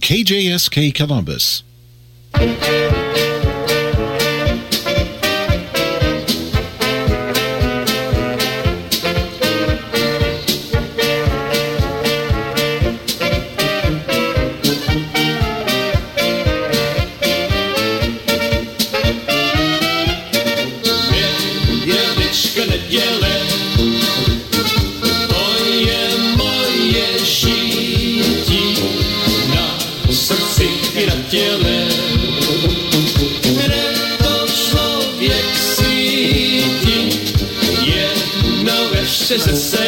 KJSK Columbus. Jeszcze wesele Ziemny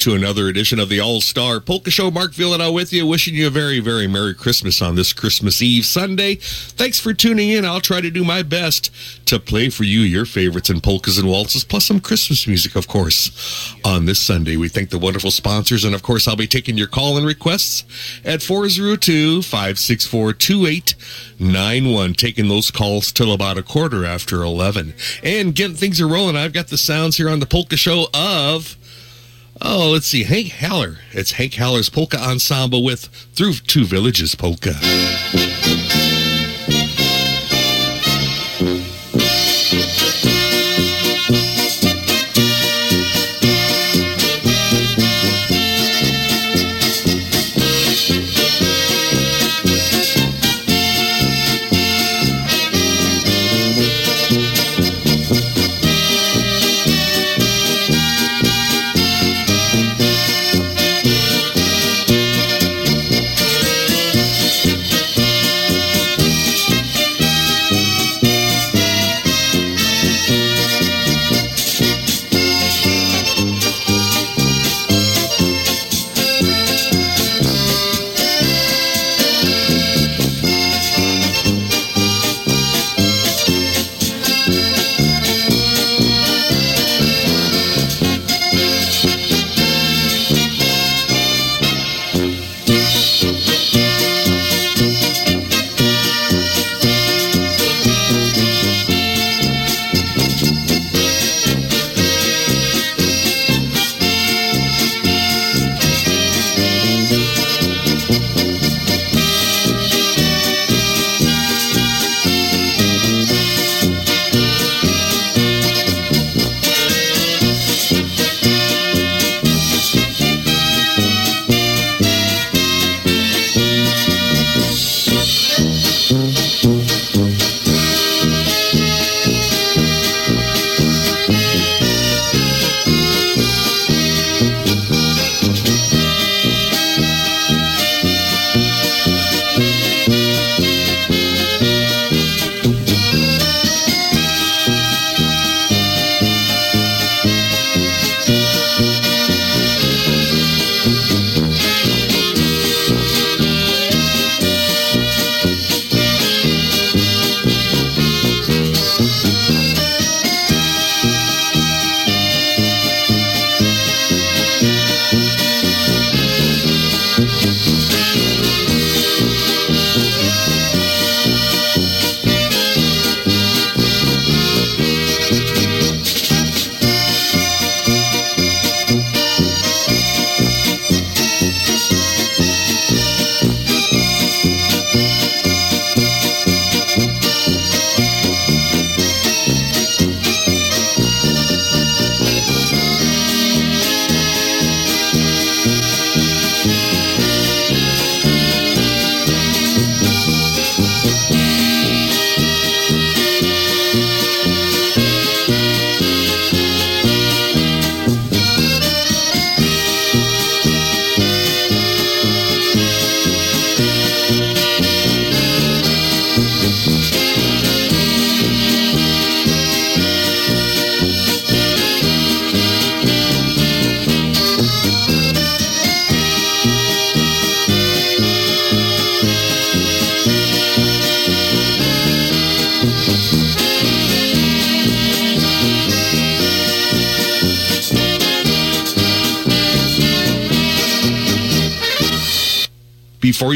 to another edition of the All Star Polka Show. Mark Villanelle with you, wishing you a very, very Merry Christmas on this Christmas Eve Sunday. Thanks for tuning in. I'll try to do my best to play for you your favorites in polkas and waltzes, plus some Christmas music, of course, on this Sunday. We thank the wonderful sponsors, and of course, I'll be taking your call and requests at 402 564 2891, taking those calls till about a quarter after 11. And getting things are rolling. I've got the sounds here on the Polka Show of. Oh, let's see. Hank Haller. It's Hank Haller's Polka Ensemble with Through Two Villages Polka.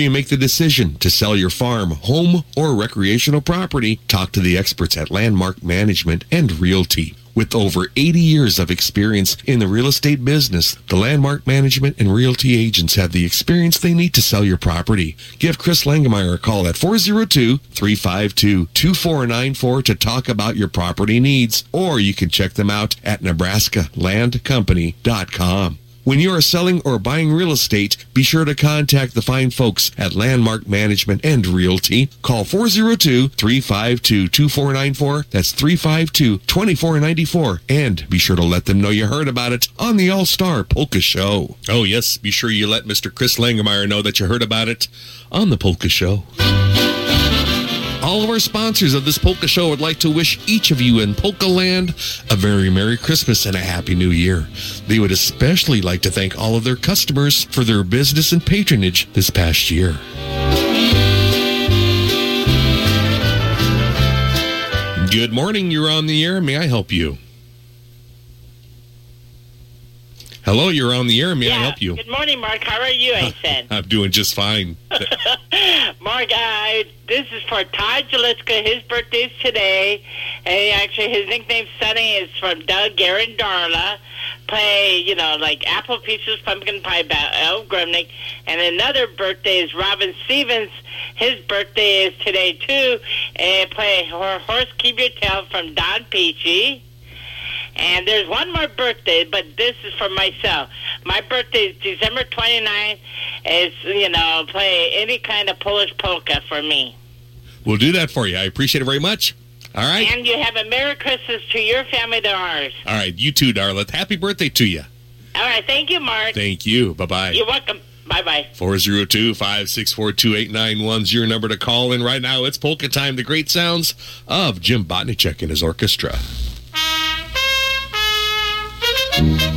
You make the decision to sell your farm, home, or recreational property, talk to the experts at Landmark Management and Realty. With over 80 years of experience in the real estate business, the Landmark Management and Realty agents have the experience they need to sell your property. Give Chris Langemeyer a call at 402-352-2494 to talk about your property needs, or you can check them out at nebraskalandcompany.com. When you are selling or buying real estate, be sure to contact the fine folks at Landmark Management and Realty. Call 402-352-2494. That's 352-2494. And be sure to let them know you heard about it on the All-Star Polka Show. Oh, yes. Be sure you let Mr. Chris Langemeyer know that you heard about it on the Polka Show. All of our sponsors of this Polka Show would like to wish each of you in Polka Land a very Merry Christmas and a Happy New Year. They would especially like to thank all of their customers for their business and patronage this past year. Good morning, you're on the air. May I help you? Hello, you're on the air. May yeah. I help you? Good morning, Mark. How are you? I said. I'm doing just fine. Mark, uh, this is for Todd Jaliska. His birthday's today. And actually, his nickname Sunny is from Doug Aaron Darla. Play, you know, like apple pieces, pumpkin pie, Elf Grumnick. And another birthday is Robin Stevens. His birthday is today, too. And play Horse Keep Your Tail from Don Peachy. And there's one more birthday, but this is for myself. My birthday is December 29th. It's, you know, play any kind of Polish polka for me. We'll do that for you. I appreciate it very much. All right. And you have a Merry Christmas to your family to ours. All right. You too, Darla. Happy birthday to you. All right. Thank you, Mark. Thank you. Bye-bye. You're welcome. Bye-bye. 402-564-2891 is your number to call in right now. It's polka time. The great sounds of Jim Botnichek and his orchestra. Zahraj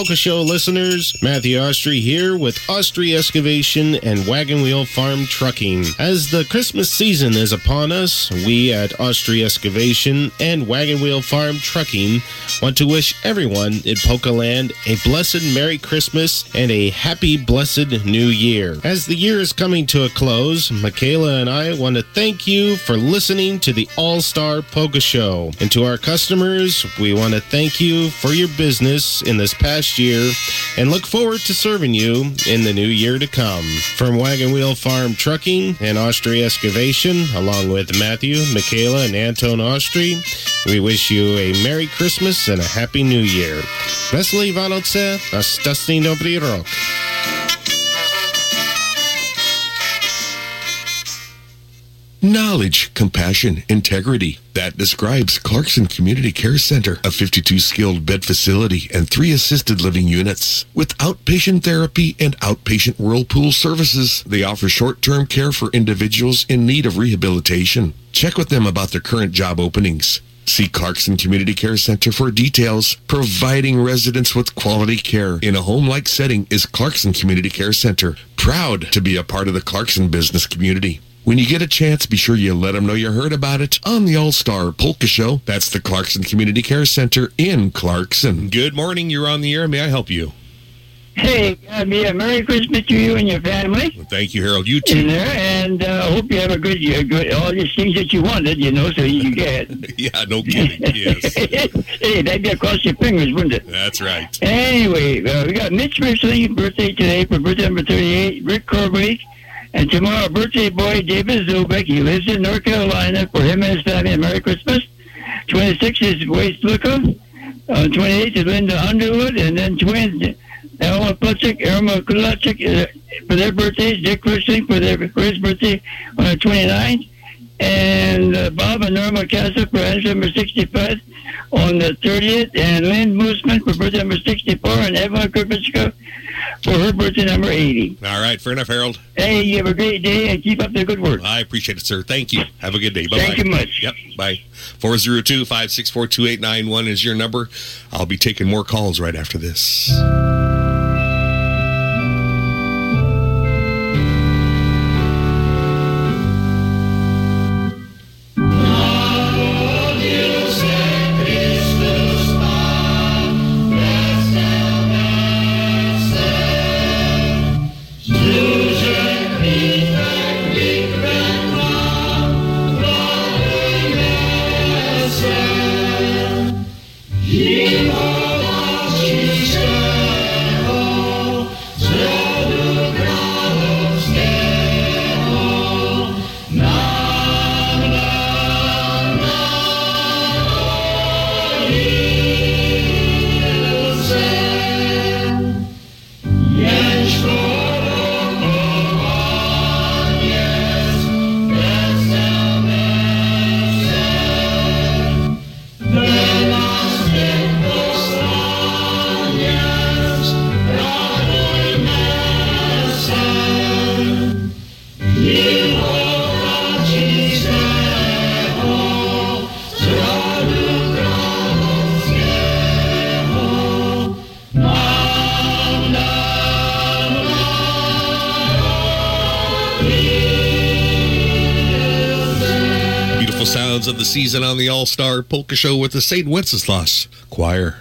Polka Show listeners. Matthew Austri here with Austri Excavation and Wagon Wheel Farm Trucking. As the Christmas season is upon us, we at Austri Excavation and Wagon Wheel Farm Trucking want to wish everyone in Polka Land a blessed Merry Christmas and a happy, blessed New Year. As the year is coming to a close, Michaela and I want to thank you for listening to the All Star Polka Show. And to our customers, we want to thank you for your business in this past year and look forward to serving you in the new year to come. From Wagon Wheel Farm Trucking and Austri Excavation, along with Matthew, Michaela, and Anton Austri, we wish you a Merry Christmas and a Happy New Year. Wesley Vanoce, a Stasny Dobry Rok. Knowledge, compassion, integrity. That describes Clarkson Community Care Center, a 52 skilled bed facility and three assisted living units. With outpatient therapy and outpatient whirlpool services, they offer short-term care for individuals in need of rehabilitation. Check with them about their current job openings. See Clarkson Community Care Center for details. Providing residents with quality care in a home-like setting is Clarkson Community Care Center. Proud to be a part of the Clarkson business community. When you get a chance, be sure you let them know you heard about it on the All Star Polka Show. That's the Clarkson Community Care Center in Clarkson. Good morning. You're on the air. May I help you? Hey, uh, me Merry Christmas to you and your family. Well, thank you, Harold. You In too. there, and uh, hope you have a good year. Good, all these things that you wanted, you know, so you get. yeah, no kidding. Yes, hey, that'd be across your fingers, wouldn't it? that's right. Anyway, uh, we got Mitch Richley birthday today for birthday number 38, Rick Corbett, and tomorrow birthday boy David Zubek. He lives in North Carolina. For him and his family, Merry Christmas. 26 is Waste Lookup. Uh, 28 is Linda Underwood, and then twins Elma Plutchik, Irma Kulachik uh, for their birthdays. Dick Richling for their his birthday on the 29th. And uh, Bob and Norma Casa for his number 65 on the 30th. And Lynn Mooseman for birthday number 64. And Eva Kurbichka for her birthday number 80. All right, fair enough, Harold. Hey, you have a great day and keep up the good work. I appreciate it, sir. Thank you. Have a good day. Bye bye. Thank you much. Yep. Bye. 402 564 2891 is your number. I'll be taking more calls right after this. Polka Show with the St. Wenceslas Choir.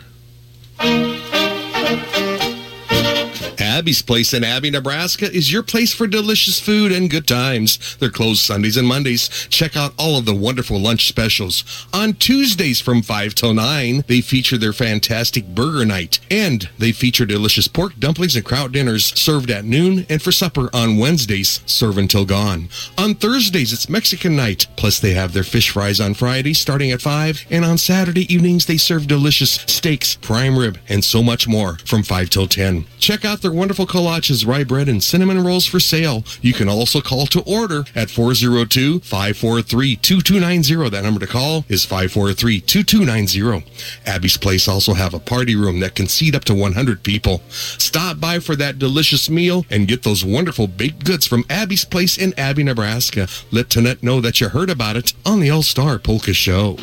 Abby's Place in Abie, Nebraska is your place for delicious food and good times. They're closed Sundays and Mondays. Check out all of the wonderful lunch specials. On Tuesdays from 5 till 9, they feature their fantastic burger night. And they feature delicious pork dumplings and kraut dinners served at noon and for supper on Wednesdays, serve until gone. On Thursdays, it's Mexican night. Plus, they have their fish fries on Friday starting at 5. And on Saturday evenings, they serve delicious steaks, prime rib, and so much more from 5 till 10. Check out their wonderful kolaches, rye bread, and cinnamon rolls for sale. You can also call to order at 402 543 2290. That number to call is 543 2290. Abby's Place also have a party room that can seat up to 100 people. Stop by for that delicious meal and get those wonderful baked goods from Abby's Place in Abie, Nebraska. Let Tonette know that you heard about it on the All Star Polka Show.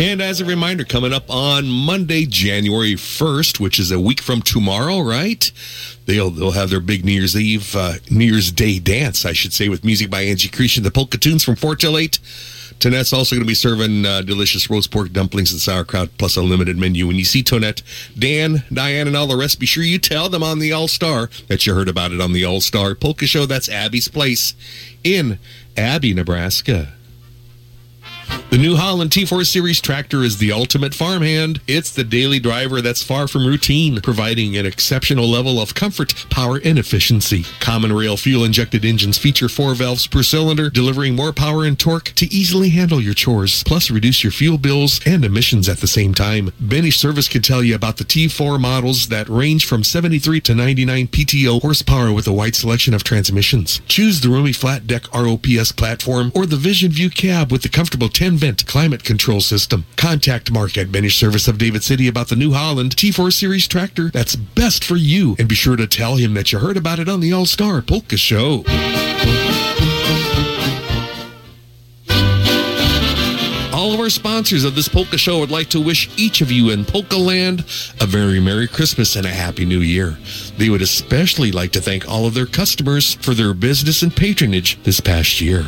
And as a reminder, coming up on Monday, January 1st, which is a week from tomorrow, right? They'll they'll have their big New Year's Eve, uh, New Year's Day dance, I should say, with music by Angie Creation, the Polka Tunes from 4 till 8. Tonette's also going to be serving uh, delicious roast pork dumplings and sauerkraut, plus a limited menu. When you see Tonette, Dan, Diane, and all the rest, be sure you tell them on the All Star that you heard about it on the All Star Polka Show. That's Abby's Place in Abie, Nebraska. The New Holland T4 Series tractor is the ultimate farmhand. It's the daily driver that's far from routine, providing an exceptional level of comfort, power, and efficiency. Common rail fuel injected engines feature four valves per cylinder, delivering more power and torque to easily handle your chores, plus reduce your fuel bills and emissions at the same time. Benny Service can tell you about the T4 models that range from 73 to 99 PTO horsepower with a wide selection of transmissions. Choose the roomy flat deck ROPS platform or the Vision View cab with the comfortable 10 vent climate control system. Contact Mark at Benish Service of David City about the New Holland T4 Series tractor that's best for you. And be sure to tell him that you heard about it on the All Star Polka Show. All of our sponsors of this polka show would like to wish each of you in Polka Land a very Merry Christmas and a Happy New Year. They would especially like to thank all of their customers for their business and patronage this past year.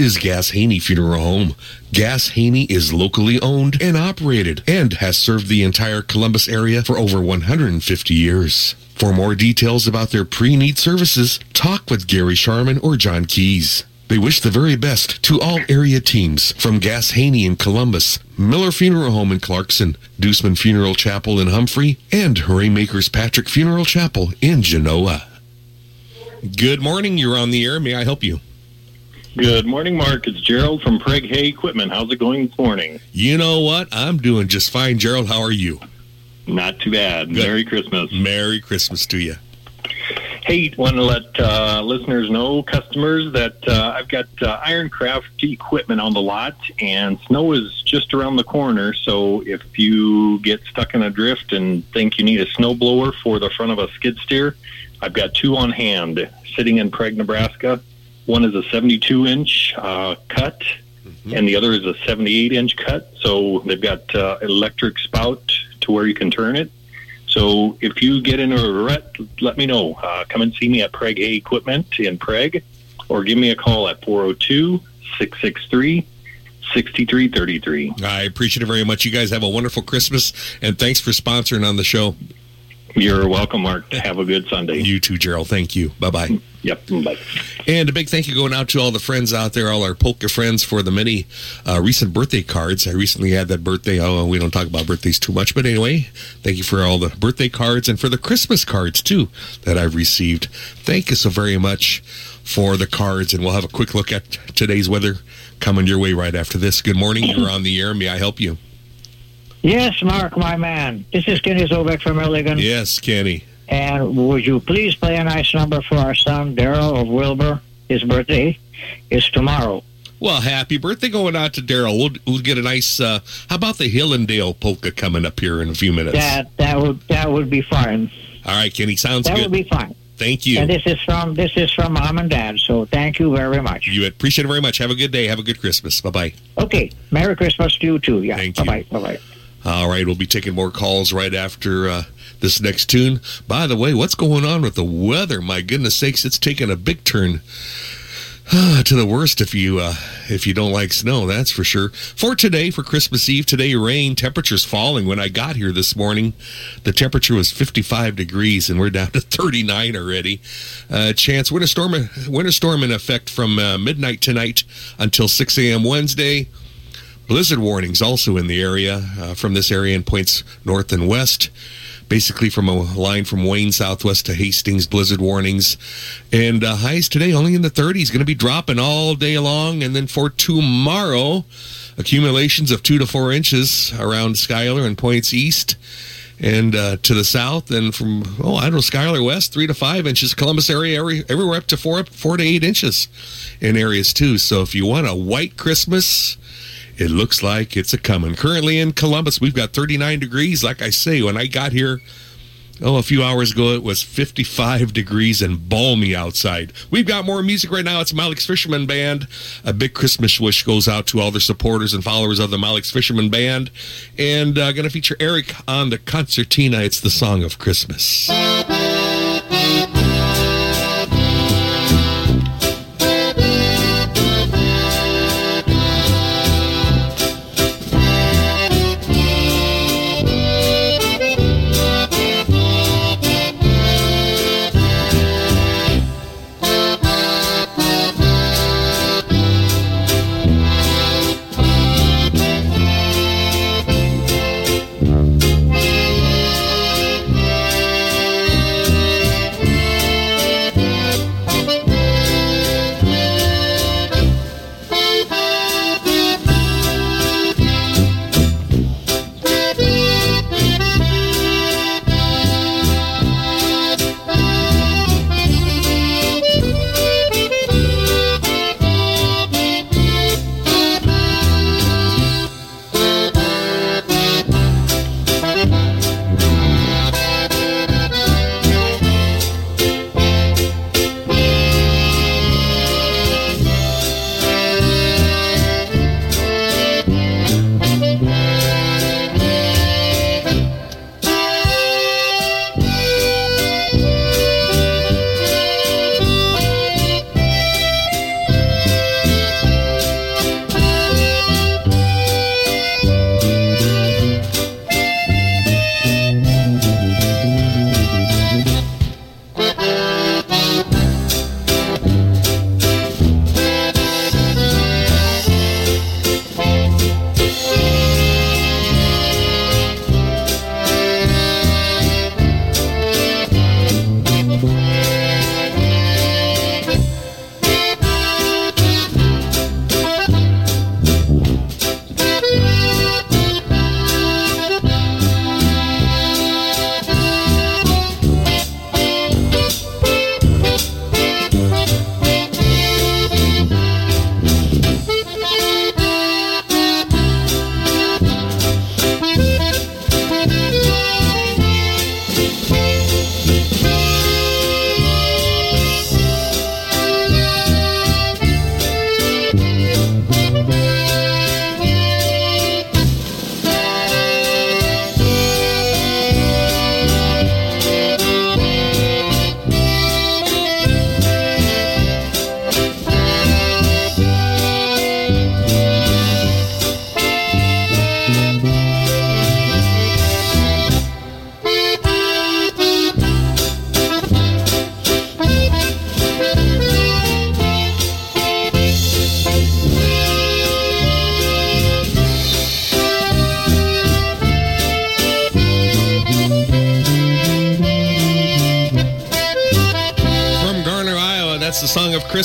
Is Gass Haney Funeral Home. Gass Haney is locally owned and operated and has served the entire Columbus area for over 150 years. For more details about their pre-need services, talk with Gary Sharman or John Keys. They wish the very best to all area teams from Gass Haney in Columbus, Miller Funeral Home in Clarkson, Deuceman Funeral Chapel in Humphrey, and Rainmakers Patrick Funeral Chapel in Genoa. Good morning. You're on the air. May I help you? Good morning, Mark. It's Gerald from Prague Hay Equipment. How's it going this morning? You know what? I'm doing just fine, Gerald. How are you? Not too bad. Good. Merry Christmas. Merry Christmas to you. Hey, want to let uh, listeners know, customers, that uh, I've got uh, Ironcraft equipment on the lot, and snow is just around the corner. So if you get stuck in a drift and think you need a snow blower for the front of a skid steer, I've got two on hand sitting in Prague, Nebraska. One is a 72 inch uh, cut, and the other is a 78 inch cut. So they've got uh, electric spout to where you can turn it. So if you get in a rut, let me know. Uh, come and see me at Prague Hay Equipment in Prague, or give me a call at 402 663 6333. I appreciate it very much. You guys have a wonderful Christmas, and thanks for sponsoring on the show. You're welcome, Mark. Have a good Sunday. You too, Gerald. Thank you. Bye bye. Yep. Bye. And a big thank you going out to all the friends out there, all our polka friends for the many uh, recent birthday cards. I recently had that birthday. Oh, we don't talk about birthdays too much, but anyway, thank you for all the birthday cards and for the Christmas cards too that I've received. Thank you so very much for the cards, and we'll have a quick look at today's weather coming your way right after this. Good morning. You're on the air. May I help you? Yes, Mark, my man. This is Kenny Zobek from Milligan. Yes, Kenny. And would you please play a nice number for our son, Daryl of Wilbur? His birthday is tomorrow. Well, happy birthday going out to Daryl. We'll, we'll get a nice. Uh, how about the Hillendale polka coming up here in a few minutes? That that would that would be fine. All right, Kenny. Sounds that good. That would be fine. Thank you. And this is from this is from mom and dad. So thank you very much. You appreciate it very much. Have a good day. Have a good Christmas. Bye bye. Okay. Merry Christmas to you too. Yeah. Thank you. Bye bye. Bye bye. All right, we'll be taking more calls right after uh, this next tune. By the way, what's going on with the weather? My goodness sakes, it's taken a big turn to the worst if you uh, if you don't like snow. That's for sure. For today, for Christmas Eve, today rain. Temperatures falling. When I got here this morning, the temperature was 55 degrees, and we're down to 39 already. Uh, chance winter storm winter storm in effect from uh, midnight tonight until 6 a.m. Wednesday. Blizzard warnings also in the area uh, from this area in points north and west. Basically, from a line from Wayne southwest to Hastings, blizzard warnings. And uh, highs today only in the 30s, going to be dropping all day long. And then for tomorrow, accumulations of two to four inches around Schuyler and points east and uh, to the south, and from oh I don't know Schuyler west three to five inches, Columbus area every, everywhere up to four four to eight inches in areas too. So if you want a white Christmas, it looks like it's a coming. Currently in Columbus, we've got 39 degrees. Like I say, when I got here, oh, a few hours ago, it was 55 degrees and balmy outside. We've got more music right now. It's Malik's Fisherman Band. A big Christmas wish goes out to all the supporters and followers of the Malik's Fisherman Band. And uh, going to feature Eric on the concertina. It's the Song of Christmas.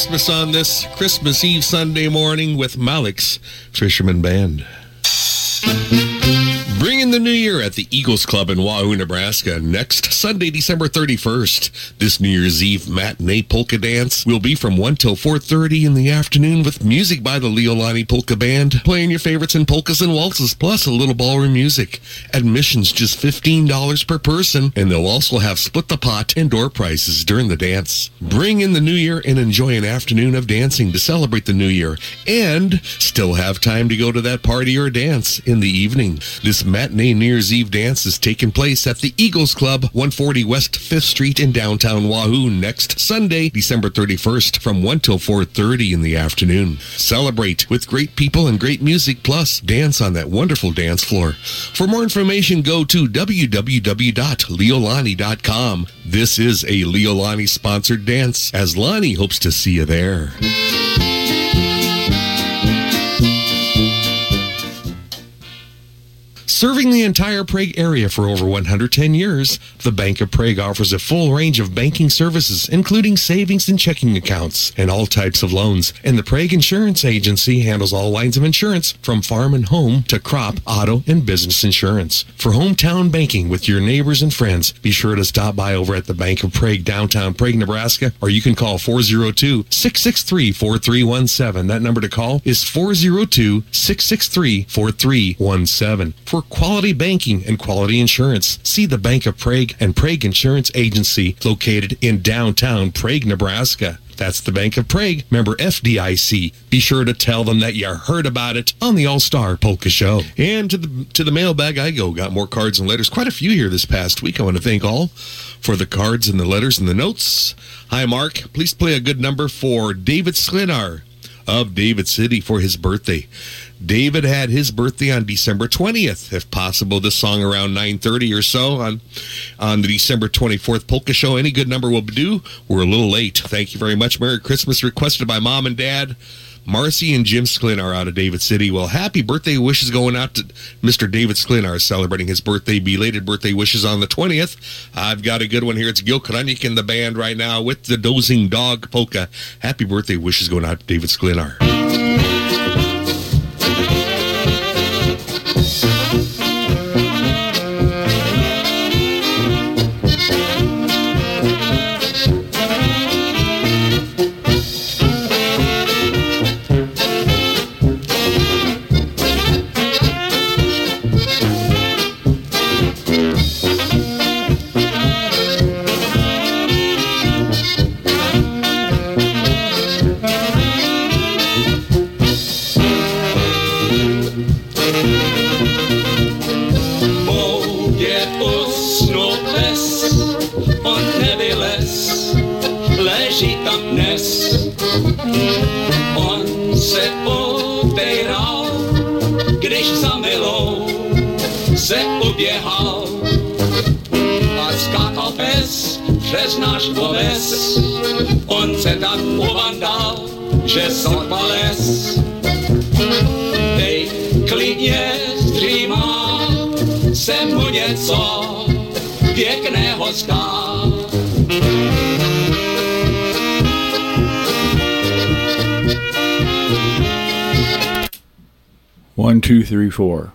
Christmas on this Christmas Eve Sunday morning with Malik's Fisherman Band. Bringing the new year at the Eagles Club in Wahoo, Nebraska. Next Sunday, December 31st. This New Year's Eve matinee polka dance will be from 1 till 4.30 in the afternoon with music by the Leolani Polka Band, playing your favorites in polkas and waltzes, plus a little ballroom music. Admission's just $15 per person, and they'll also have split the pot and door prices during the dance. Bring in the new year and enjoy an afternoon of dancing to celebrate the new year, and still have time to go to that party or dance in the evening. This matinee New Year's Eve dance is taking place at the Eagles Club, 140 West 5th Street in downtown Wahoo next Sunday, December 31st from 1 till 4.30 in the afternoon. Celebrate with great people and great music, plus dance on that wonderful dance floor. For more information, go to www.leolani.com. This is a Leolani sponsored dance, as Lonnie hopes to see you there. Serving the entire Prague area for over 110 years, the Bank of Prague offers a full range of banking services, including savings and checking accounts and all types of loans. And the Prague Insurance Agency handles all lines of insurance from farm and home to crop, auto, and business insurance. For hometown banking with your neighbors and friends, be sure to stop by over at the Bank of Prague, downtown Prague, Nebraska, or you can call 402 663 4317. That number to call is 402 663 4317 for quality banking and quality insurance. See the Bank of Prague and Prague Insurance Agency located in downtown Prague, Nebraska. That's the Bank of Prague, member FDIC. Be sure to tell them that you heard about it on the All Star Polka Show. And to the to the mailbag I go. Got more cards and letters. Quite a few here this past week. I want to thank all for the cards and the letters and the notes. Hi, Mark. Please play a good number for David Sklinar of David City for his birthday. David had his birthday on December 20th. If possible, this song around 9:30 or so on on the December 24th polka show. Any good number will do. We're a little late. Thank you very much. Merry Christmas requested by mom and dad. Marcy and Jim Sklinar out of David City. Well, happy birthday wishes going out to Mr. David Sklinar celebrating his birthday. Belated birthday wishes on the 20th. I've got a good one here. It's Gil Kranik in the band right now with the Dozing Dog Polka. Happy birthday wishes going out to David Sklinar. Bogie přes náš poves. On se tak že. Dej klidně zdřímá, se mu něco pěkného. One, two, three, four.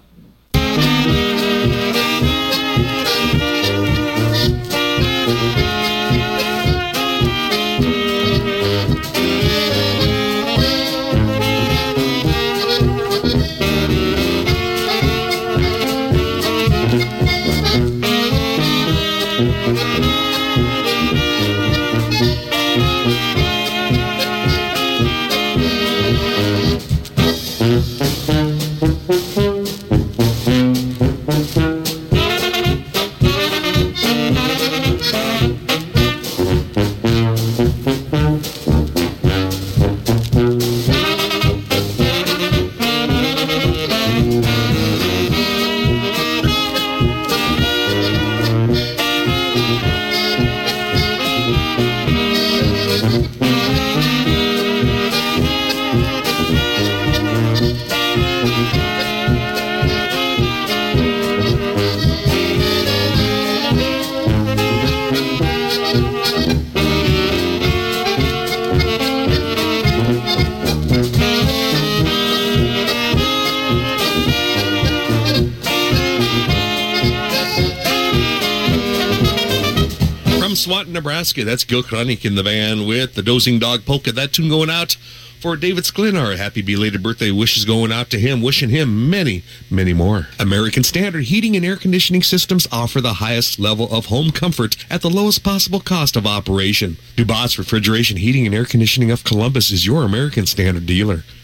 That's Gil Kronik in the van with the Dozing Dog Polka. That tune going out for David Sklinar. Happy belated birthday wishes going out to him, wishing him many, many more. American Standard Heating and Air Conditioning Systems offer the highest level of home comfort at the lowest possible cost of operation. Dubas Refrigeration Heating and Air Conditioning of Columbus is your American Standard dealer.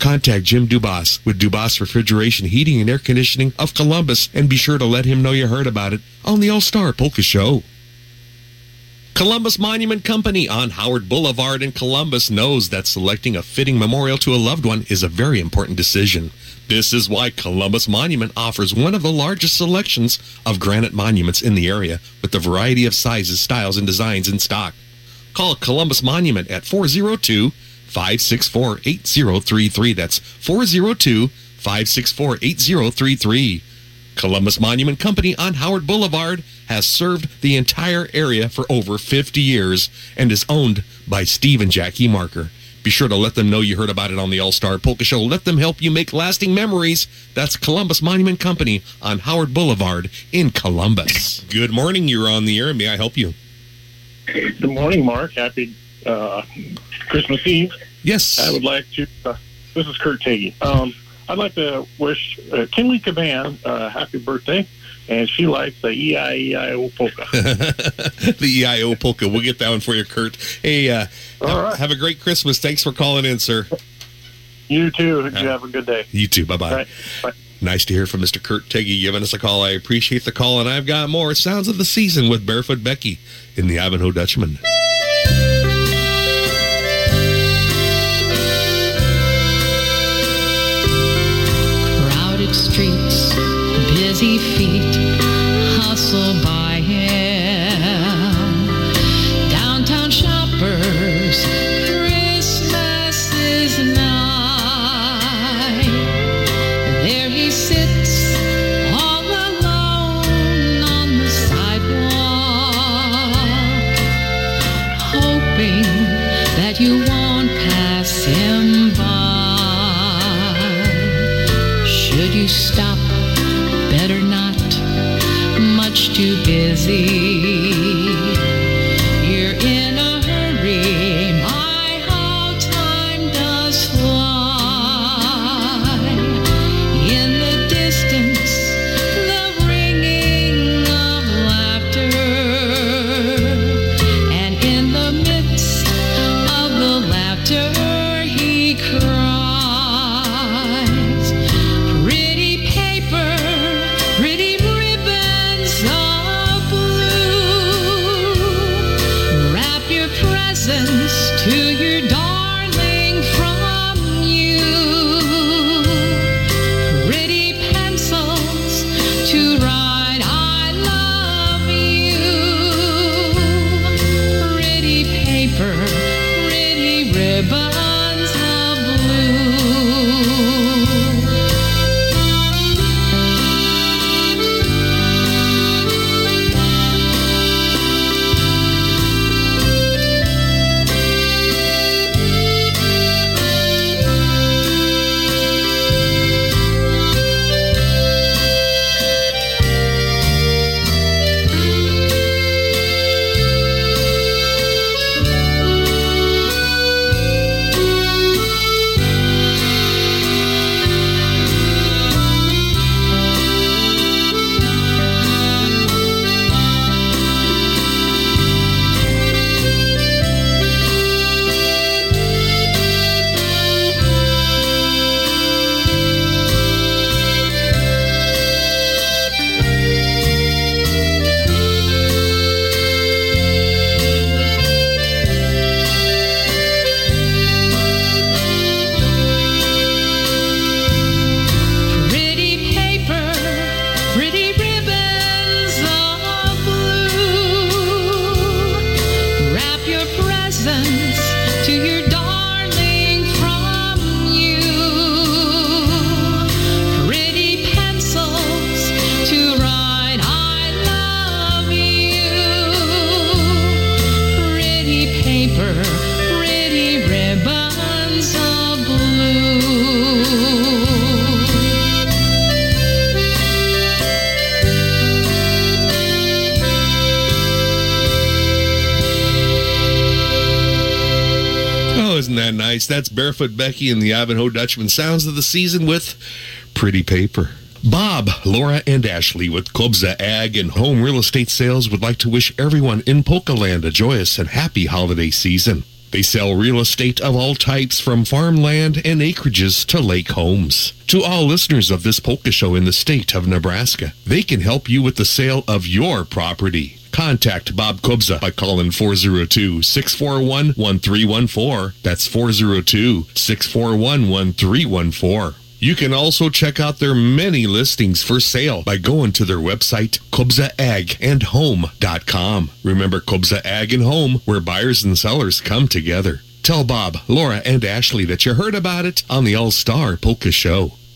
Contact Jim Dubas with Dubas Refrigeration, Heating, and Air Conditioning of Columbus and be sure to let him know you heard about it on the All Star Polka Show. Columbus Monument Company on Howard Boulevard in Columbus knows that selecting a fitting memorial to a loved one is a very important decision. This is why Columbus Monument offers one of the largest selections of granite monuments in the area with a variety of sizes, styles, and designs in stock. Call Columbus Monument at 402 564 8033. That's 402 564 8033. Columbus Monument Company on Howard Boulevard has served the entire area for over 50 years and is owned by Steve and Jackie Marker. Be sure to let them know you heard about it on the All Star Polka Show. Let them help you make lasting memories. That's Columbus Monument Company on Howard Boulevard in Columbus. Good morning. You're on the air. May I help you? Good morning, Mark. Happy uh, Christmas Eve. Yes. I would like to. Uh, this is Kurt Tagey. Um, I'd like to wish uh, Kinley Caban uh, happy birthday, and she likes the EIEIO polka. the EIO polka. We'll get that one for you, Kurt. Hey, uh, have, have a great Christmas. Thanks for calling in, sir. You too. You have a good day. You too. Bye bye. Right. Bye. Nice to hear from Mr. Kurt Teggy giving us a call. I appreciate the call, and I've got more sounds of the season with Barefoot Becky in the Ivanhoe Dutchman. feet, hustle by. Barefoot Becky and the Ivanhoe Dutchman sounds of the season with Pretty Paper. Bob, Laura, and Ashley with Kobza Ag and Home Real Estate Sales would like to wish everyone in Polka Land a joyous and happy holiday season. They sell real estate of all types from farmland and acreages to lake homes. To all listeners of this polka show in the state of Nebraska, they can help you with the sale of your property. Contact Bob Kobza by calling 402-641-1314. That's 402-641-1314. You can also check out their many listings for sale by going to their website, KobzaAgAndHome.com. Remember Kobza Ag and Home, where buyers and sellers come together. Tell Bob, Laura, and Ashley that you heard about it on the All Star Polka Show.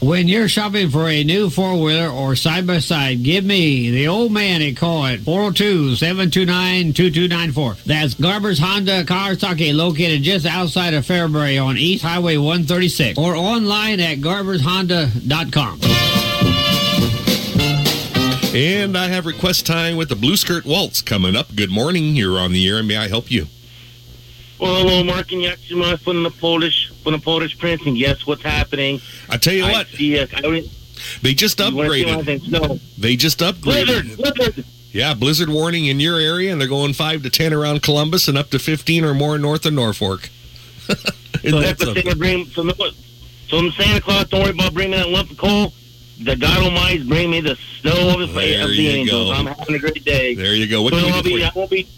When you're shopping for a new four wheeler or side by side, give me, the old man, a call at 402 729 2294. That's Garber's Honda Kawasaki, located just outside of Fairbury on East Highway 136, or online at garbershonda.com. And I have request time with the Blue Skirt Waltz coming up. Good morning. You're on the air, and may I help you? Well, Mark and Yaxima from the Polish from the Polish Prince, and guess what's happening? I tell you I what, see they just You upgraded. Snow. They just upgraded. Blizzard, blizzard. Yeah, blizzard warning in your area, and they're going five to ten around Columbus, and up to fifteen or more north of Norfolk. So that's the thing. to Bring, so, no, so I'm Santa Claus, don't worry about bringing that lump of coal. The God Almighty's bring me the snow of the, There of the you angels. go. I'm having a great day. There you go. What So we I'll be. I won't be.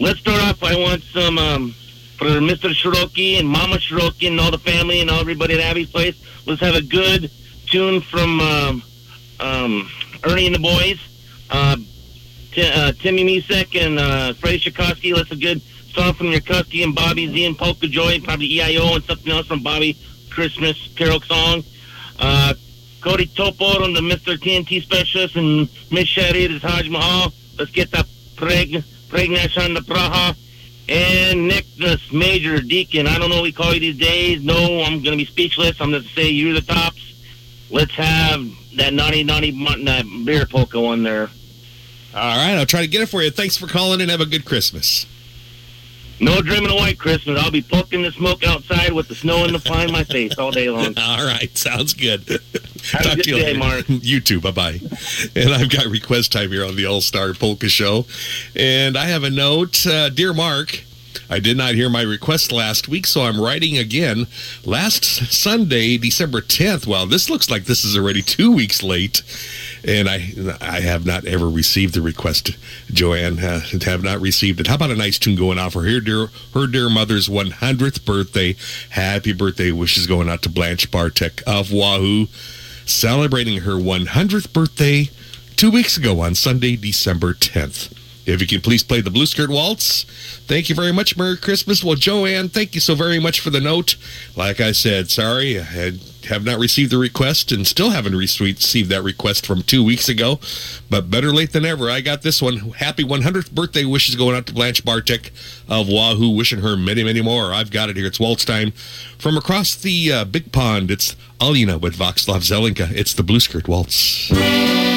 Let's start off. I want some um, for Mr. Shiroki and Mama Shiroki and all the family and everybody at Abie's place. Let's have a good tune from um, um, Ernie and the boys. Uh, uh, Timmy Misek and uh, Freddie Shikoski. Let's a good song from Yarkuski and Bobby Z and Polka Joy. Probably EIO and something else from Bobby Christmas Carol song. Uh, Cody Topo on the Mr. TNT specialist and Miss Sherry is Taj Mahal. Let's get the preg pregnash on the Praha. And Nick, this Major Deacon, I don't know what we call you these days. No, I'm going to be speechless. I'm going to say you're the tops. Let's have that naughty, naughty beer polka on there. All right, I'll try to get it for you. Thanks for calling, and have a good Christmas. No dreaming of white Christmas. I'll be poking the smoke outside with the snow in the fly in my face all day long. All right, sounds good. Have a Talk good to you day, later. Mark. You too. Bye bye. And I've got request time here on the All Star Polka Show, and I have a note, uh, dear Mark. I did not hear my request last week, so I'm writing again. Last Sunday, December 10th. Well, this looks like this is already two weeks late, and I I have not ever received the request. Joanne uh, have not received it. How about a nice tune going out for her dear her dear mother's 100th birthday? Happy birthday wishes going out to Blanche Bartek of Wahoo, celebrating her 100th birthday two weeks ago on Sunday, December 10th. If you can please play the Blue Skirt Waltz. Thank you very much. Merry Christmas. Well, Joanne, thank you so very much for the note. Like I said, sorry, I had, have not received the request and still haven't received that request from two weeks ago. But better late than ever. I got this one. Happy 100th birthday wishes going out to Blanche Bartek of Wahoo, wishing her many, many more. I've got it here. It's Waltz time. From across the uh, big pond, it's Alina with Voxlav Zelenka. It's the Blue Skirt Waltz.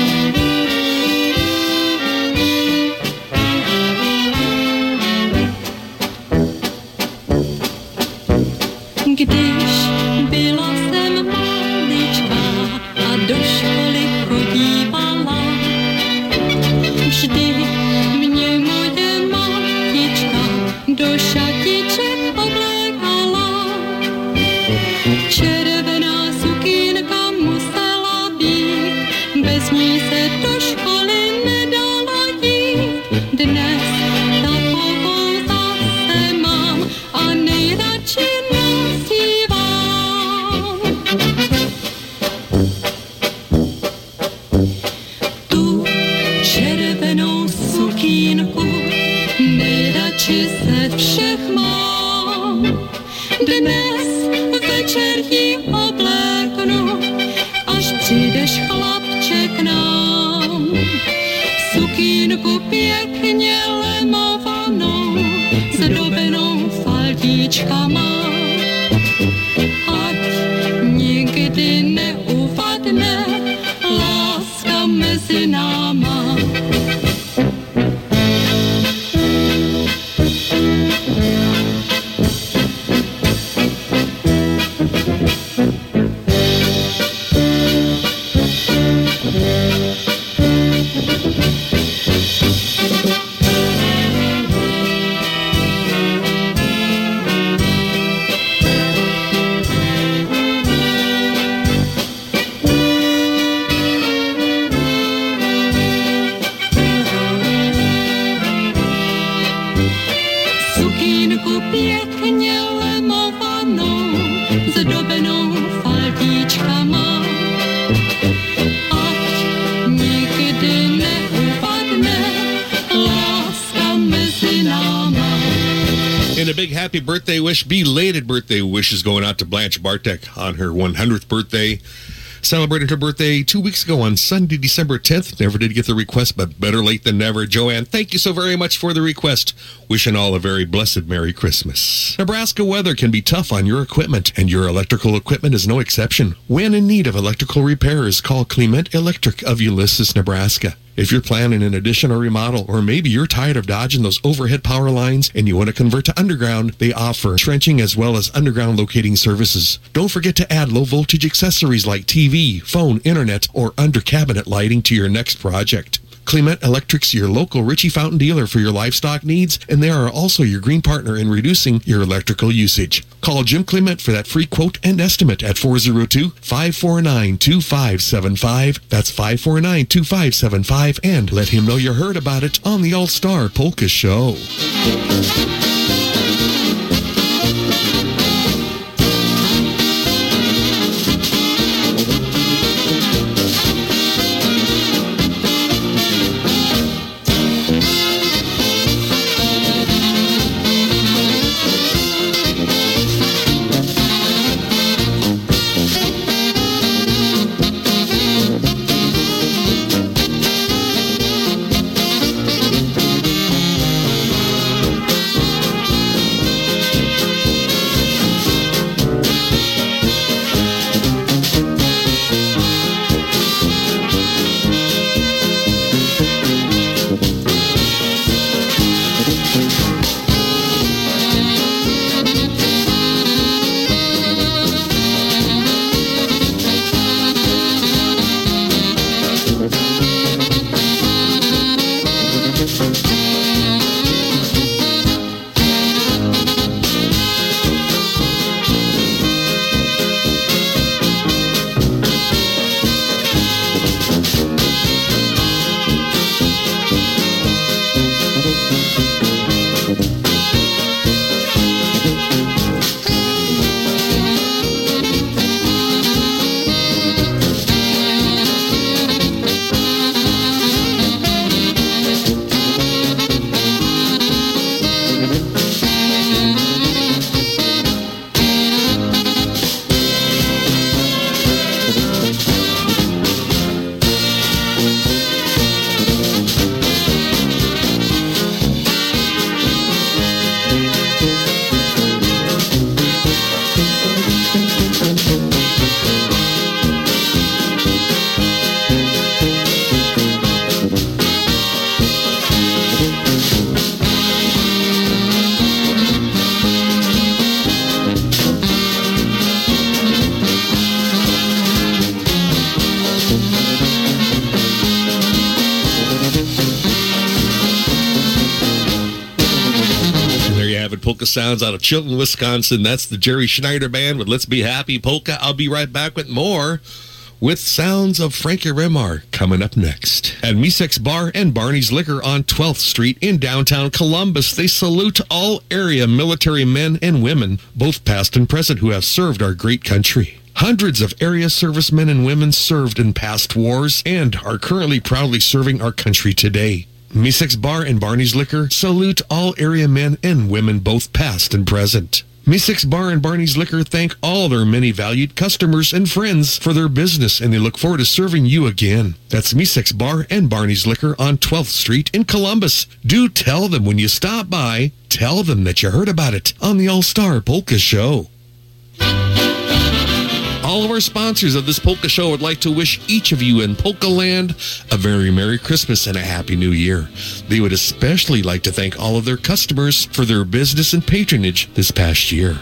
Wish, belated birthday wishes going out to Blanche Bartek on her 100th birthday. Celebrated her birthday two weeks ago on Sunday, December 10th. Never did get the request, but better late than never. Joanne, thank you so very much for the request. Wishing all a very blessed Merry Christmas. Nebraska weather can be tough on your equipment, and your electrical equipment is no exception. When in need of electrical repairs, call Clement Electric of Ulysses, Nebraska. If you're planning an addition or remodel, or maybe you're tired of dodging those overhead power lines and you want to convert to underground, they offer trenching as well as underground locating services. Don't forget to add low voltage accessories like TV, phone, internet, or under cabinet lighting to your next project. Clement Electric's your local Ritchie Fountain dealer for your livestock needs, and they are also your green partner in reducing your electrical usage. Call Jim Clement for that free quote and estimate at 402-549-2575. That's 549-2575, and let him know you heard about it on the All Star Polka Show. Sounds out of Chilton, Wisconsin. That's the Jerry Schneider Band with Let's Be Happy Polka. I'll be right back with more with sounds of Frankie Remar coming up next. At Misek's Bar and Barney's Liquor on 12th Street in downtown Columbus, they salute all area military men and women, both past and present, who have served our great country. Hundreds of area servicemen and women served in past wars and are currently proudly serving our country today. Misek's Bar and Barney's Liquor salute all area men and women, both past and present. Misek's Bar and Barney's Liquor thank all their many valued customers and friends for their business and they look forward to serving you again. That's Misek's Bar and Barney's Liquor on 12th Street in Columbus. Do tell them when you stop by, tell them that you heard about it on the All Star Polka Show. All of our sponsors of this polka show would like to wish each of you in Polka Land a very Merry Christmas and a Happy New Year. They would especially like to thank all of their customers for their business and patronage this past year.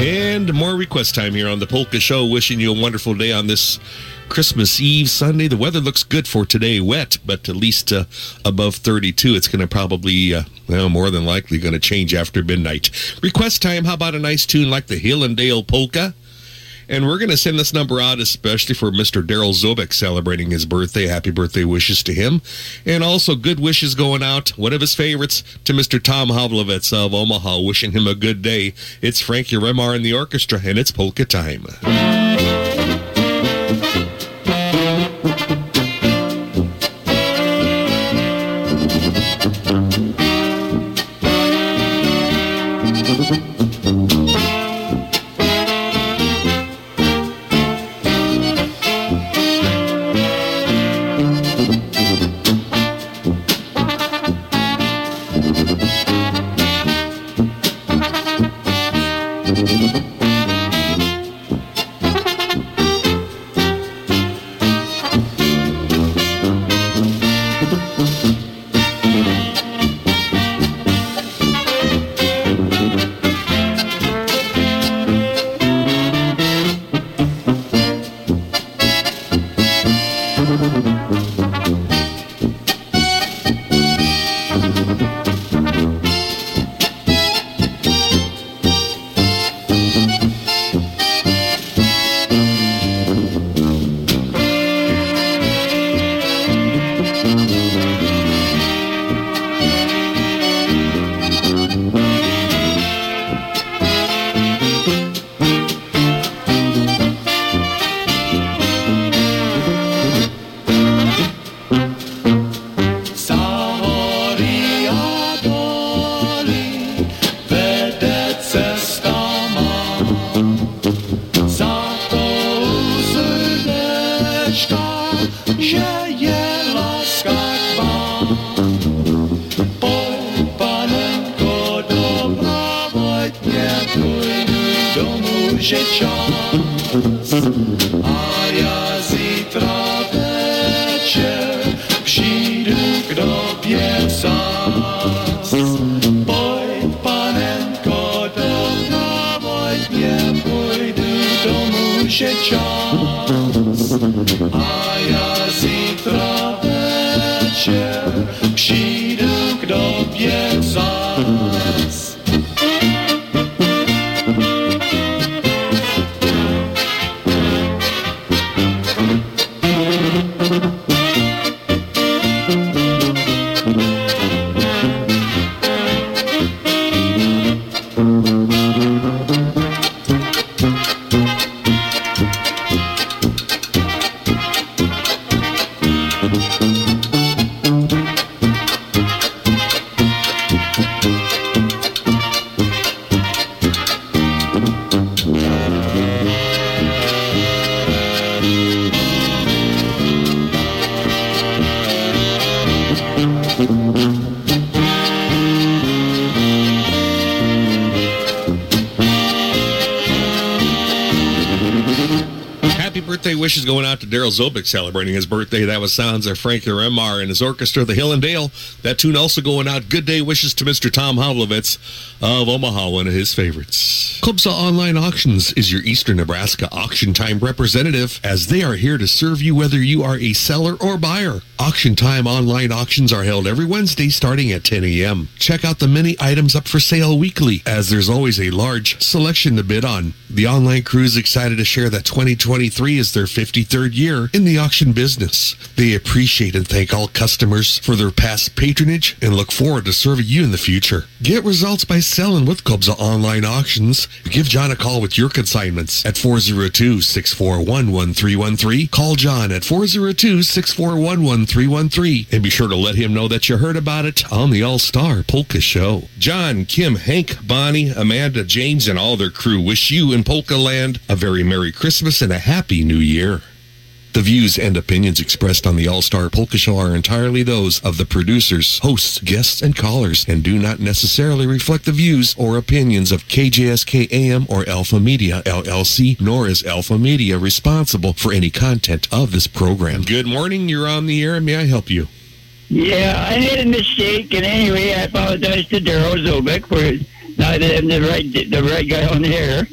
And more request time here on the Polka Show. Wishing you a wonderful day on this Christmas Eve Sunday. The weather looks good for today, wet, but at least uh, above 32. It's going to probably, uh, well, more than likely going to change after midnight. Request time. How about a nice tune like the Hill and Dale Polka? And we're going to send this number out especially for Mr. Daryl Zobek celebrating his birthday. Happy birthday wishes to him. And also good wishes going out, one of his favorites, to Mr. Tom Havlovitz of Omaha, wishing him a good day. It's Frankie Remar in the orchestra, and it's polka time. Zobek celebrating his birthday. That was sounds of Frankie Remar and his orchestra, the Hill and Dale. That tune also going out. Good day wishes to Mr. Tom Havlovitz of Omaha, one of his favorites. Kobza Online Auctions is your Eastern Nebraska auction time representative, as they are here to serve you whether you are a seller or buyer. Auction time online auctions are held every Wednesday starting at 10 a.m. Check out the many items up for sale weekly, as there's always a large selection to bid on. The online crew is excited to share that 2023 is their 53rd year in the auction business. They appreciate and thank all customers for their past patronage and look forward to serving you in the future. Get results by selling with Kobza Online Auctions. Give John a call with your consignments at 402-641-1313. Call John at 402-641-1313 and be sure to let him know that you heard about it on the All-Star Polka Show. John, Kim, Hank, Bonnie, Amanda, James, and all their crew wish you in Polka Land a very Merry Christmas and a Happy New Year. The views and opinions expressed on the All Star Polka Show are entirely those of the producers, hosts, guests, and callers, and do not necessarily reflect the views or opinions of KJSK AM or Alpha Media LLC, nor is Alpha Media responsible for any content of this program. Good morning, you're on the air, may I help you? Yeah, I made a mistake, and anyway, I apologize to Daryl Zobek for not having the right the right guy on the air,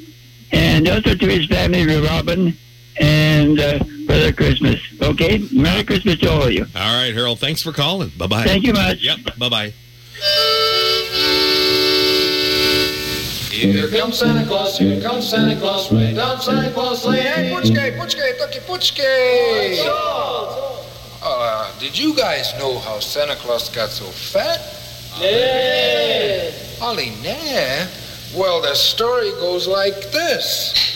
and also to his family, Robin and uh, Brother Christmas. Okay, Merry Christmas to all of you. All right, Harold, thanks for calling. Bye bye. Thank you much. Yep, bye bye. Here comes Santa Claus, here comes Santa Claus, right down Santa Claus Lane. Hey, Puchke, Puchke, Tucky Puchke! Uh, did you guys know how Santa Claus got so fat? Yeah! Ollie, nah. Well, the story goes like this.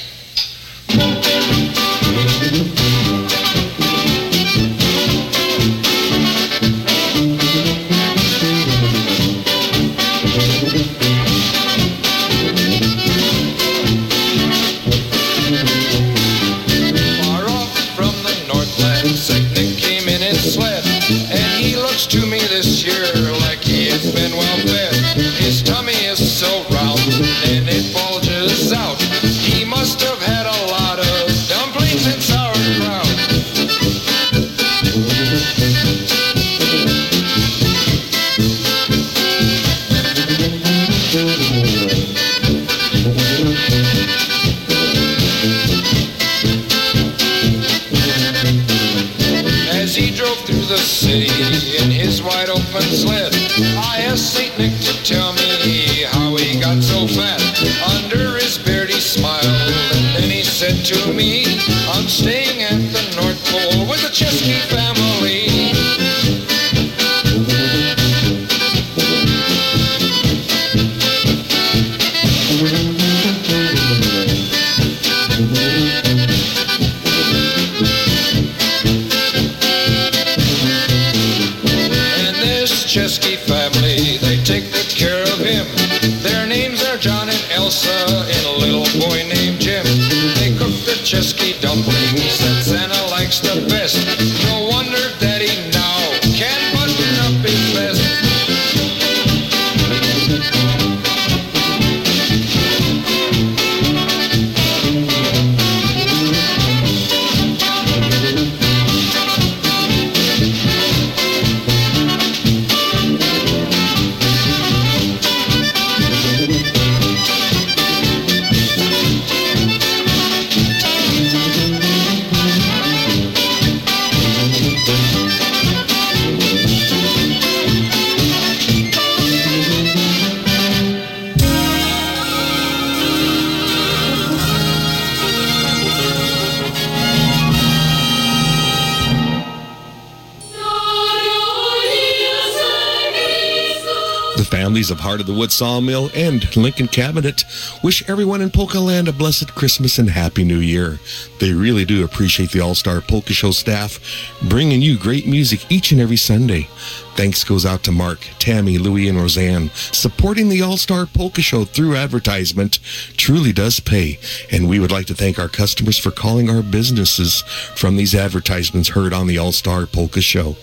Sawmill and Lincoln Cabinet wish everyone in Polka Land a blessed Christmas and Happy New Year. They really do appreciate the All Star Polka Show staff bringing you great music each and every Sunday. Thanks goes out to Mark, Tammy, Louie, and Roseanne. Supporting the All Star Polka Show through advertisement truly does pay, and we would like to thank our customers for calling our businesses from these advertisements heard on the All Star Polka Show.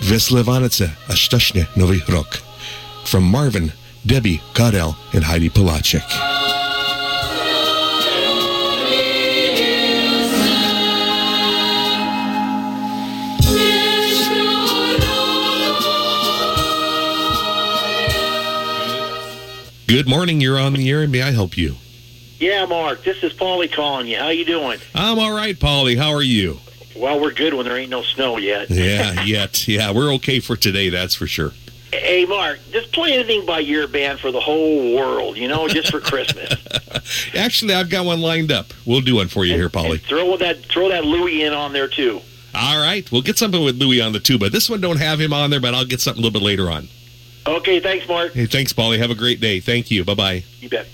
Veslevanice, a szczęśliwy Nowy Rok. From Marvin, Debbie, Godel, and Heidi Palachik. Good morning. You're on the air, and may I help you? Yeah, Mark, this is Paulie calling you. How you doing? I'm all right, Polly. How are you? Well, we're good when there ain't no snow yet. Yeah, yet. Yeah, we're okay for today, that's for sure. Hey, Mark, just play anything by your band for the whole world, you know, just for Christmas. Actually, I've got one lined up. We'll do one for you here, Polly. throw that throw that Louis in on there too. All right, we'll get something with Louis on the tuba. This one don't have him on there, but I'll get something a little bit later on. Okay, thanks, Mark. Hey, thanks, Polly. Have a great day. Thank you. Bye bye. You bet.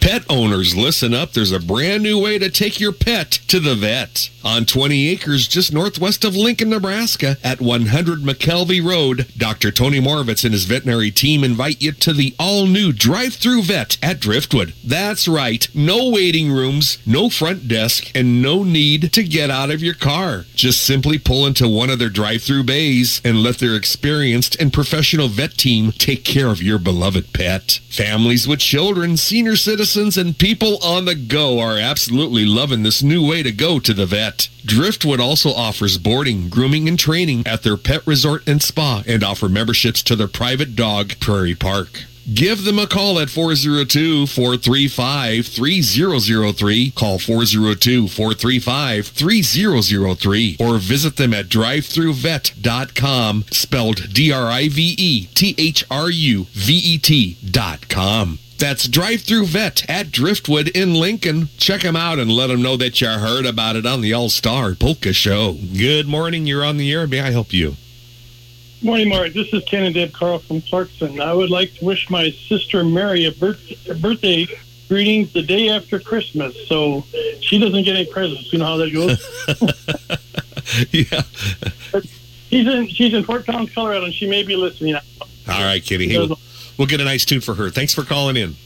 Pet owners, listen up. There's a brand new way to take your pet to the vet. On 20 acres just northwest of Lincoln, Nebraska, at 100 McKelvey Road, Dr. Tony Moravitz and his veterinary team invite you to the all-new drive-through vet at Driftwood. That's right. No waiting rooms, no front desk, and no need to get out of your car. Just simply pull into one of their drive-through bays and let their experienced and professional vet team take care of your beloved pet. Families with children, senior citizens, and people on the go are absolutely loving this new way to go to the vet. Driftwood also offers boarding, grooming, and training at their pet resort and spa and offer memberships to their private dog, Prairie Park. Give them a call at 402-435-3003. Call 402-435-3003 or visit them at drivethroughvet.com spelled D-R-I-V-E-T-H-R-U-V-E-T dot com. That's Drive Through Vet at Driftwood in Lincoln. Check them out and let them know that you heard about it on the All Star Polka Show. Good morning. You're on the air. May I help you? Morning, Mark. This is Ken and Deb Carl from Clarkson. I would like to wish my sister Mary a, birth- a birthday greetings the day after Christmas, so she doesn't get any presents. You know how that goes. yeah. She's in she's in Fort Collins, Colorado, and she may be listening. All right, Kitty. Hey, we'll, get a nice tune for her. Thanks for calling in.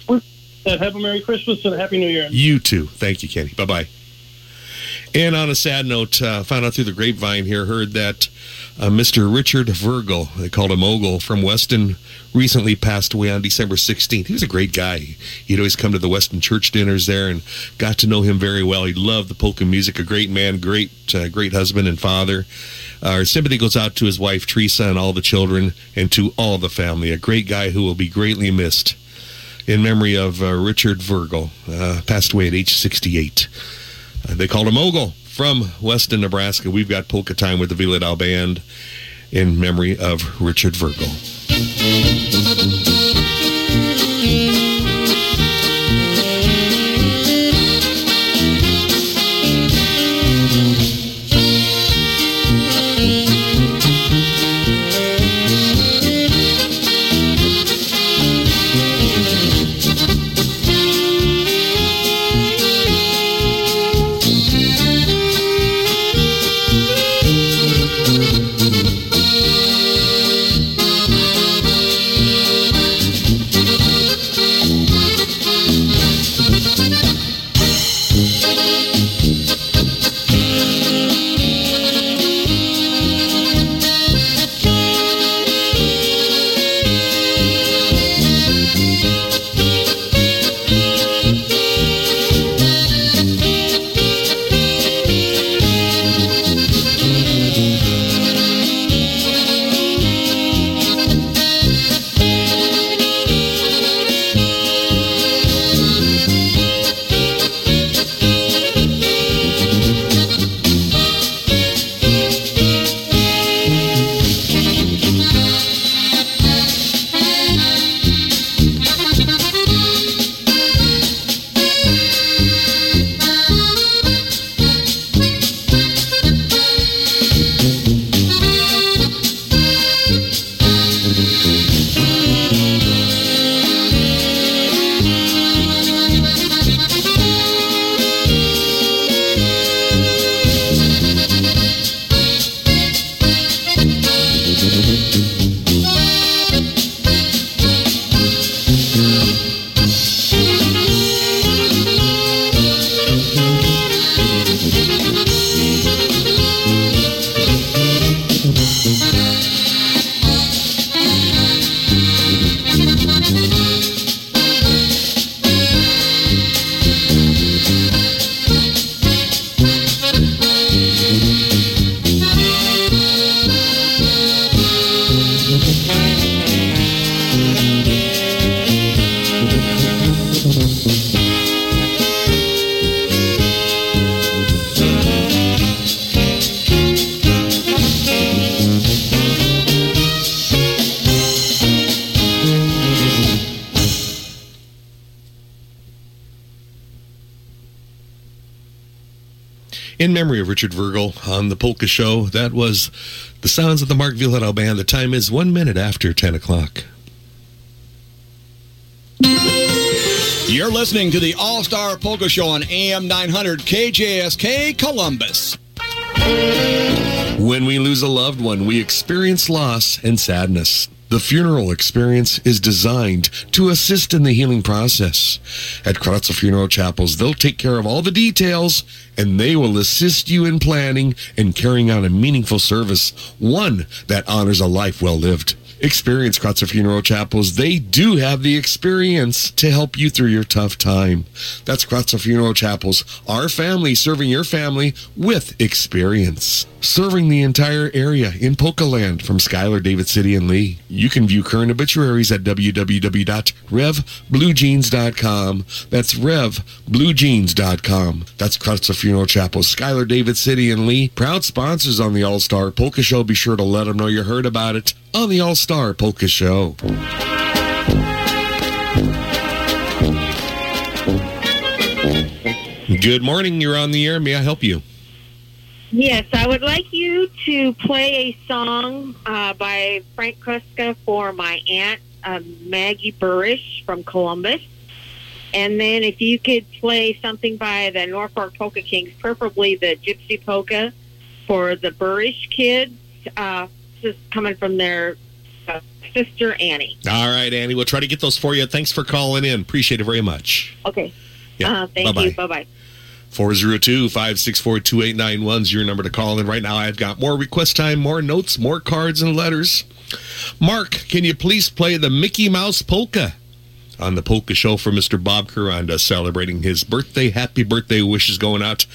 Have a Merry Christmas and a Happy New Year. You too. Thank you, Kenny. Bye bye. And on a sad note, uh, found out through the grapevine here, heard that uh, Mr. Richard Virgil, they called him Ogle, from Weston, recently passed away on December 16th. He was a great guy. He'd always come to the Weston church dinners there and got to know him very well. He loved the polka music, a great man, great, uh, great husband and father. Our sympathy goes out to his wife, Teresa, and all the children, and to all the family. A great guy who will be greatly missed. In memory of uh, Richard Virgil, uh, passed away at age 68. Uh, they called him Ogle from Weston, Nebraska. We've got Polka Time with the Viladal Band in memory of Richard Virgil. Memory of Richard Virgil on the Polka Show, that was the sounds of the Mark Vyhlidal Band. The time is one minute after 10 o'clock. You're listening to the All Star Polka Show on AM 900 KJSK Columbus. When we lose a loved one, we experience loss and sadness. The funeral experience is designed to assist in the healing process. At Kratzer Funeral Chapels, they'll take care of all the details and they will assist you in planning and carrying out a meaningful service, one that honors a life well lived. Experience Kratzer Funeral Chapels. They do have the experience to help you through your tough time. That's Kratzer Funeral Chapels, our family serving your family with experience. Serving the entire area in Polka Land from Schuyler, David City, and Lee. You can view current obituaries at www.revbluejeans.com. That's revbluejeans.com. That's Kratzer Funeral Chapels, Schuyler, David City, and Lee. Proud sponsors on the All Star Polka Show. Be sure to let them know you heard about it on the All Star Polka Show. Good morning. You're on the air. May I help you? Yes, I would like you to play a song uh, by Frank Kruska for my aunt uh, Maggie Burrish from Columbus. And then if you could play something by the Norfolk Polka Kings, preferably the Gypsy Polka for the Burrish kids, uh, just coming from their uh, sister Annie. All right, Annie. We'll try to get those for you. Thanks for calling in. Appreciate it very much. Okay. Yeah. Uh, thank Bye-bye. you. Bye bye. 402-564-2891 is your number to call. And right now I've got more request time, more notes, more cards and letters. Mark, can you please play the Mickey Mouse Polka on the Polka Show for Mr. Bob Karanda celebrating his birthday? Happy birthday wishes going out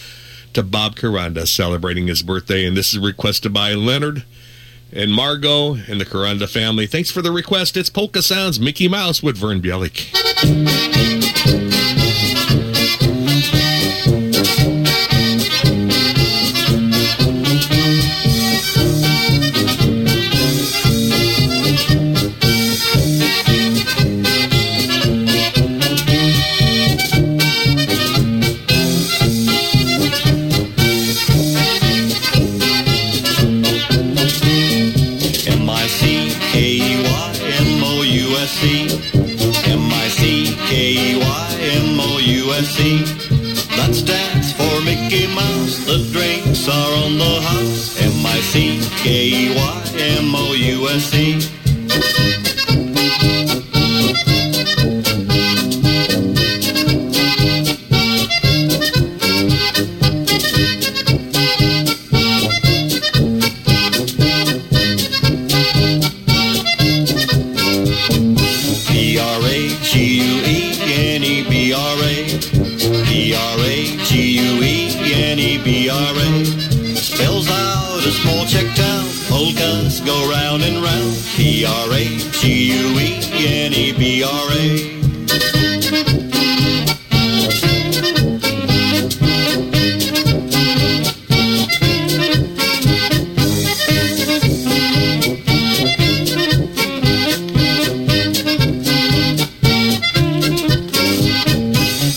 to Bob Karanda celebrating his birthday. And this is requested by Leonard and Margot and the Karanda family. Thanks for the request. It's Polka Sounds Mickey Mouse with Vern Bielik. M-I-C-K-E-Y-M-O-U-S-E That stands for Mickey Mouse. The drinks are on the house. M-I-C-K-E-Y-M-O-U-S-E Polkas go round and round. P-R-A-G-U-E-N-E-B-R-A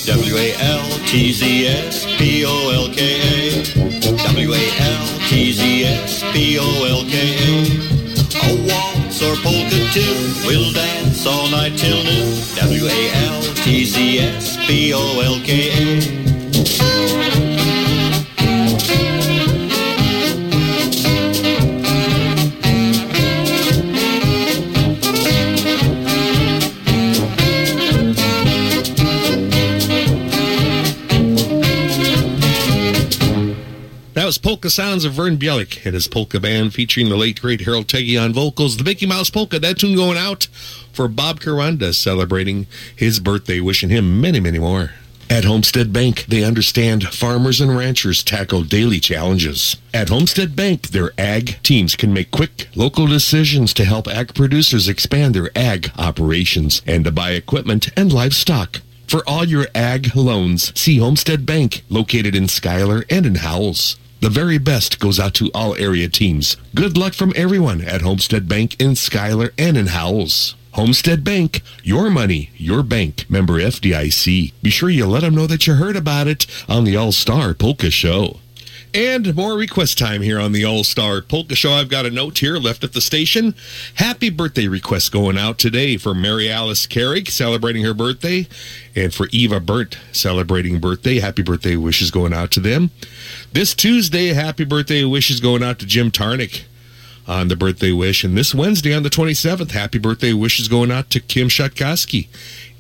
W-A-L-T-Z-S-P-O-L-K-A W-A-L-T-Z-S-P-O-L-K-A A waltz or polka tune We'll dance all night till noon. W-A-L-T-Z-S-P-O-L-K-A was Polka Sounds of Vern Bielik and his polka band featuring the late great Harold Teggy on vocals. The Mickey Mouse Polka, that tune going out for Bob Karanda celebrating his birthday, wishing him many, many more. At Homestead Bank, they understand farmers and ranchers tackle daily challenges. At Homestead Bank, their ag teams can make quick, local decisions to help ag producers expand their ag operations and to buy equipment and livestock. For all your ag loans, see Homestead Bank, located in Schuyler and in Howells. The very best goes out to all area teams. Good luck from everyone at Homestead Bank in Schuyler and in Howells. Homestead Bank, your money, your bank. Member FDIC. Be sure you let them know that you heard about it on the All Star Polka Show. And more request time here on the All Star Polka Show. I've got a note here left at the station. Happy birthday request going out today for Mary Alice Carrick celebrating her birthday, and for Eva Burnt celebrating birthday. Happy birthday wishes going out to them. This Tuesday, happy birthday wishes going out to Jim Tarnick on the birthday wish. And this Wednesday on the 27th, happy birthday wishes going out to Kim Shatkoski.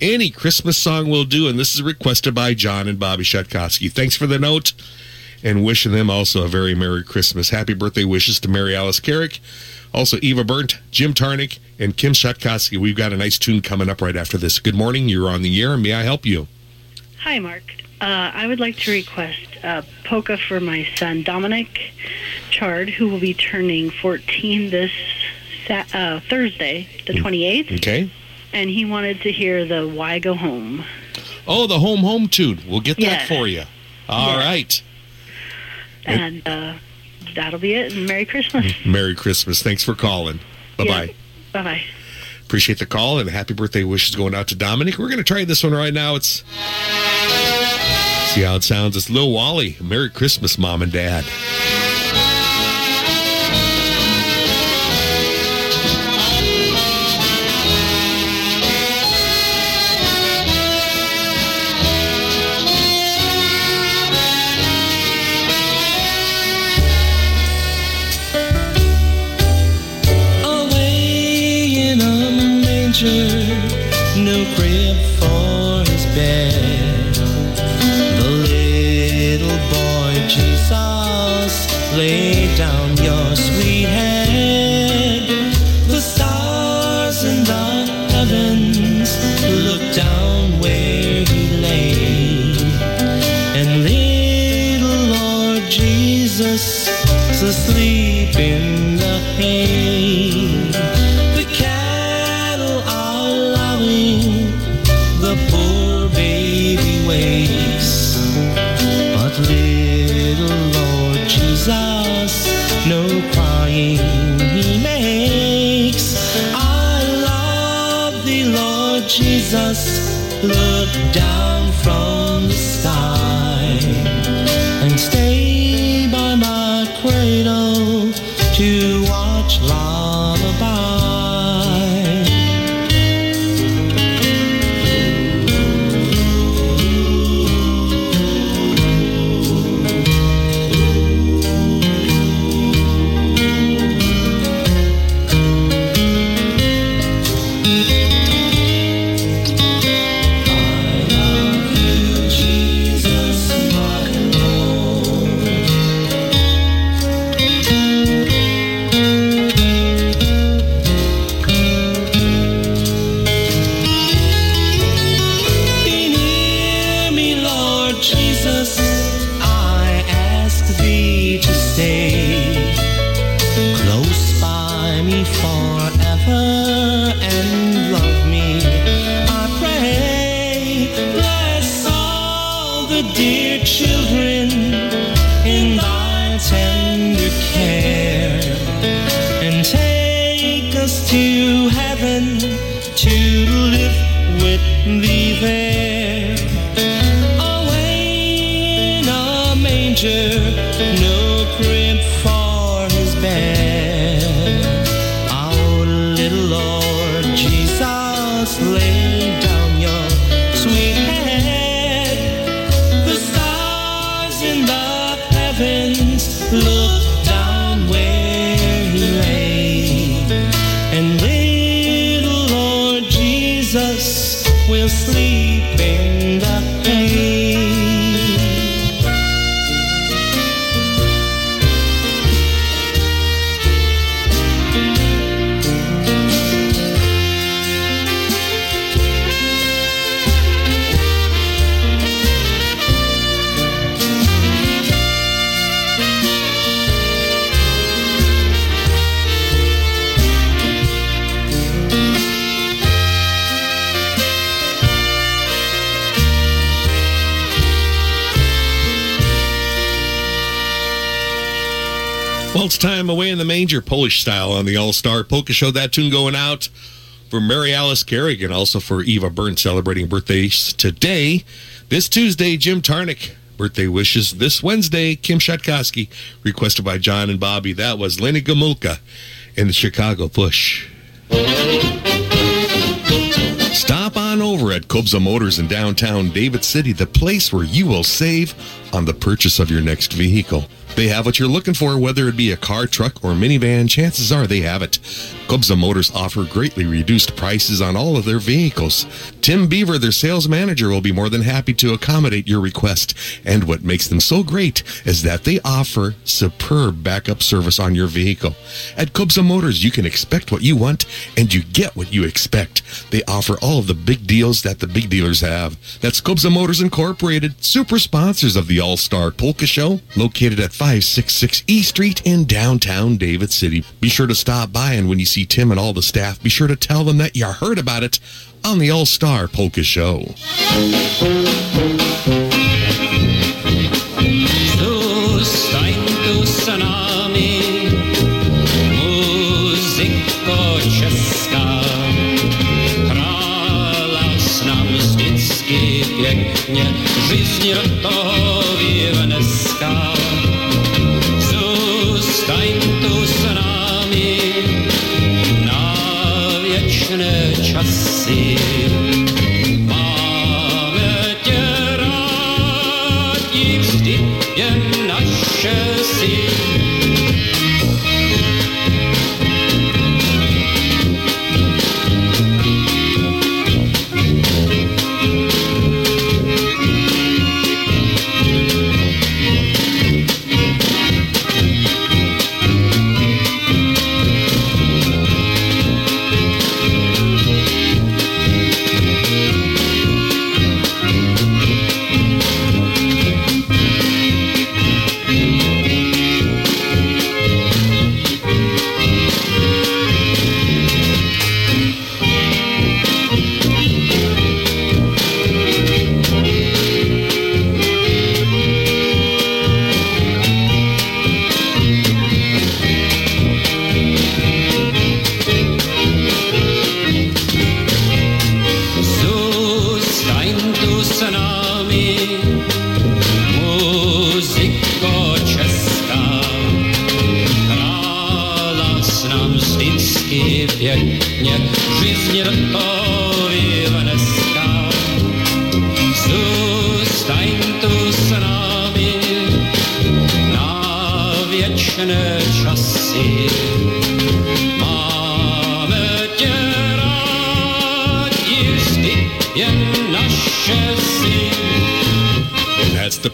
Any Christmas song will do, and this is requested by John and Bobby Shatkoski. Thanks for the note and wishing them also a very Merry Christmas. Happy birthday wishes to Mary Alice Carrick, also Eva Burnt, Jim Tarnick, and Kim Shatkoski. We've got a nice tune coming up right after this. Good morning. You're on the air. And may I help you? Hi, Mark. Uh, I would like to request a polka for my son Dominic Chard, who will be turning 14 this Sa- uh, Thursday, the 28th, Okay. and he wanted to hear the "Why Go Home." Oh, the home home tune. We'll get that Yes. for you. All Yes. right. And uh, that'll be it. Merry Christmas. Merry Christmas. Thanks for calling. Bye bye. Bye bye. Appreciate the call and happy birthday wishes going out to Dominic. We're going to try this one right now. It's see how it sounds. It's Lil Wally. Merry Christmas, Mom and Dad. The All Star Polka Show. That tune going out for Mary Alice Carrigan, also for Eva Burns celebrating birthdays today. This Tuesday, Jim Tarnick Birthday wishes this Wednesday, Kim Shatkowski, requested by John and Bobby. That was Lenny Gomulka in the Chicago Push. Stop on over at Kobza Motors in downtown David City, the place where you will save on the purchase of your next vehicle. They have what you're looking for, whether it be a car, truck, or minivan, chances are they have it. Kobza Motors offer greatly reduced prices on all of their vehicles. Tim Beaver, their sales manager, will be more than happy to accommodate your request. And what makes them so great is that they offer superb backup service on your vehicle. At Kobza Motors, you can expect what you want and you get what you expect. They offer all of the big deals that the big dealers have. That's Kobza Motors Incorporated, super sponsors of the All Star Polka Show, located at 566 E Street in downtown David City. Be sure to stop by, and when you see Tim and all the staff, be sure to tell them that you heard about it on the All Star Polka Show. жизни родной.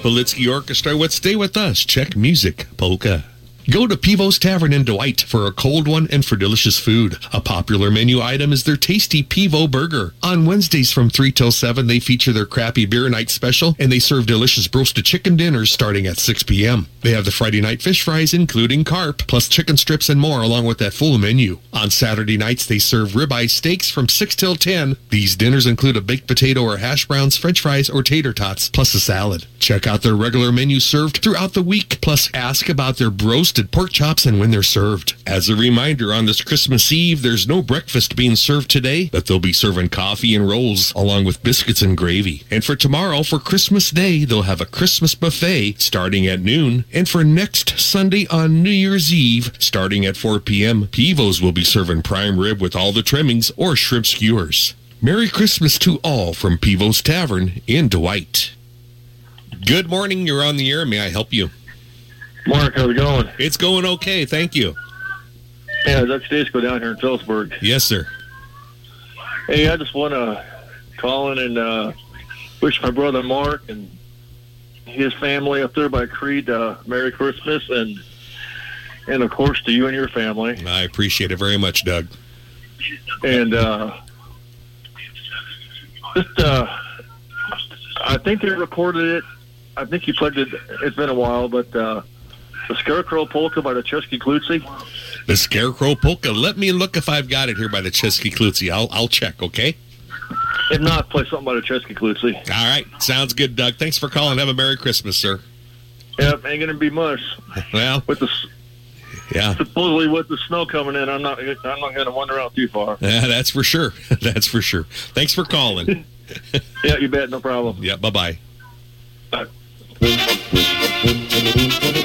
Politsky Orchestra with Stay With Us. Check music, polka. Go to Pivo's Tavern in Dwight for a cold one and for delicious food. A popular menu item is their tasty Pivo burger. On Wednesdays from 3 till 7, they feature their crappy beer night special and they serve delicious roasted chicken dinners starting at 6 p.m. They have the Friday night fish fries, including carp, plus chicken strips and more, along with that full menu. On Saturday nights, they serve ribeye steaks from 6 till 10. These dinners include a baked potato or hash browns, french fries, or tater tots, plus a salad. Check out their regular menu served throughout the week, plus ask about their roasted pork chops and when they're served. As a reminder, on this Christmas Eve, there's no breakfast being served today, but they'll be serving coffee and rolls along with biscuits and gravy. And for tomorrow, for Christmas Day, they'll have a Christmas buffet starting at noon. And for next Sunday on New Year's Eve, starting at 4 p.m., Pivo's will be serving prime rib with all the trimmings or shrimp skewers. Merry Christmas to all from Pivo's Tavern in Dwight. Good morning. You're on the air. May I help you? Mark, how's it going? It's going okay. Thank you. Yeah, Dutch Disco down here in Phillipsburg. Yes, sir. Hey, I just want to call in and uh, wish my brother Mark and his family up there by Crete uh, Merry Christmas and and of course to you and your family. I appreciate it very much, Doug. And uh, just uh, I think they recorded it. I think you played it. It's been a while, but uh, the Scarecrow Polka by the Chesky Klutzy. The Scarecrow Polka. Let me look if I've got it here by the Chesky Klutzy. I'll, I'll check, okay? If not, play something by the Chesky Klutzy. All right. Sounds good, Doug. Thanks for calling. Have a Merry Christmas, sir. Yep, ain't gonna be much. Well, with the yeah. supposedly with the snow coming in, I'm not I'm not gonna wander out too far. Yeah, that's for sure. That's for sure. Thanks for calling. yeah, you bet, no problem. Yeah, bye-bye. Bye. Here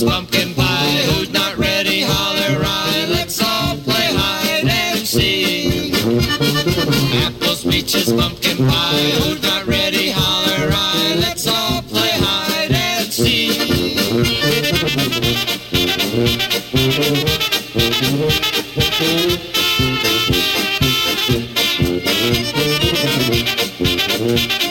Peaches, pumpkin pie. Who's not ready? Holler I. Let's all play hide and seek. Apples, peaches, pumpkin pie. Who's not ready? Holler I. Let's all play hide and seek. Here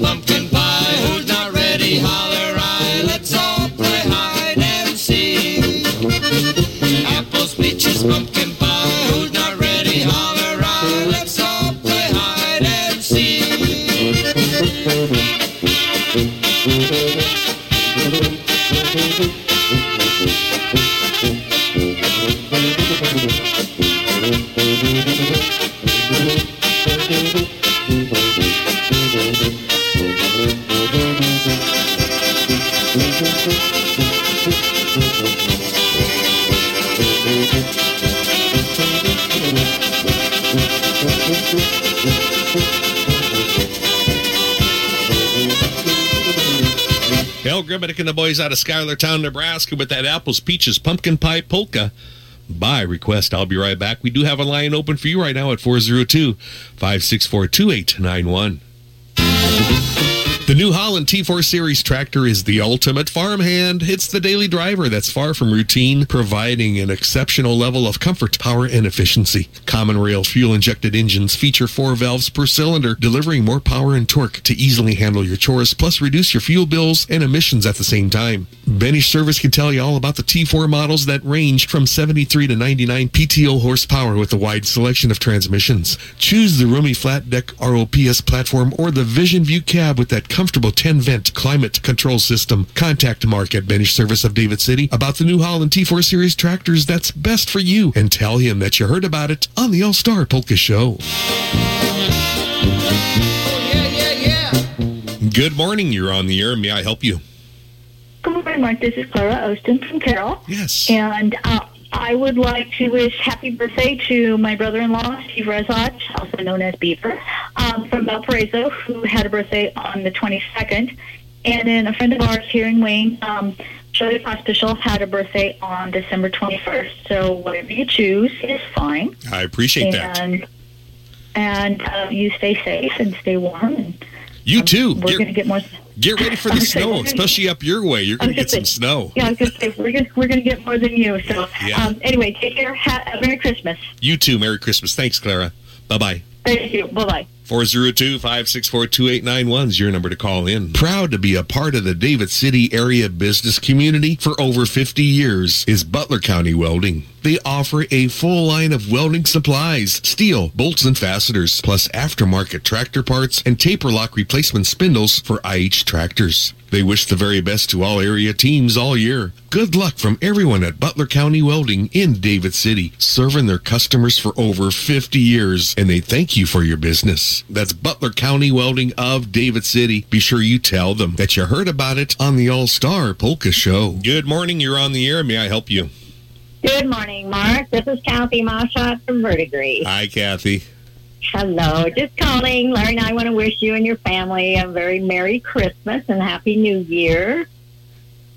Pumpkin pie. Who's not ready? Holler I. Let's all play hide and seek. Apples, peaches, pumpkin Hal Grimmick and the boys out of Schuylertown, Nebraska with that apples, peaches, pumpkin pie polka. By request, I'll be right back. We do have a line open for you right now at 402 564 2891. The New Holland T4 Series tractor is the ultimate farmhand. It's the daily driver that's far from routine, providing an exceptional level of comfort, power, and efficiency. Common rail fuel injected engines feature four valves per cylinder, delivering more power and torque to easily handle your chores, plus reduce your fuel bills and emissions at the same time. Benish Service can tell you all about the T4 models that range from 73 to 99 PTO horsepower with a wide selection of transmissions. Choose the roomy flat deck ROPS platform or the Vision View cab with that comfortable 10 vent climate control system. Contact Mark at Benish Service of David City about the New Holland T4 Series tractors that's best for you and tell him that you heard about it on the All Star Polka Show. Good morning. You're on the air. May I help you? Good morning, Mark. This is Clara Austin from Carroll. Yes. And uh, I would like to wish happy birthday to my brother-in-law, Steve Rezot, also known as Beaver, um, from Valparaiso, who had a birthday on the 22nd. And then a friend of ours here in Wayne, um, Shirley Hospital, had a birthday on December 21st. So whatever you choose is fine. I appreciate that. and, And uh, you stay safe and stay warm. And You too. we're going to get more... get ready for the snow, gonna- especially up your way. You're going to get was some snow. Yeah, I was going to say, we're going we're gonna get more than you. So Yeah. um, anyway, take care. Ha- Merry Christmas. You too. Merry Christmas. Thanks, Clara. Bye bye. Thank you. Bye-bye. 402 564 2891 is your number to call in. Proud to be a part of the David City area business community for over 50 years is Butler County Welding. They offer a full line of welding supplies, steel, bolts and fasteners, plus aftermarket tractor parts and taper lock replacement spindles for IH tractors. They wish the very best to all area teams all year. Good luck from everyone at Butler County Welding in David City, serving their customers for over 50 years, and they thank you for your business. That's Butler County Welding of David City. Be sure you tell them that you heard about it on the All Star Polka Show. Good morning. You're on the air. May I help you? Good morning, Mark. This is Kathy Mashot from Verdigre. Hi, Kathy. Hello. Just calling. Larry and I want to wish you and your family a very Merry Christmas and Happy New Year.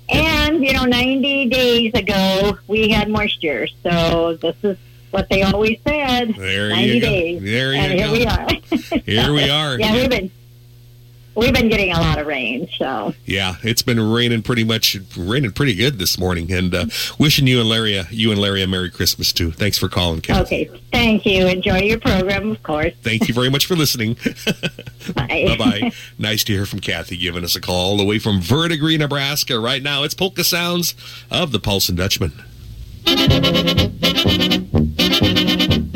And, you know, 90 days ago, we had moisture. So this is what they always said. There 90 you go. days. There and here go. we are. Here we are. yeah, we've been we've been getting a lot of rain. So Yeah, it's been raining pretty much, raining pretty good this morning. And uh, wishing you and Larry, a, you and Larry a Merry Christmas too. Thanks for calling, Kathy. okay, thank you. Enjoy your program, of course. Thank you very much for listening. Bye. Bye bye. nice to hear from Kathy giving us a call all the way from Verdigre, Nebraska. Right now, it's Polka Sounds of the Pulse and Dutchman. Pete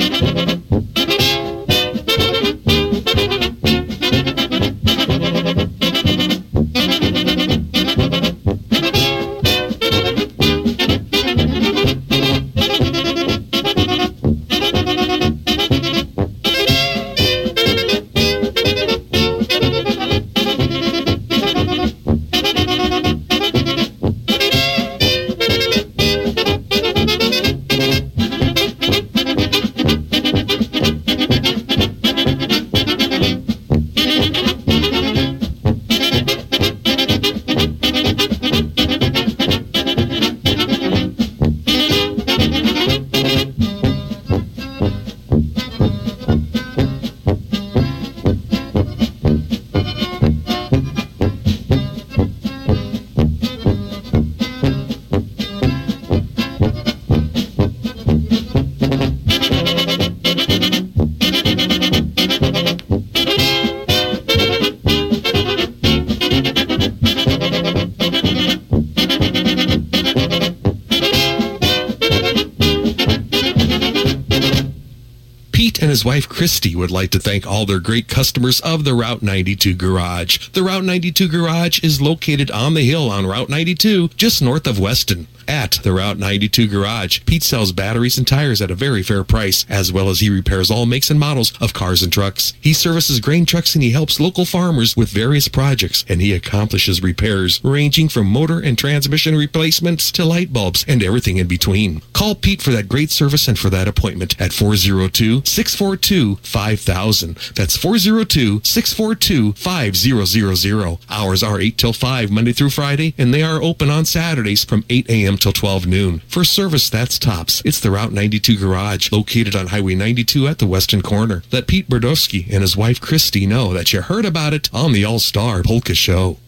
and his wife Christy would like to thank all their great customers of the Route 92 Garage. The Route 92 Garage is located on the hill on Route 92, just north of Weston. At the Route 92 Garage, Pete sells batteries and tires at a very fair price, as well as he repairs all makes and models of cars and trucks. He services grain trucks and he helps local farmers with various projects, and he accomplishes repairs ranging from motor and transmission replacements to light bulbs and everything in between. Call Pete for that great service and for that appointment at 402-642-5000. That's 402-642-5000. Hours are 8 till 5 Monday through Friday, and they are open on Saturdays from 8 a.m. till 12 noon. For service that's tops, it's the Route 92 Garage, located on Highway 92 at the western corner. Let Pete Berdowski and his wife Christy know that you heard about it on the All-Star Polka Show.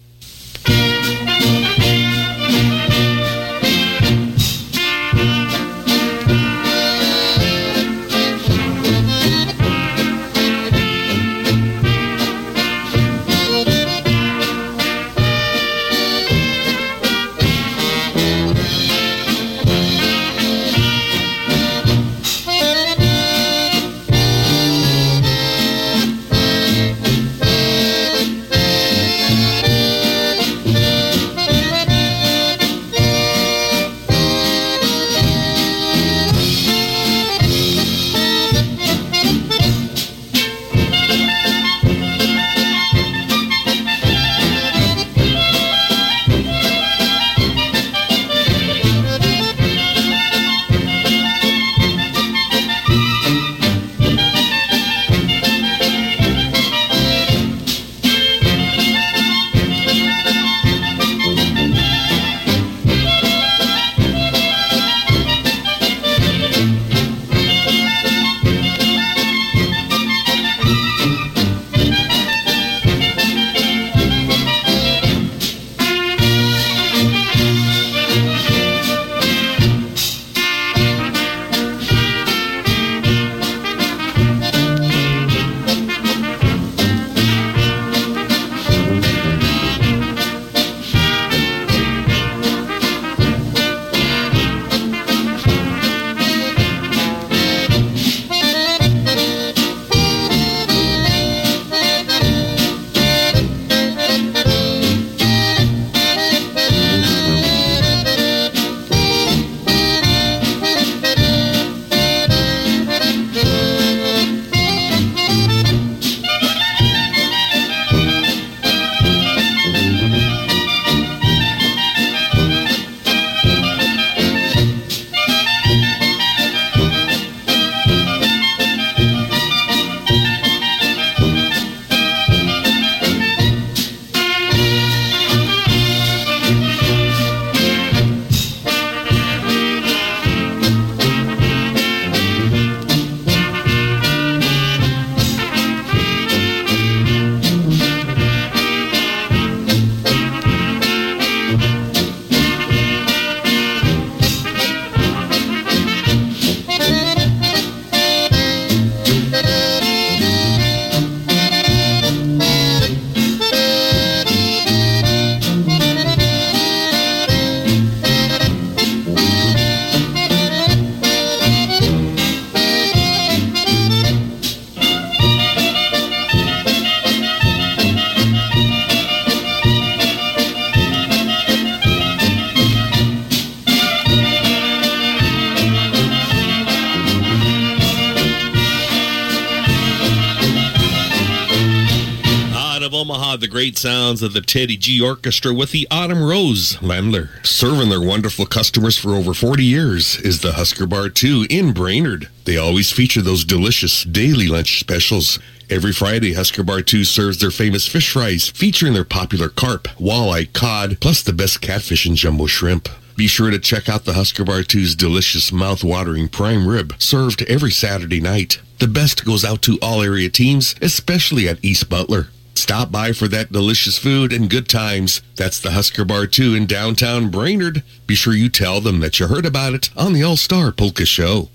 Sounds of the Teddy G Orchestra with the Autumn Rose Landler. Serving their wonderful customers for over 40 years is the Husker Bar 2 in Brainerd. They always feature those delicious daily lunch specials. Every Friday, Husker Bar 2 serves their famous fish fries, featuring their popular carp, walleye, cod, plus the best catfish and jumbo shrimp. Be sure to check out the Husker Bar 2's delicious mouth-watering prime rib, served every Saturday night. The best goes out to all area teams, especially at East Butler. Stop by for that delicious food and good times. That's the Husker Bar 2 in downtown Brainerd. Be sure you tell them that you heard about it on the All-Star Polka Show.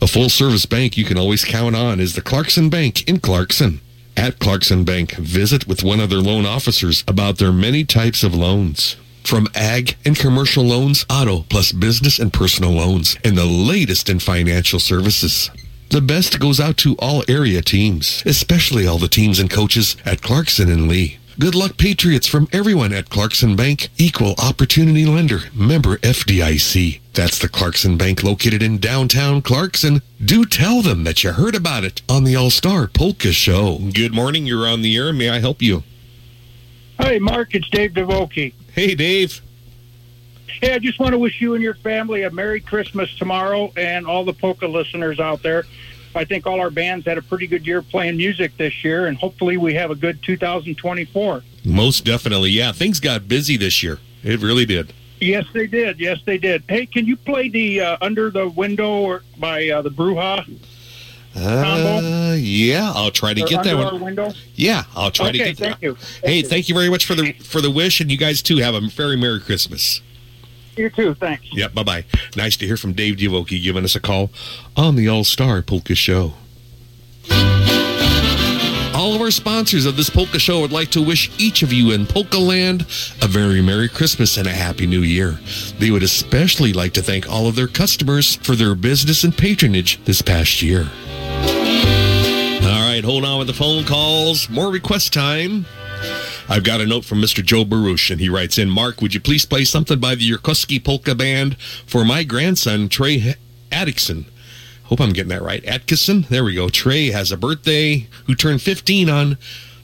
A full-service bank you can always count on is the Clarkson Bank in Clarkson. At Clarkson Bank, visit with one of their loan officers about their many types of loans. From ag and commercial loans, auto, plus business and personal loans, and the latest in financial services. The best goes out to all area teams, especially all the teams and coaches at Clarkson and Lee. Good luck, Patriots, from everyone at Clarkson Bank, equal opportunity lender, member FDIC. That's the Clarkson Bank located in downtown Clarkson. Do tell them that you heard about it on the All Star Polka Show. Good morning. You're on the air. May I help you? Hey, Mark, it's Dave DeVoke. Hey, Dave. Hey, I just want to wish you and your family a Merry Christmas tomorrow and all the polka listeners out there. I think all our bands had a pretty good year playing music this year, and hopefully we have a good 2024. Most definitely. Yeah, things got busy this year. It really did. Yes, they did. Yes, they did. Hey, can you play the uh, Under the Window or by uh, the Bruja? Uh, yeah, I'll try to Or get that Under one. Window? Yeah, I'll try to Okay, get that. thank you. Hey, thank you very much for the for the wish, and you guys too have a very merry Christmas. You too. Thanks. Yep, bye bye. Nice to hear from Dave Divoki giving us a call on the All Star Polka Show. All of our sponsors of this polka show would like to wish each of you in Polka Land a very Merry Christmas and a Happy New Year. They would especially like to thank all of their customers for their business and patronage this past year. All right, hold on with the phone calls. More request time. I've got a note from Mr. Joe Baruch, and he writes in, Mark, would you please play something by the Yurkowski Polka Band for my grandson, Trey Atkinson? Hope I'm getting that right. Atkinson? There we go. Trey has a birthday who turned 15 on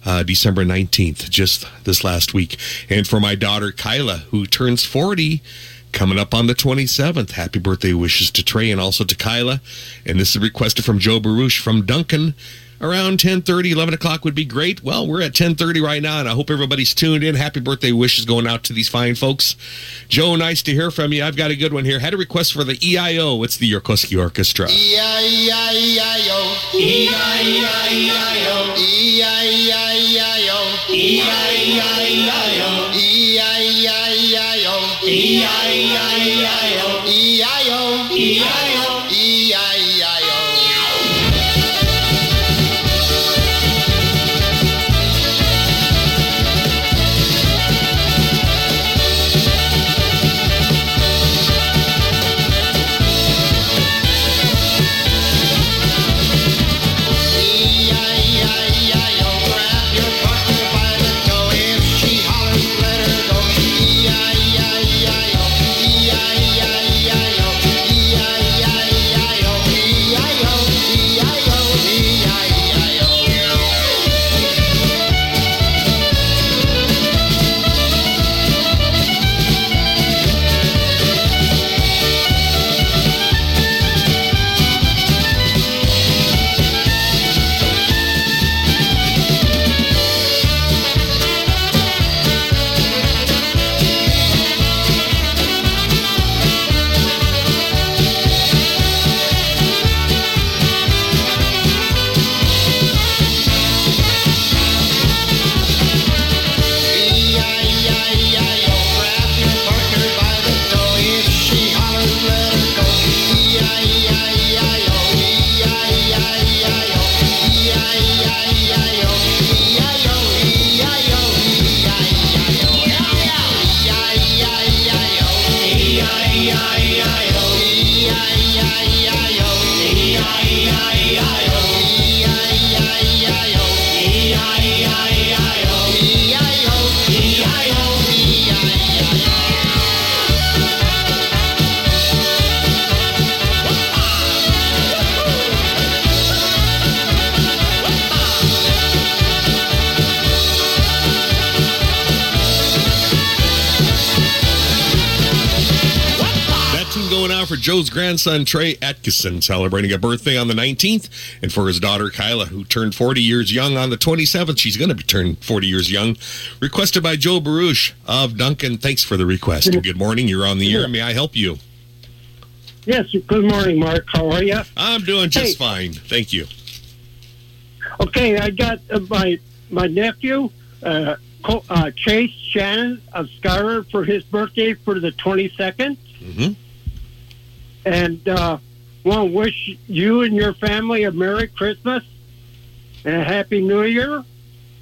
uh, December 19th, just this last week. And for my daughter, Kyla, who turns 40 coming up on the 27th. Happy birthday wishes to Trey and also to Kyla. And this is requested from Joe Baruch from Duncan. Around 10:30, 11 o'clock would be great. Well, we're at 10:30 right now, and I hope everybody's tuned in. Happy birthday wishes going out to these fine folks. Joe, nice to hear from you. I've got a good one here. Had a request for the EIO. It's the Yorkowski Orchestra. Grandson, Trey Atkinson, celebrating a birthday on the 19th. And for his daughter, Kyla, who turned 40 years young on the 27th. She's going to be turned 40 years young. Requested by Joe Baruch of Duncan. Thanks for the request. And good morning. You're on the air. May I help you? Yes, good morning, Mark. How are you? I'm doing just Hey. fine. Thank you. Okay, I got uh, my my nephew, uh, Co- uh, Chase Shannon of Schuyler for his birthday for the 22nd. Mhm. And uh, want to wish you and your family a Merry Christmas and a Happy New Year.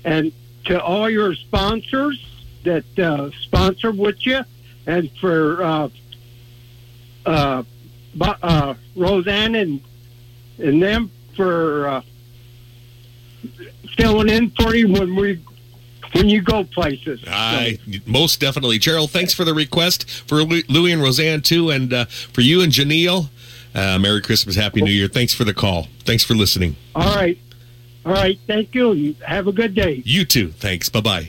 And to all your sponsors that uh, sponsor with you, and for uh, uh, uh, Roseanne and and them for uh, filling in for you when we when you go places. I most definitely, Gerald. Thanks for the request for Louie and Roseanne too, and uh, for you and Janelle. Uh, Merry Christmas, Happy New Year. Thanks for the call. Thanks for listening. All right, all right. Thank you. Have a good day. You too. Thanks. Bye bye.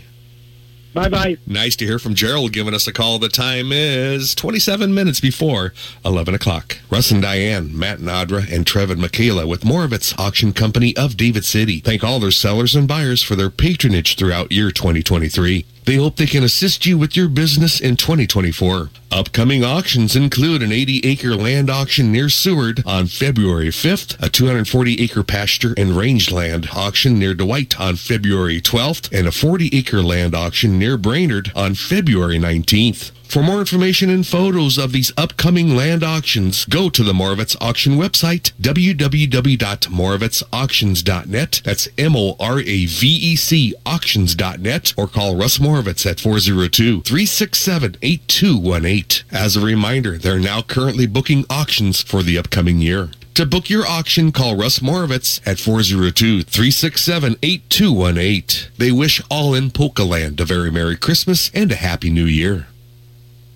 Bye bye. Nice to hear from Gerald giving us a call. The time is 27 minutes before 11 o'clock. Russ and Diane, Matt and Audra, and Trev and Michaela with Moravec Auction Company of David City. Thank all their sellers and buyers for their patronage throughout year 2023. They hope they can assist you with your business in 2024. Upcoming auctions include an 80 acre land auction near Seward on February 5th, a 240 acre pasture and rangeland auction near Dwight on February 12th, and a 40 acre land auction near Brainard on February 19th. For more information and photos of these upcoming land auctions, go to the Moravec Auction website, www.moravecauctions.net. That's M-O-R-A-V-E-C auctions.net or call Russ Moravec at 402-367-8218. As a reminder, they're now currently booking auctions for the upcoming year. To book your auction, call Russ Moravec at 402-367-8218. They wish all in Polka Land a very Merry Christmas and a Happy New Year.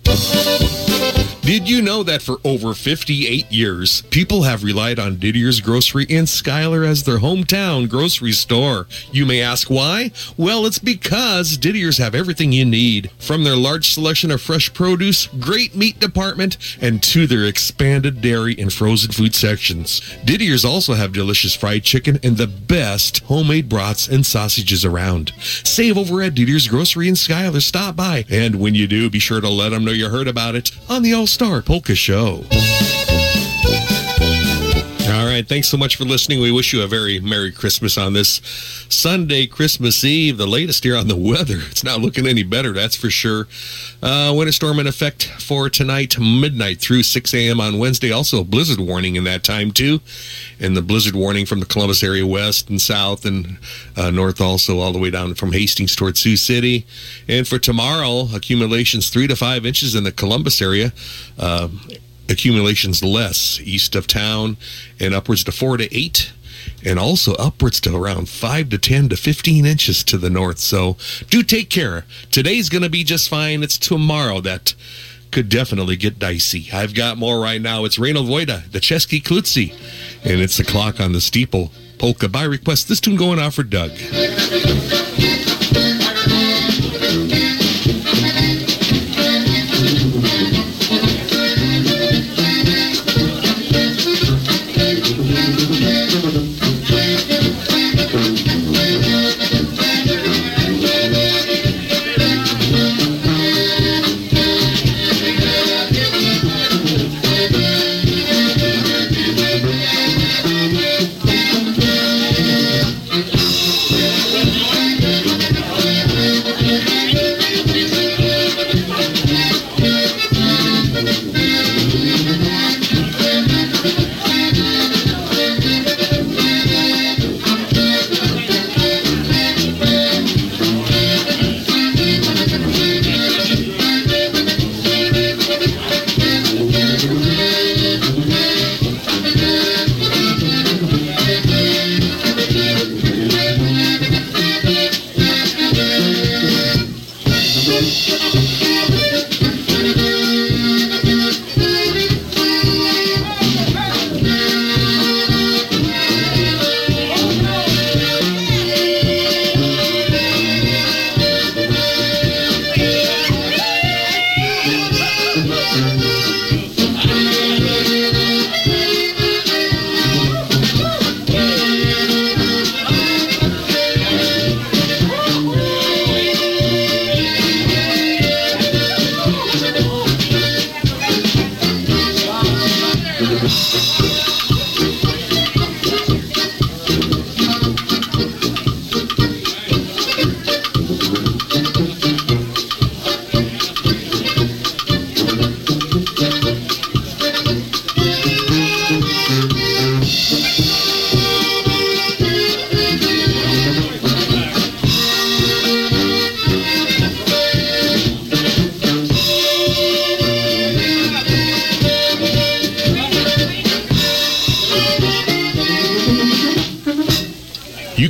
Thank you. Did you know that for over 58 years, people have relied on Didier's Grocery in Schuyler as their hometown grocery store? You may ask why? Well, it's because Didier's have everything you need, from their large selection of fresh produce, great meat department, and to their expanded dairy and frozen food sections. Didier's also have delicious fried chicken and the best homemade brats and sausages around. Save over at Didier's Grocery in Schuyler. Stop by, and when you do, be sure to let them know you heard about it on the Star Polka Show. All right. Thanks so much for listening. We wish you a very Merry Christmas on this Sunday, Christmas Eve. The latest here on the weather. It's not looking any better, that's for sure. Uh, winter storm in effect for tonight, midnight through 6 a.m. on Wednesday. Also, a blizzard warning in that time, too. And the blizzard warning from the Columbus area west and south and uh, north, also, all the way down from Hastings towards Sioux City. And for tomorrow, accumulations three to five inches in the Columbus area. Uh, accumulations less east of town and upwards to four to eight and also upwards to around 5 to 10 to 15 inches to the north. So do take care. Today's going to be just fine. It's tomorrow that could definitely get dicey. I've got more right now. It's Reynold Voida the Chesky Klutzy and it's the clock on the steeple. Polka by request. This tune going out for Doug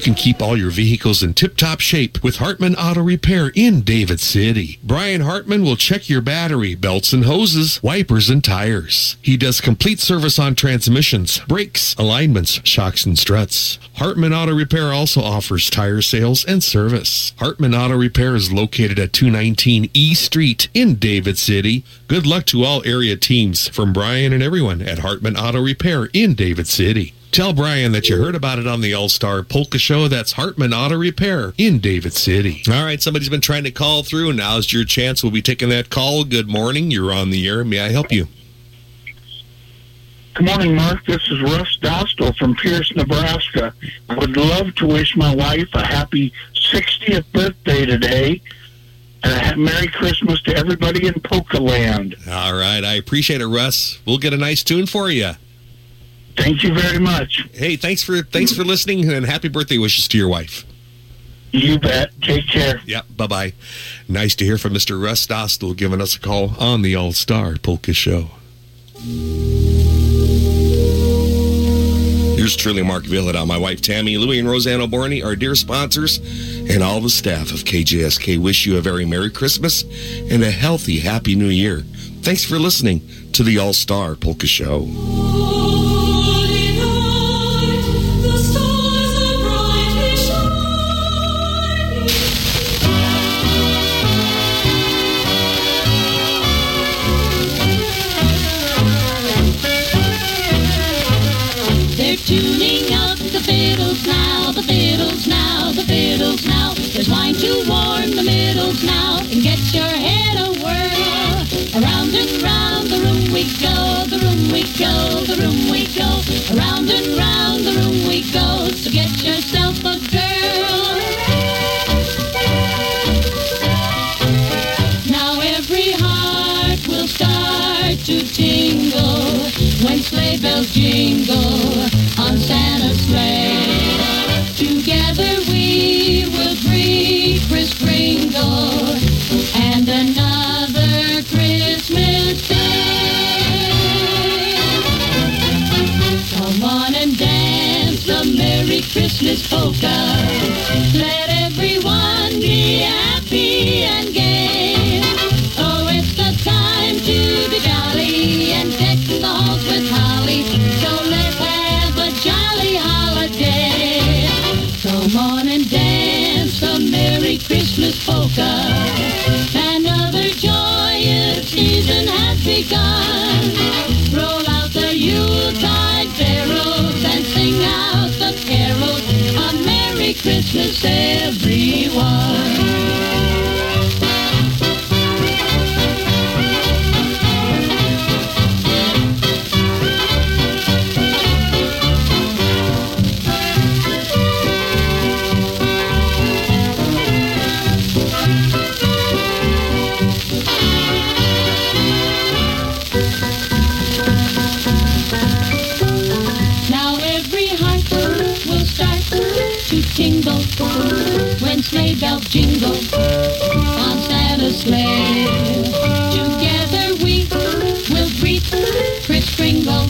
can keep all your vehicles in tip-top shape with Hartman Auto Repair in David City. Brian Hartman will check your battery, belts and hoses, wipers and tires. He does complete service on transmissions, brakes, alignments, shocks and struts. Hartman Auto Repair also offers tire sales and service. Hartman Auto Repair is located at 219 E Street in David City. Good luck to all area teams from Brian and everyone at Hartman Auto Repair in David City. Tell Brian that you heard about it on the All Star Polka Show. That's Hartman Auto Repair in David City. All right, somebody's been trying to call through, now's your chance. We'll be taking that call. Good morning. You're on the air. May I help you? Good morning, Mark. This is Russ Dostal from Pierce, Nebraska. I would love to wish my wife a happy 60th birthday today and a Merry Christmas to everybody in Polka Land. All right, I appreciate it, Russ. We'll get a nice tune for you. Thank you very much. Hey, thanks for thanks for listening, and happy birthday wishes to your wife. You bet. Take care. Yeah, bye bye. Nice to hear from Mr. Russ Dostal giving us a call on the All Star Polka Show. Here's truly Mark Vyhlidal, my wife Tammy, Louie, and Roseanne O'Borney, our dear sponsors, and all the staff of KJSK wish you a very Merry Christmas and a healthy, Happy New Year. Thanks for listening to the All Star Polka Show. Bells jingle on Santa's sleigh. Together we will greet Kris Kringle and another Christmas day. Come on and dance the Merry Christmas polka. Polka. Another joyous season has begun. Roll out the Yuletide barrels and sing out the carols. A Merry Christmas, everyone. Tingle when sleigh bells jingle on Santa's sleigh. Together we will greet Kris Kringle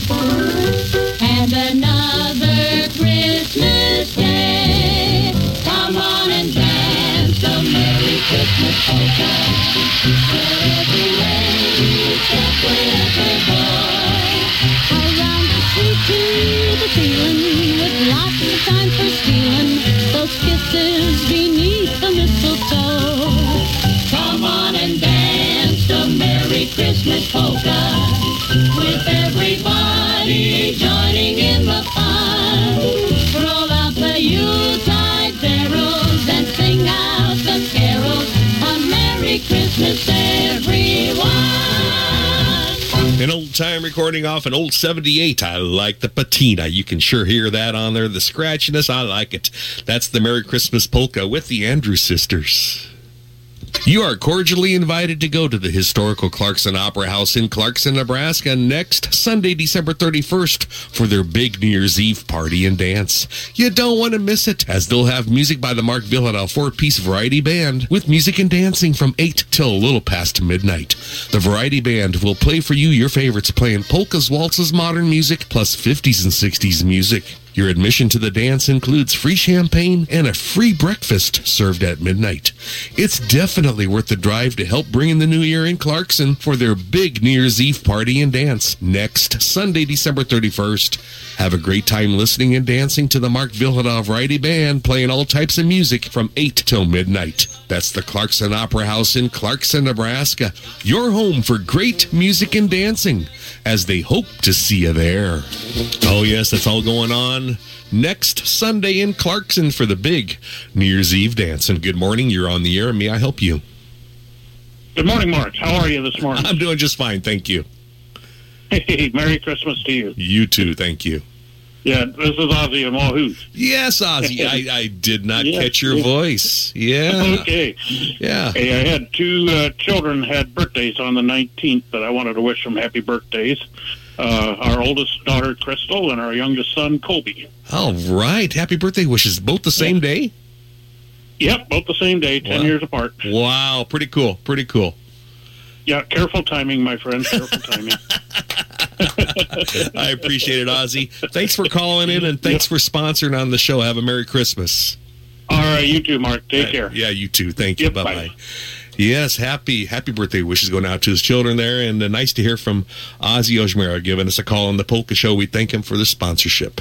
and another Christmas day. Come on and dance the Merry Christmas polka. Every way you step with a boy. Around the street to the ceiling with lots of time for stealing kisses beneath the mistletoe. Come on and dance the Merry Christmas polka with everybody joining in the fun. Roll out the Yuletide barrels and sing out the carols. A Merry Christmas, everyone. An old time recording off an old 78. I like the patina. You can sure hear that on there. The scratchiness, I like it. That's the Merry Christmas polka with the Andrews sisters. You are cordially invited to go to the historical Clarkson Opera House in Clarkson, Nebraska next Sunday, December 31st for their big New Year's Eve party and dance. You don't want to miss it as they'll have music by the Mark Vyhlidal four-piece variety band with music and dancing from 8 till a little past midnight. The variety band will play for you your favorites playing polkas, waltzes, modern music, plus 50s and 60s music. Your admission to the dance includes free champagne and a free breakfast served at midnight. It's definitely worth the drive to help bring in the new year in Clarkson for their big New Year's Eve party and dance next Sunday, December 31st. Have a great time listening and dancing to the Mark Vyhlidal Variety Band playing all types of music from 8 till midnight. That's the Clarkson Opera House in Clarkson, Nebraska. Your home for great music and dancing as they hope to see you there. Oh, yes, that's all going on next Sunday in Clarkson for the big New Year's Eve dance. And good morning. You're on the air. May I help you? Good morning, Mark. How are you this morning? I'm doing just fine. Thank you. Hey, Merry Christmas to you. You too. Thank you. Yeah, this is Ozzy Wahoo. Yes, Ozzy. I, I did not catch your voice. Yeah. Okay. Yeah. Hey, I had two uh, children had birthdays on the 19th that I wanted to wish them happy birthdays. Uh, our oldest daughter, Crystal, and our youngest son, Colby. All right. Happy birthday wishes. Both the same day? Yep, both the same day, 10 Wow. years apart. Wow. Pretty cool. Pretty cool. Yeah, careful timing, my friend. Careful timing. I appreciate it, Ozzy. Thanks for calling in and thanks for sponsoring on the show. Have a Merry Christmas. All right, you too, Mark. Take care. Yeah, you too. Thank you. Yep, bye bye. bye. Yes, happy happy birthday wishes going out to his children there, and uh, nice to hear from Ozzy Ojmera giving us a call on the Polka Show. We thank him for the sponsorship.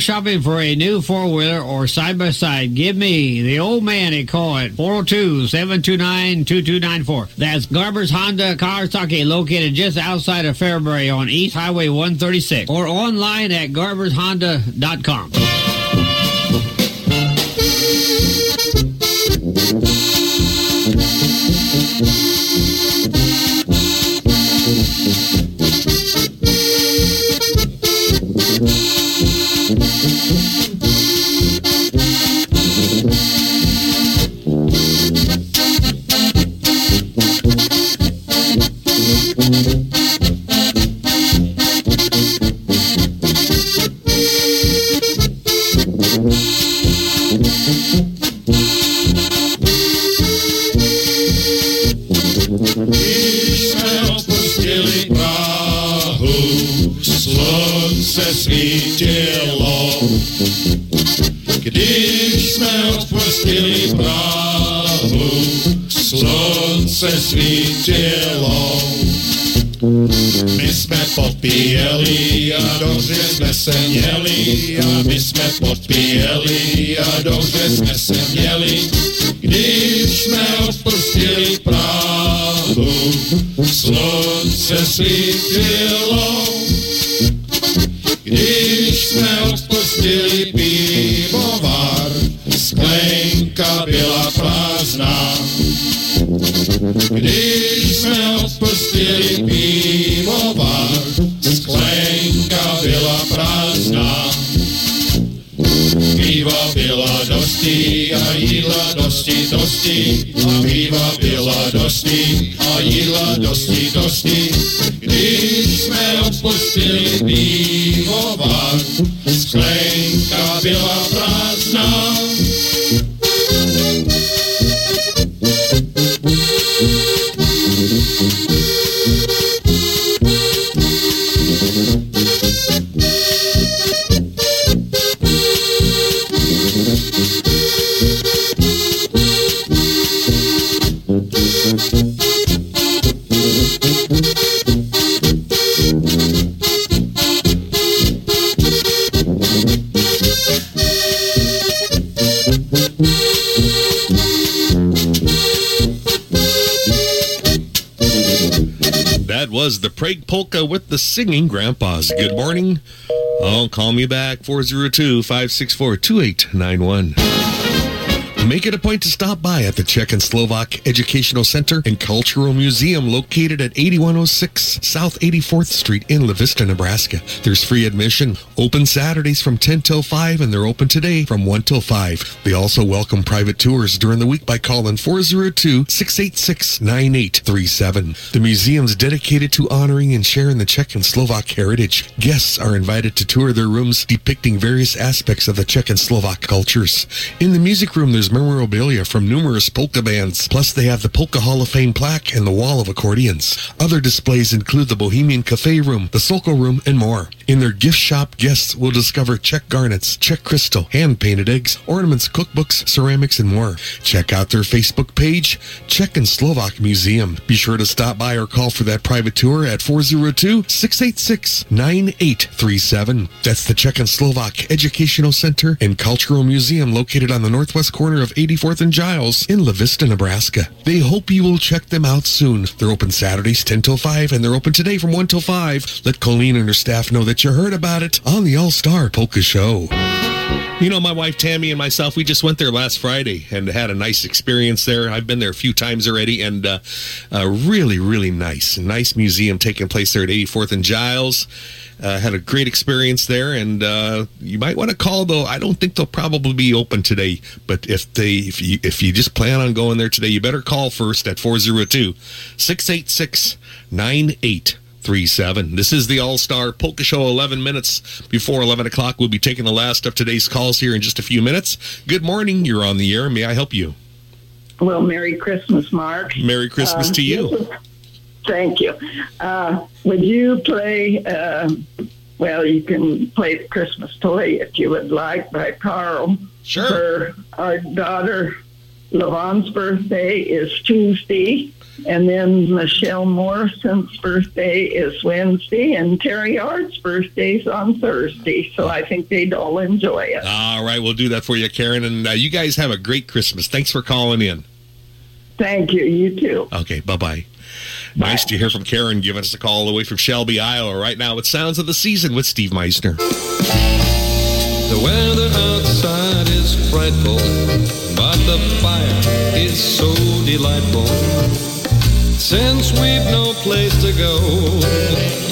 shopping for a new four-wheeler or side-by-side, give me, the old man, a call at 402-729-2294. That's Garber's Honda Kawasaki located just outside of Fairbury on East Highway 136 or online at garbershonda.com. slunce svítilo. My jsme popíjeli Polka with the singing grandpas. Good morning. Oh, call me back 402 564 2891. Make it a point to stop by at the Czech and Slovak Educational Center and Cultural Museum located at 8106 South 84th Street in La Vista, Nebraska. There's free admission, open Saturdays from 10 till 5, and they're open today from 1 till 5. They also welcome private tours during the week by calling 402-686-9837. The museum's dedicated to honoring and sharing the Czech and Slovak heritage. Guests are invited to tour their rooms depicting various aspects of the Czech and Slovak cultures. In the music room, there's memorabilia from numerous polka bands. Plus, they have the Polka Hall of Fame plaque and the wall of accordions. Other displays include the Bohemian Cafe Room, the Sokol Room, and more. In their gift shop, guests will discover Czech garnets, Czech crystal, hand-painted eggs, ornaments, cookbooks, ceramics, and more. Check out their Facebook page, Czech and Slovak Museum. Be sure to stop by or call for that private tour at 402-686-9837. That's the Czech and Slovak Educational Center and Cultural Museum located on the northwest corner of 84th and Giles in La Vista, Nebraska. They hope you will check them out soon. They're open Saturdays 10 till 5 and they're open today from 1 till 5. Let Colleen and her staff know that you heard about it on the All-Star Polka Show. You know, my wife Tammy and myself, we just went there last Friday and had a nice experience there. I've been there a few times already and uh, uh, really, really nice. Nice museum taking place there at 84th and Giles. Uh, had a great experience there, and uh, you might want to call though. I don't think they'll probably be open today, but if they if you if you just plan on going there today, you better call first at 402 686 9837. This is the All Star Polka Show. 11 minutes before 11 o'clock. We'll be taking the last of today's calls here in just a few minutes. Good morning. You're on the air. May I help you? Well, Merry Christmas, Mark. Merry Christmas Uh, to you. is- Thank you. Uh, would you play, uh, well, you can play the Christmas Toy if you would like by Carl. Sure. Her, our daughter Lavon's birthday is Tuesday, and then Michelle Morrison's birthday is Wednesday, and Terry Hart's birthday's on Thursday. So I think they'd all enjoy it. All right, we'll do that for you, Karen. And uh, you guys have a great Christmas. Thanks for calling in. Thank you. You too. Okay, bye bye. Nice to hear from Karen giving us a call away from Shelby, Iowa. Right now, it's Sounds of the Season with Steve Meisner. The weather outside is frightful, but the fire is so delightful. Since we've no place to go,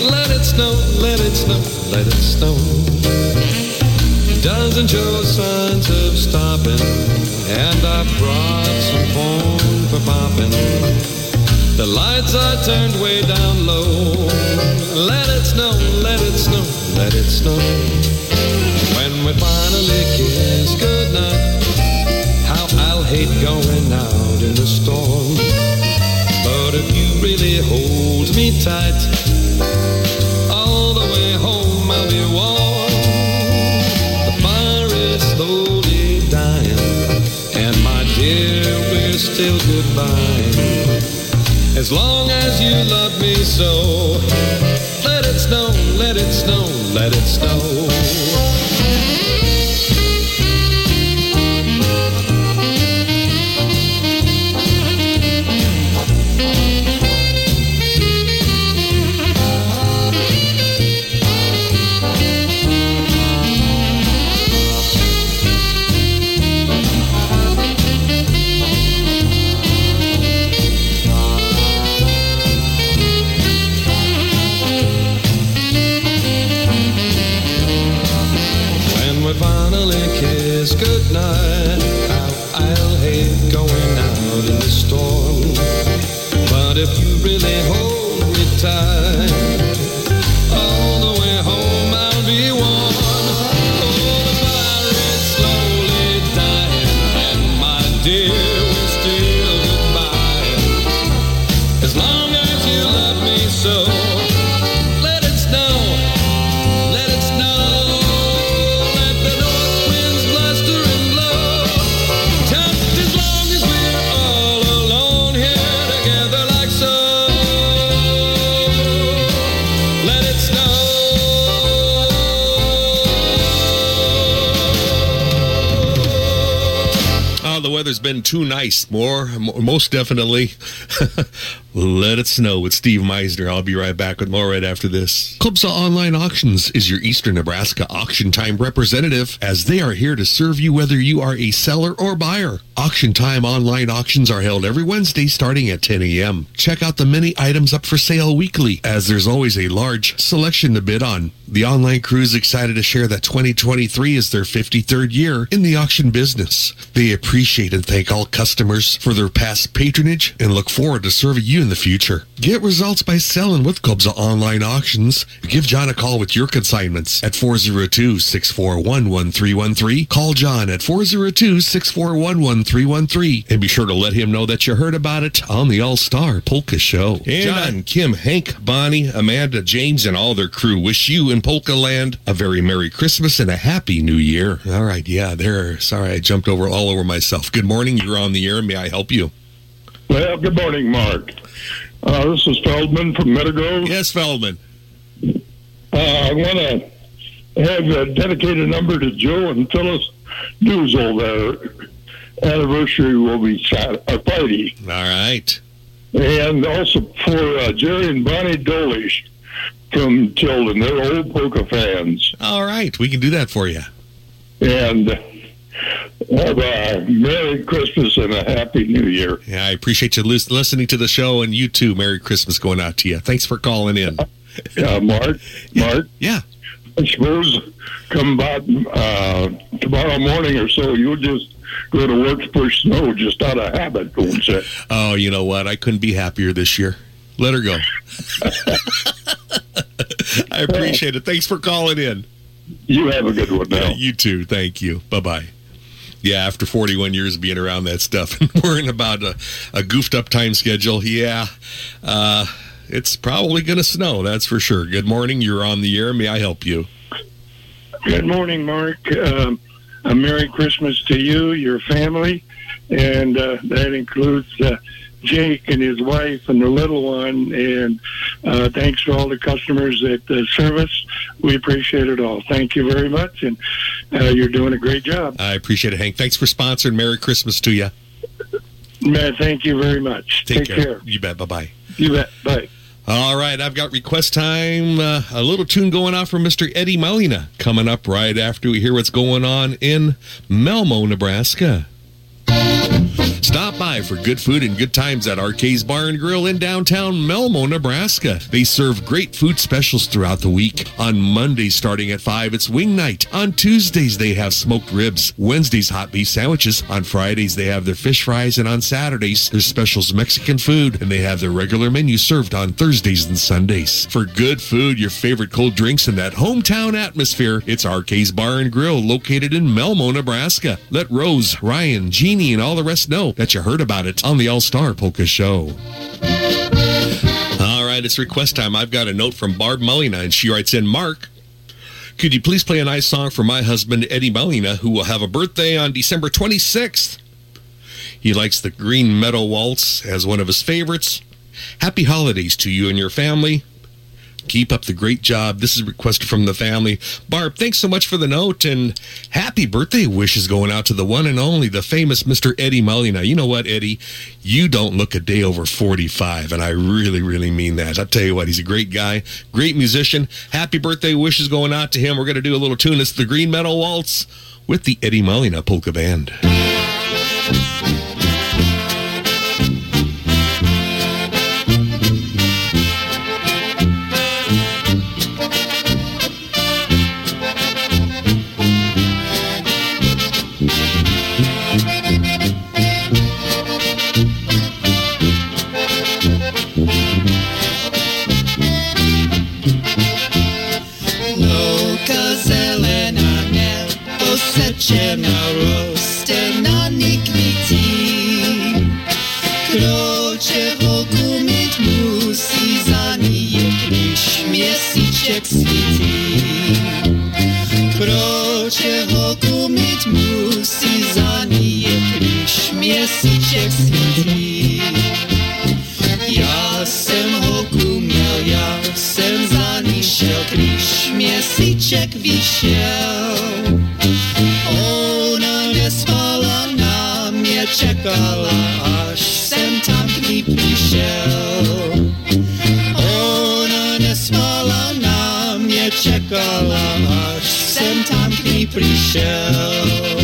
let it snow, let it snow, let it snow. Doesn't show signs of stopping, and I brought some corn for popping. The lights are turned way down low. Let it snow, let it snow, let it snow. When we finally kiss goodnight, how I'll hate going out in the storm. But if you really hold me tight, all the way home I'll be warm. The fire is slowly dying, and my dear, we're still goodbye. As long as you love me so, let it snow, let it snow, let it snow. Been too nice. More, mo- most definitely. Let It Snow with Steve Meisner. I'll be right back with more right after this. Kobza Online Auctions is your Eastern Nebraska auction time representative as they are here to serve you whether you are a seller or buyer. Auction time online auctions are held every Wednesday starting at 10 a.m. Check out the many items up for sale weekly as there's always a large selection to bid on. The online crew is excited to share that 2023 is their 53rd year in the auction business. They appreciate and thank all customers for their past patronage and look forward to serving you in the future. Get results by selling with Kobza Online Auctions. Give John a call with your consignments at 402-641-1313. Call John at 402-641-1313 and be sure to let him know that you heard about it on the All-Star Polka Show. And John, Kim, Hank, Bonnie, Amanda, James, and all their crew wish you in Polka Land a very Merry Christmas and a Happy New Year. All right, yeah, there. Sorry, I jumped over all over myself. Good morning. You're on the air. May I help you? Well, good morning, Mark. Uh, this is Feldman from Meadow Yes, Feldman. Uh, I want to have a dedicated number to Joe and Phyllis Duzel. Their anniversary will be Sat- uh, Friday. All right. And also for uh, Jerry and Bonnie Dolish from Tilden. They're old polka fans. All right. We can do that for you. And have a Merry Christmas and a Happy New Year. Yeah, I appreciate you listening to the show, and you too. Merry Christmas going out to you. Thanks for calling in. Uh, Mark, Mark. Yeah. I suppose come about uh, tomorrow morning or so, you'll just go to work to push snow just out of habit, won't you? Oh, you know what? I couldn't be happier this year. Let her go. I appreciate it. Thanks for calling in. You have a good one now. Yeah, you too. Thank you. Bye bye. Yeah, after 41 years of being around that stuff and worrying about a, a goofed up time schedule, yeah, uh, it's probably going to snow. That's for sure. Good morning. You're on the air. May I help you? Good morning, Mark. Um, a Merry Christmas to you, your family, and uh, that includes uh, Jake and his wife and the little one. And uh, thanks for all the customers at the service. We appreciate it all. Thank you very much, and uh, you're doing a great job. I appreciate it, Hank. Thanks for sponsoring. Merry Christmas to you. Man, thank you very much. Take, Take care. care. You bet. Bye bye. You bet. Bye. All right, I've got request time. Uh, a little tune going off from Mr. Eddie Molina coming up right after we hear what's going on in Malmo, Nebraska. Stop by for good food and good times at Arcade's Bar and Grill in downtown Malmo, Nebraska. They serve great food specials throughout the week. On Mondays starting at 5, it's wing night. On Tuesdays, they have smoked ribs. Wednesdays, hot beef sandwiches. On Fridays, they have their fish fries. And on Saturdays, their specials Mexican food. And they have their regular menu served on Thursdays and Sundays. For good food, your favorite cold drinks, and that hometown atmosphere, it's Arcade's Bar and Grill located in Malmo, Nebraska. Let Rose, Ryan, Jeannie, and all the rest know that you heard about it on the All Star Polka Show. All right, it's request time. I've got a note from Barb Mullina, and she writes in, Mark, could you please play a nice song for my husband, Eddie Mullina, who will have a birthday on December 26th? He likes the Green Meadow Waltz as one of his favorites. Happy holidays to you and your family. Keep up the great job. This is requested from the family. Barb, thanks so much for the note and happy birthday wishes going out to the one and only, the famous Mr. Eddie Molina. You know what, Eddie? You don't look a day over 45, and I really, really mean that. I'll tell you what, he's a great guy, great musician. Happy birthday wishes going out to him. We're going to do a little tune. It's the Green Meadow Waltz with the Eddie Molina Polka Band. Měsíček svítí. Kdo čeho kumit musí, za ní je, když měsíček svítí. Já jsem ho kuměl, já jsem za ní šel, když měsíček vyšel. Ona nespala na mě, čekala, až jsem tam k ní przyszedł. Ona nie spała na mnie, czekała, aż sem tam k niej przyszedł.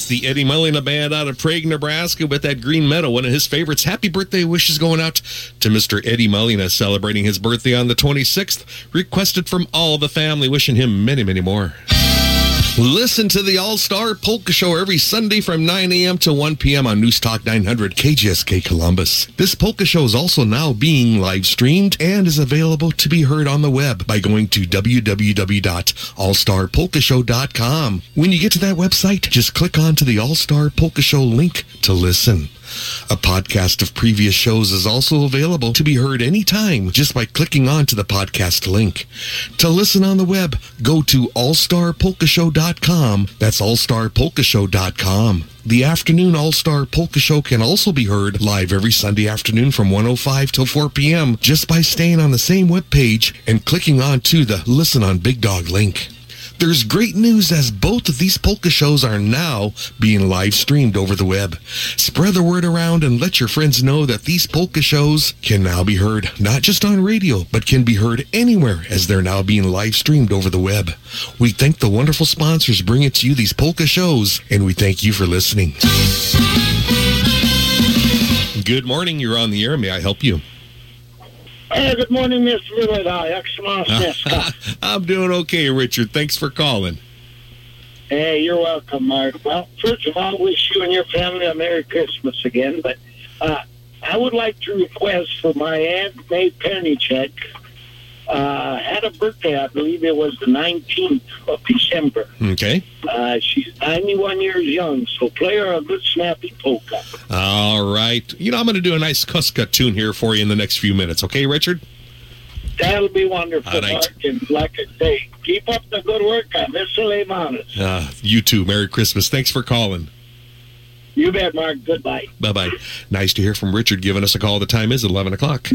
That's the Eddie Molina Band out of Prague, Nebraska with that Green Meadow, one of his favorites. Happy birthday wishes going out to Mr. Eddie Molina uh, celebrating his birthday on the 26th. Requested from all the family, wishing him many, many more. Listen to the All Star Polka Show every Sunday from 9 a.m. to 1 p.m. on News Talk 900 KJSK Columbus. This polka show is also now being live streamed and is available to be heard on the web by going to www.allstarpolkashow.com. When you get to that website, just click on to the All Star Polka Show link to listen. A podcast of previous shows is also available to be heard anytime just by clicking on to the podcast link. To listen on the web, go to allstarpolkashow.com. That's allstarpolkashow.com. The afternoon All-Star Polka Show can also be heard live every Sunday afternoon from 105 till 4 p.m. just by staying on the same webpage and clicking on to the Listen on Big Dog link. There's great news as both of these polka shows are now being live streamed over the web. Spread the word around and let your friends know that these polka shows can now be heard not just on radio, but can be heard anywhere as they're now being live streamed over the web. We thank the wonderful sponsors bringing to you these polka shows, and we thank you for listening. Good morning. You're on the air. May I help you? Hey, good morning, Miss Willard. I'm doing okay, Richard. Thanks for calling. Hey, you're welcome, Mark. Well, first of all, wish you and your family a Merry Christmas again. But uh, I would like to request for my Aunt May Pernicek. Uh, had a birthday, I believe it was the 19th of December. Okay. Uh, she's 91 years young, so play her a good snappy polka. All right. You know, I'm going to do a nice Kuska tune here for you in the next few minutes. Okay, Richard? That'll be wonderful, All right. Mark. And like I say, keep up the good work. I miss the Uh, you too. Merry Christmas. Thanks for calling. You bet, Mark. Goodbye. Bye bye. Nice to hear from Richard giving us a call. The time is 11 o'clock.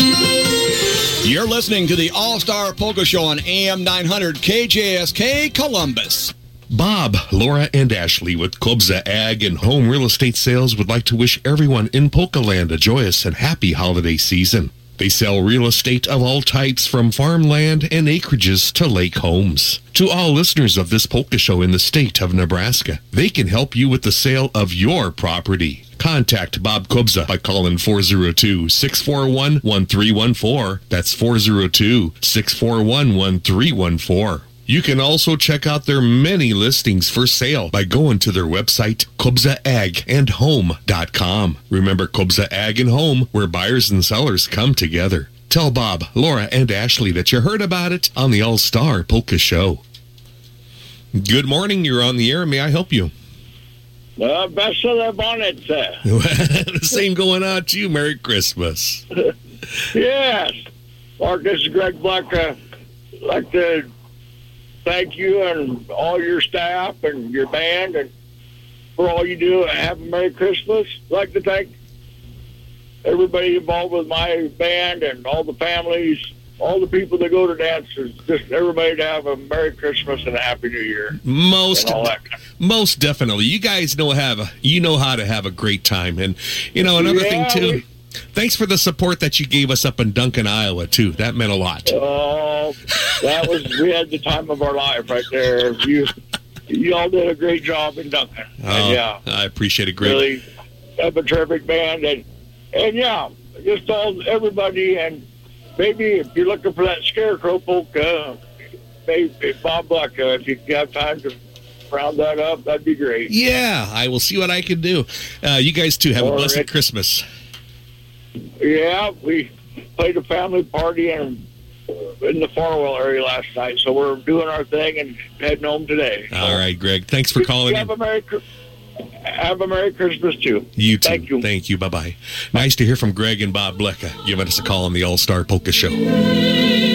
You're listening to the All Star Polka Show on AM 900 KJSK Columbus. Bob, Laura, and Ashley with Kobza Ag and Home Real Estate Sales would like to wish everyone in Polka Land a joyous and happy holiday season. They sell real estate of all types from farmland and acreages to lake homes. To all listeners of this polka show in the state of Nebraska, they can help you with the sale of your property. Contact Bob Kobza by calling 402-641-1314. That's 402-641-1314. You can also check out their many listings for sale by going to their website, KobzaAgAndHome.com. Remember Kobza Ag and Home, where buyers and sellers come together. Tell Bob, Laura, and Ashley that you heard about it on the All Star Polka Show. Good morning. You're on the air. May I help you? Uh, best of the bonnet, sir. the same going on to you. Merry Christmas. yes. Marcus Greg Black. Uh, like to thank you and all your staff and your band and for all you do. Have a Merry Christmas. like to thank everybody involved with my band and all the families, all the people that go to dances. Just everybody to have a Merry Christmas and a Happy New Year. Most most definitely. You guys know have a, you know how to have a great time, and you know another Yeah, thing too. we- Thanks for the support that you gave us up in Duncan, Iowa too. That meant a lot. Oh, that was we had the time of our life right there. You you all did a great job in Duncan. Oh, yeah, I appreciate it, Greg. really have a terrific band and and yeah, just all everybody and maybe if you're looking for that scarecrow polka, maybe Bob Buck, uh, if you have time to round that up, that'd be great. Yeah, I will see what I can do. Uh, you guys too have a blessed right. Christmas. Yeah, we played a family party and in the Farwell area last night. So we're doing our thing and heading home today. All right, Greg. Thanks for calling have in. a Merry, have a Merry Christmas too. You too. Thank you. Thank you. Bye bye. Nice to hear from Greg and Bob Blecka giving us a call on the All Star Polka Show.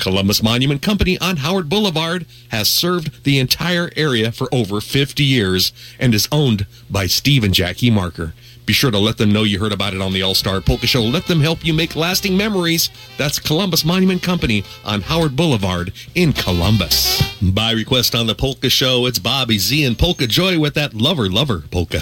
Columbus Monument Company on Howard Boulevard has served the entire area for over 50 years and is owned by Steve and Jackie Marker. Be sure to let them know you heard about it on the All Star Polka Show. Let them help you make lasting memories. That's Columbus Monument Company on Howard Boulevard in Columbus. By request on the Polka Show, it's Bobby Z and Polka Joy with that Lover Lover Polka.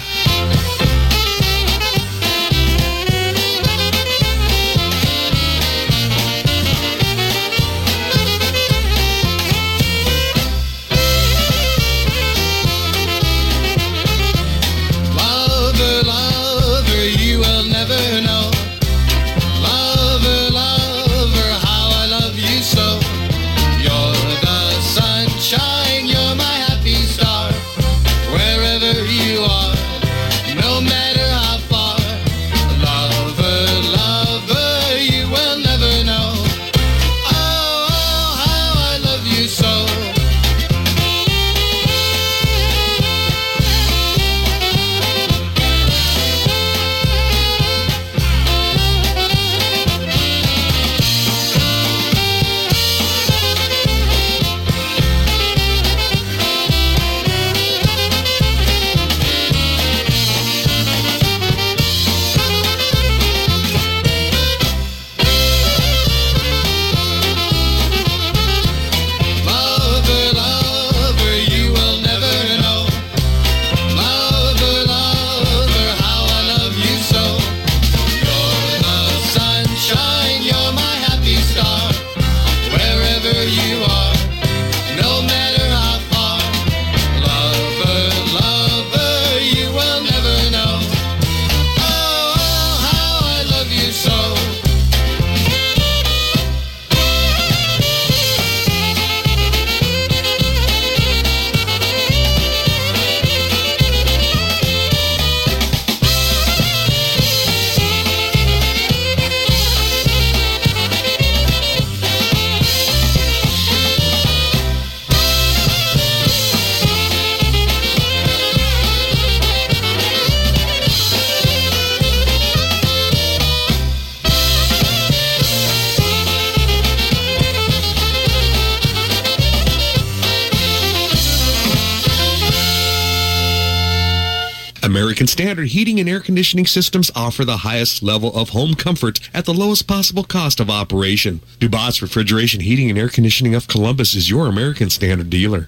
American Standard Heating and Air Conditioning Systems offer the highest level of home comfort at the lowest possible cost of operation. Dubas Refrigeration Heating and Air Conditioning of Columbus is your American Standard dealer.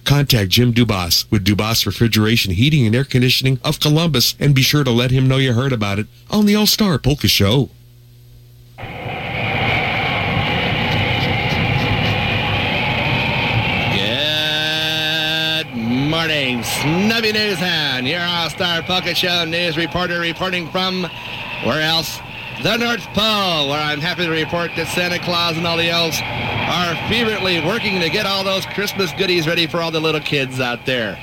Contact Jim Dubas with Dubas Refrigeration Heating and Air Conditioning of Columbus and be sure to let him know you heard about it on the All Star Polka Show. Good morning, Snubby News Hound, your All-Star Polka Show news reporter reporting from where else? The North Pole, where I'm happy to report that Santa Claus and all the elves are fervently working to get all those Christmas goodies ready for all the little kids out there.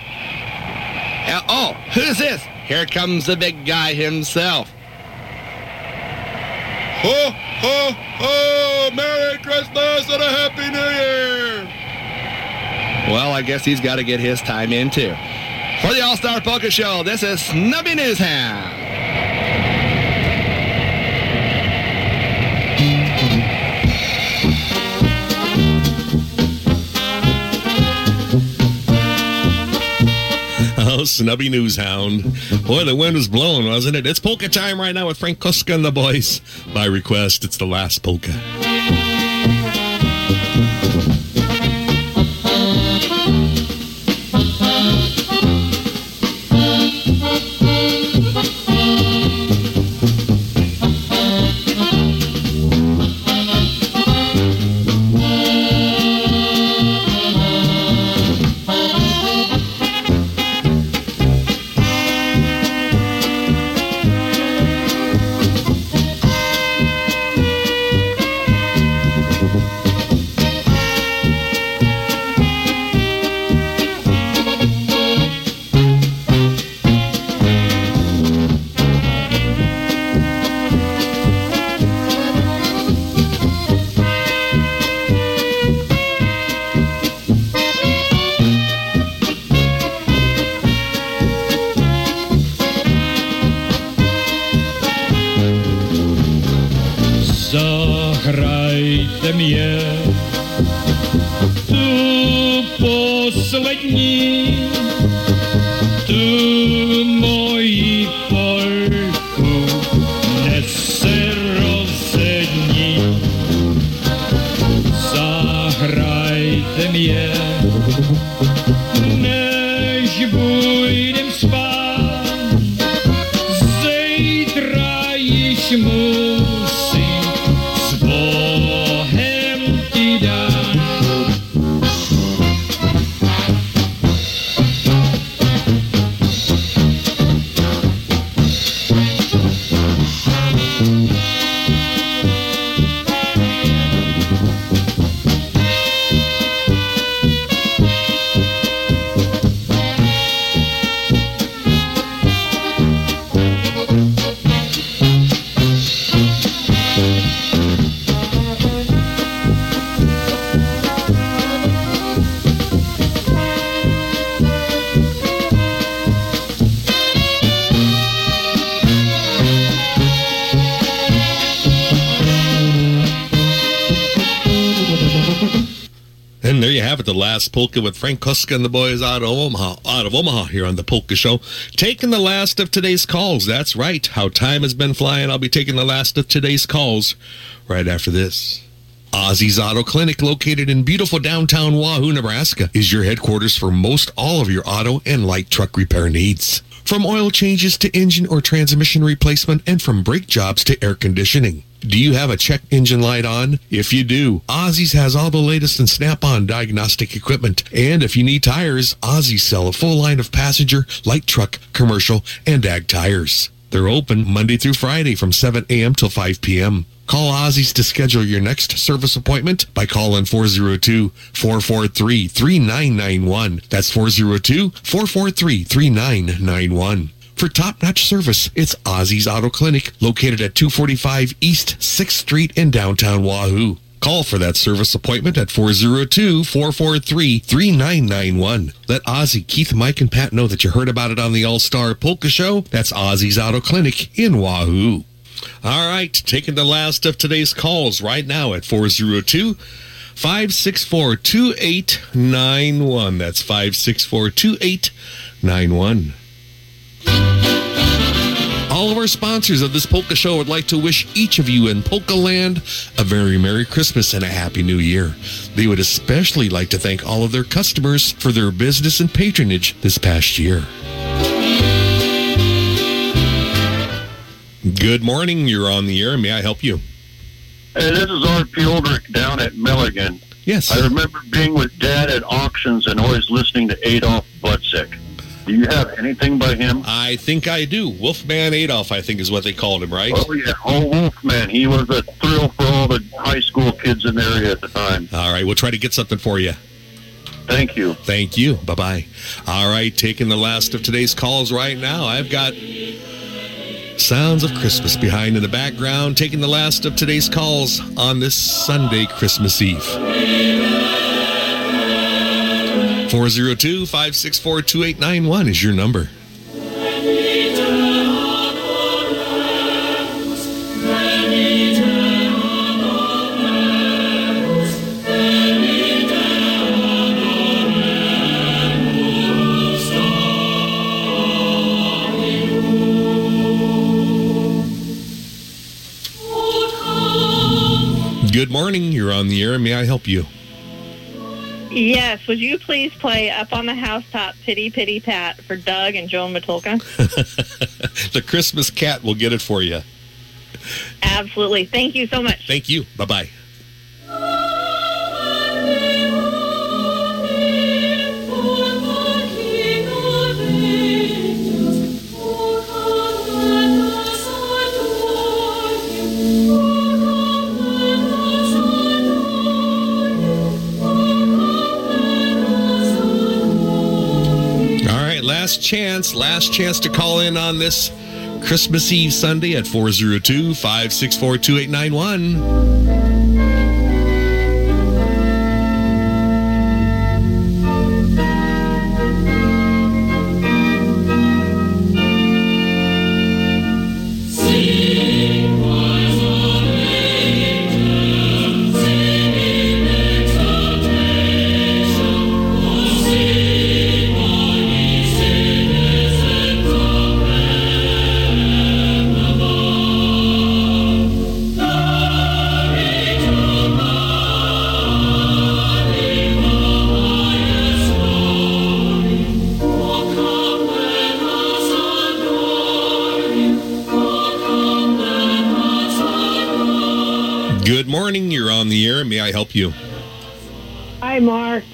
Uh, oh, who's this? Here comes the big guy himself. Ho, ho, ho! Merry Christmas and a Happy New Year! Well, I guess he's got to get his time in too. For the All-Star Polka Show, this is Snubby News Snubby news hound. Boy, the wind was blowing, wasn't it? It's polka time right now with Frank Kuska and the boys. By request, it's the last polka. Polka with Frank Kuska and the boys out of Omaha, out of Omaha here on the Polka Show. Taking the last of today's calls. That's right. How time has been flying. I'll be taking the last of today's calls right after this. Ozzy's Auto Clinic, located in beautiful downtown Wahoo, Nebraska, is your headquarters for most all of your auto and light truck repair needs. From oil changes to engine or transmission replacement, and from brake jobs to air conditioning. Do you have a check engine light on? If you do, Ozzy's has all the latest in Snap-on diagnostic equipment. And if you need tires, Ozzy's sell a full line of passenger, light truck, commercial, and ag tires. They're open Monday through Friday from 7 a.m. till 5 p.m. Call Ozzy's to schedule your next service appointment by calling 402-443-3991. That's 402-443-3991. For top-notch service, it's Ozzy's Auto Clinic, located at 245 East 6th Street in downtown Wahoo. Call for that service appointment at 402-443-3991. Let Ozzy, Keith, Mike, and Pat know that you heard about it on the All-Star Polka Show. That's Ozzy's Auto Clinic in Wahoo. All right, taking the last of today's calls right now at 402 564 2891. That's 564 2891. All of our sponsors of this polka show would like to wish each of you in Polka Land a very Merry Christmas and a Happy New Year. They would especially like to thank all of their customers for their business and patronage this past year. Good morning. You're on the air. May I help you? Hey, this is Art Fieldrick down at Milligan. Yes. I remember being with Dad at auctions and always listening to Adolf Butzik. Do you have anything by him? I think I do. Wolfman Adolf, I think is what they called him, right? Oh, yeah. Oh, Wolfman. He was a thrill for all the high school kids in the area at the time. All right, we'll try to get something for you. Thank you. Thank you. Bye bye. All right, taking the last of today's calls right now. I've got sounds of Christmas behind in the background, taking the last of today's calls on this Sunday, Christmas Eve. 402 564 2891 is your number. Good morning. You're on the air. May I help you? Yes, would you please play Up on the Housetop Pity Pity Pat for Doug and Joan Matulka? the Christmas cat will get it for you. Absolutely. Thank you so much. Thank you. Bye bye. Last chance, last chance to call in on this Christmas Eve Sunday at 402 564 2891.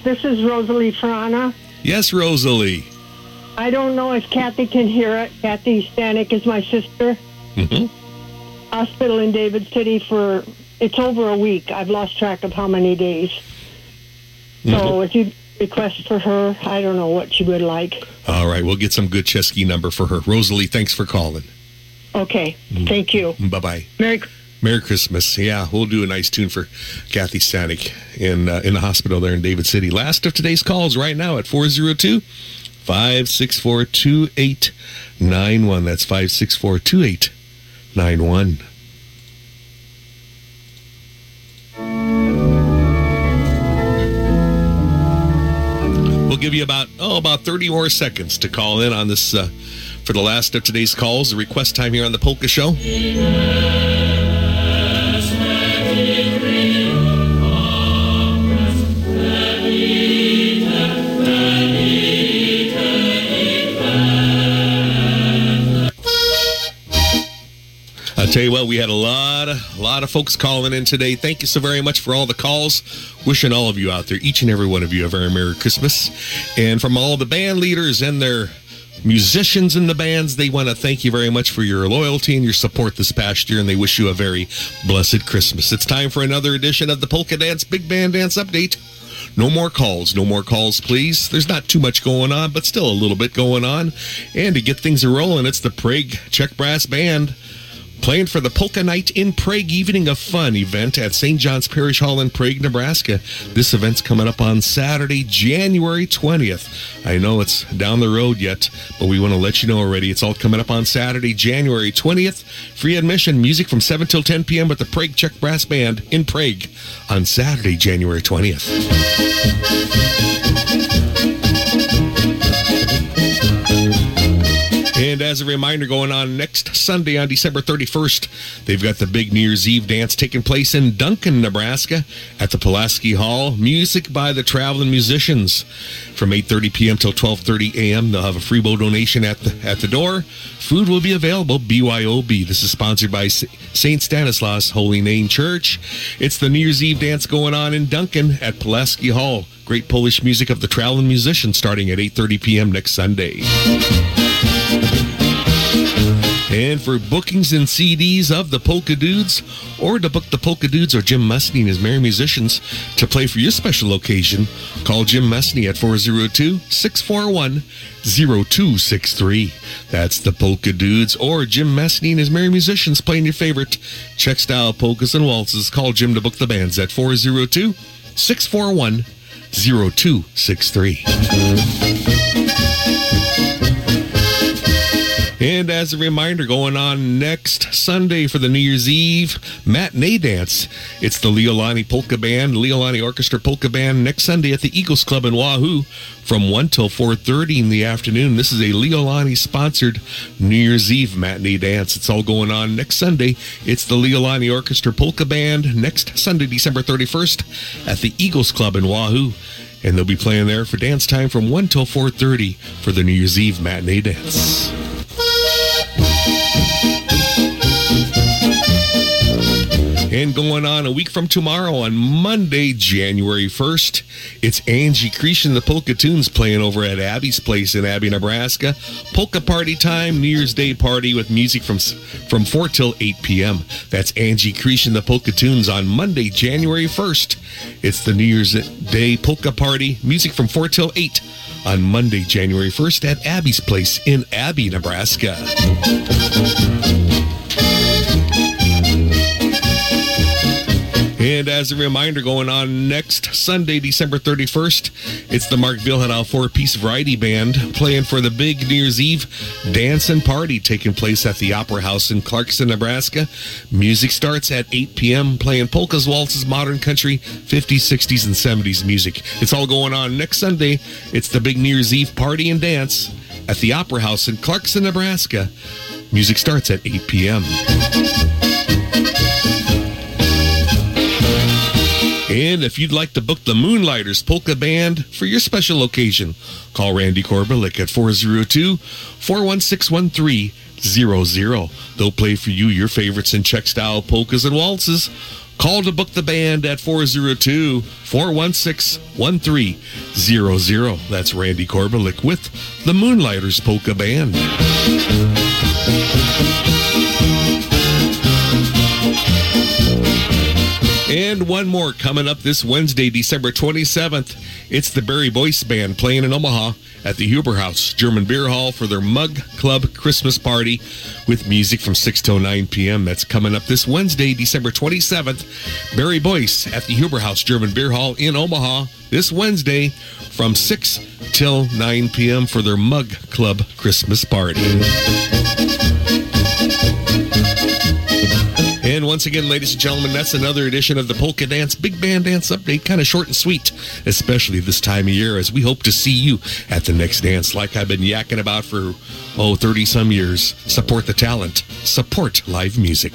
This is Rosalie Frana. Yes, Rosalie. I don't know if Kathy can hear it. Kathy Stanek is my sister. hmm Hospital in David City for it's over a week. I've lost track of how many days. So if you request for her, I don't know what she would like. All right, we'll get some good Chesky number for her. Rosalie, thanks for calling. Okay. Thank you. Bye bye. Merry Merry Christmas. Yeah, we'll do a nice tune for Kathy Stanek in uh, in the hospital there in David City. Last of today's calls right now at 402 564 2891. That's 564 2891. We'll give you about oh about 30 more seconds to call in on this uh, for the last of today's calls. The request time here on the Polka Show. Tell you what, we had a lot of a lot of folks calling in today. Thank you so very much for all the calls. Wishing all of you out there, each and every one of you, a very Merry Christmas. And from all the band leaders and their musicians in the bands, they want to thank you very much for your loyalty and your support this past year, and they wish you a very blessed Christmas. It's time for another edition of the Polka Dance Big Band Dance Update. No more calls. No more calls, please. There's not too much going on, but still a little bit going on. And to get things rolling, it's the Prague Czech Brass Band playing for the Polka Night in Prague Evening of Fun event at St. John's Parish Hall in Prague, Nebraska. This event's coming up on Saturday, January 20th. I know it's down the road yet, but we want to let you know already. It's all coming up on Saturday, January 20th. Free admission, music from 7 till 10 p.m. with the Prague Czech Brass Band in Prague on Saturday, January 20th. And as a reminder, going on next Sunday on December 31st, they've got the big New Year's Eve dance taking place in Duncan, Nebraska at the Pulaski Hall. Music by the Traveling Musicians from 8.30 p.m. till 12.30 a.m. They'll have a free bowl donation at the, at the door. Food will be available, BYOB. This is sponsored by St. Stanislaus Holy Name Church. It's the New Year's Eve dance going on in Duncan at Pulaski Hall. Great Polish music of the Traveling Musicians starting at 8.30 p.m. next Sunday. And for bookings and CDs of the Polka Dudes, or to book the Polka Dudes or Jim Musney and his Merry Musicians to play for your special occasion, call Jim Musney at 402 641 0263. That's the Polka Dudes or Jim Messney and his Merry Musicians playing your favorite Czech style polkas and waltzes. Call Jim to book the bands at 402 641 0263. And as a reminder, going on next Sunday for the New Year's Eve matinee dance. It's the Leolani Polka Band, Leolani Orchestra Polka Band next Sunday at the Eagles Club in Wahoo from 1 till 4.30 in the afternoon. This is a Leolani sponsored New Year's Eve matinee dance. It's all going on next Sunday. It's the Leolani Orchestra Polka Band next Sunday, December 31st at the Eagles Club in Wahoo. And they'll be playing there for dance time from 1 till 4.30 for the New Year's Eve matinee dance. And going on a week from tomorrow on Monday, January 1st, it's Angie Creesh the Polka Tunes playing over at Abie's Place in Abie, Nebraska. Polka party time, New Year's Day party with music from from 4 till 8 p.m. That's Angie Creesh the Polka Tunes on Monday, January 1st. It's the New Year's Day polka party, music from 4 till 8 on Monday, January 1st at Abie's Place in Abie, Nebraska. And as a reminder, going on next Sunday, December 31st, it's the Mark Vyhlidal four-piece variety band playing for the big New Year's Eve dance and party taking place at the Opera House in Clarkson, Nebraska. Music starts at 8 p.m. playing polkas, waltzes, modern country, 50s, 60s, and 70s music. It's all going on next Sunday. It's the big New Year's Eve party and dance at the Opera House in Clarkson, Nebraska. Music starts at 8 p.m. And if you'd like to book the Moonlighters Polka Band for your special occasion, call Randy Korbelik at 402-416-1300. They'll play for you your favorites in Czech style polkas and waltzes. Call to book the band at 402-416-1300. That's Randy Korbelik with the Moonlighters Polka Band. And one more coming up this Wednesday, December 27th. It's the Barry Boyce Band playing in Omaha at the Huber House German Beer Hall for their Mug Club Christmas party with music from 6 till 9 p.m. That's coming up this Wednesday, December 27th. Barry Boyce at the Huber House German Beer Hall in Omaha this Wednesday from 6 till 9 p.m. for their Mug Club Christmas party. And once again, ladies and gentlemen, that's another edition of the Polka Dance Big Band Dance Update. Kind of short and sweet, especially this time of year, as we hope to see you at the next dance, like I've been yakking about for, oh, 30 some years. Support the talent, support live music.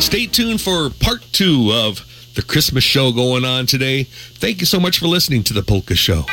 Stay tuned for part two of the Christmas show going on today. Thank you so much for listening to the Polka Show.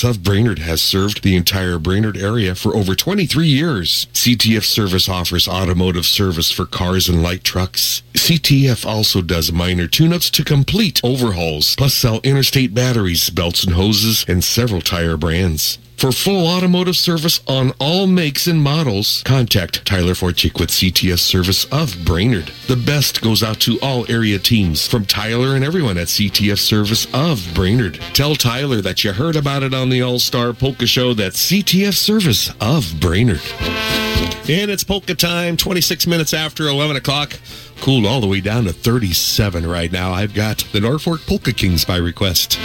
Service of Brainard has served the entire Brainard area for over 23 years. CTF Service offers automotive service for cars and light trucks. CTF also does minor tune-ups to complete overhauls, plus sell interstate batteries, belts and hoses, and several tire brands. For full automotive service on all makes and models, contact Tyler Forchik with CTF Service of Brainard. The best goes out to all area teams, from Tyler and everyone at CTF Service of Brainard. Tell Tyler that you heard about it on the All-Star Polka Show. That's CTF Service of Brainard. And it's polka time, 26 minutes after 11 o'clock. Cooled all the way down to 37 right now. I've got the Norfolk Polka Kings by request.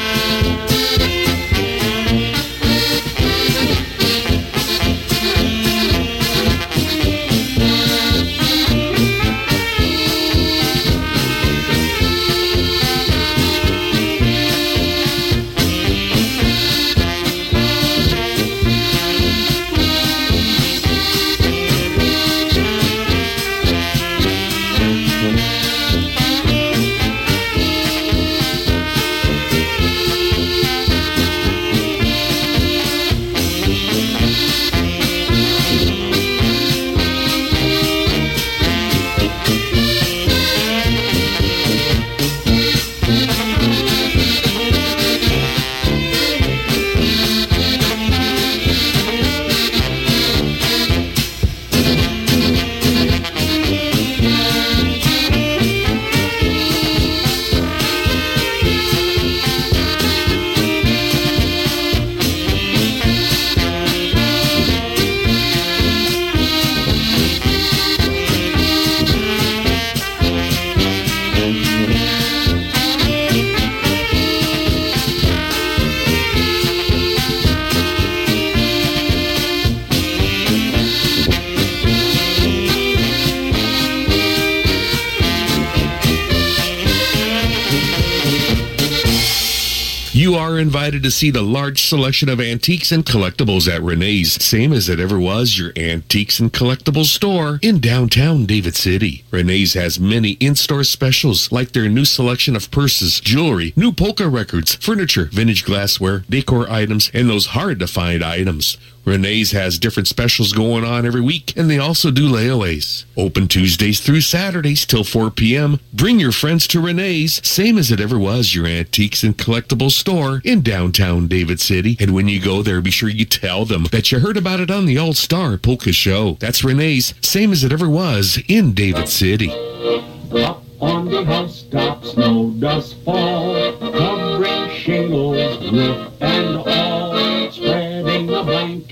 To see the large selection of antiques and collectibles at Renee's, same as it ever was your antiques and collectibles store in downtown David City. Renee's has many in-store specials like their new selection of purses, jewelry, new polka records, furniture, vintage glassware, decor items, and those hard-to-find items. Renee's has different specials going on every week, and they also do layaways. Open Tuesdays through Saturdays till 4 p.m. Bring your friends to Renee's, same as it ever was your antiques and collectibles store in downtown David City. And when you go there, be sure you tell them that you heard about it on the All Star Polka Show. That's Renee's, same as it ever was in David City. Up on the housetop, snow does fall, covering shingles, roof and all,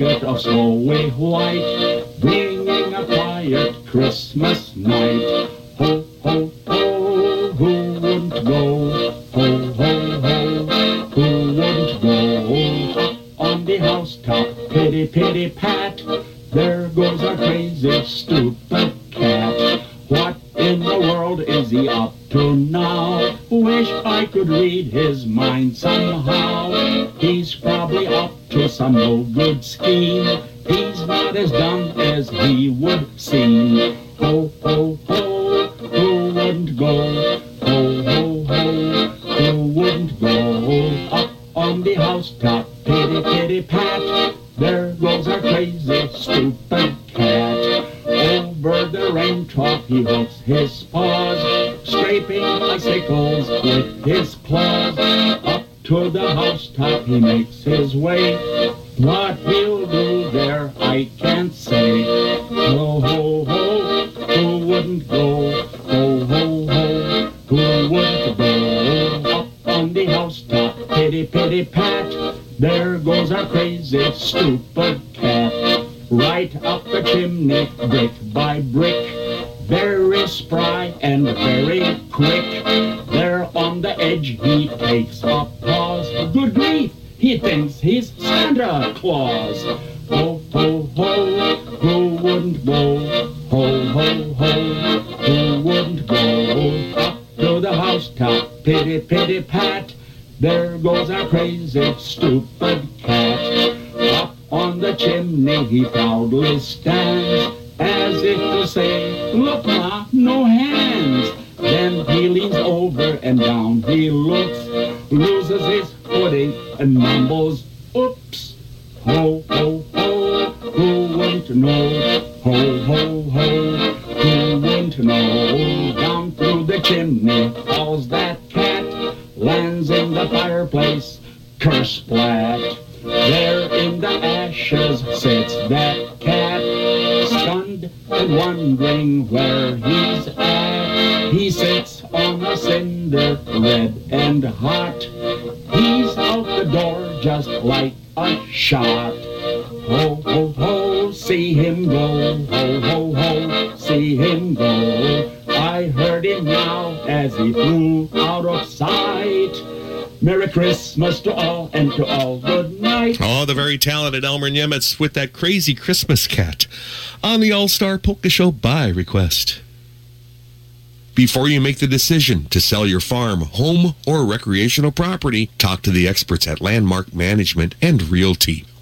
a blanket of snowy white, bringing a quiet Christmas night. Ho, ho, ho, who wouldn't go? Ho, ho, ho, who wouldn't go? On the housetop, pitty, pitty, pat, there goes our crazy, stupid cat. What in the world is he up to now? Wish I could read his mind somehow. He's probably up to some no good scheme. He's not as dumb as he would seem. Ho, ho, ho, who wouldn't go? Ho, ho, ho, who wouldn't go? Up on the housetop, pitty, pitty, pat. There goes our crazy, stupid cat. Over the rain trough he hooks his paws, scraping icicles with his claws. Up to the housetop he makes his way. What he'll do there I can't say. Ho, ho, ho, who wouldn't go? Ho, ho, ho, who wouldn't go? Up on the housetop, pitty, pitty, pat. There goes our crazy, stupid cat. Right up the chimney, brick by brick. Very spry and very quick. There on the edge he takes a pause. Good grief, he thinks he's Santa Claus. Ho, ho, ho, who wouldn't go? Ho, ho, ho, who wouldn't go? Up to the housetop, pitty, pitty, pat. There goes our crazy, stupid cat. Up on the chimney he proudly stands, as if to say, Look, ma, no hands. Then he leans over and down he looks, loses his barefooting and mumbles, oops. Ho, ho, ho, who wouldn't know? Ho, ho, ho, who wouldn't know? Down through the chimney falls that cat, lands in the fireplace, curse splat. There in the ashes sits that cat, and wondering where he's at. He sits on a cinder, red and hot. He's out the door just like a shot. Ho, ho, ho, see him go. Ho, ho, ho, see him go. I heard him now as he flew out of sight. Merry Christmas to all and to all good night. Oh, the very talented Elmer Nimitz with that crazy Christmas cat on the All Star Polka Show by request. Before you make the decision to sell your farm, home, or recreational property, talk to the experts at Landmark Management and Realty.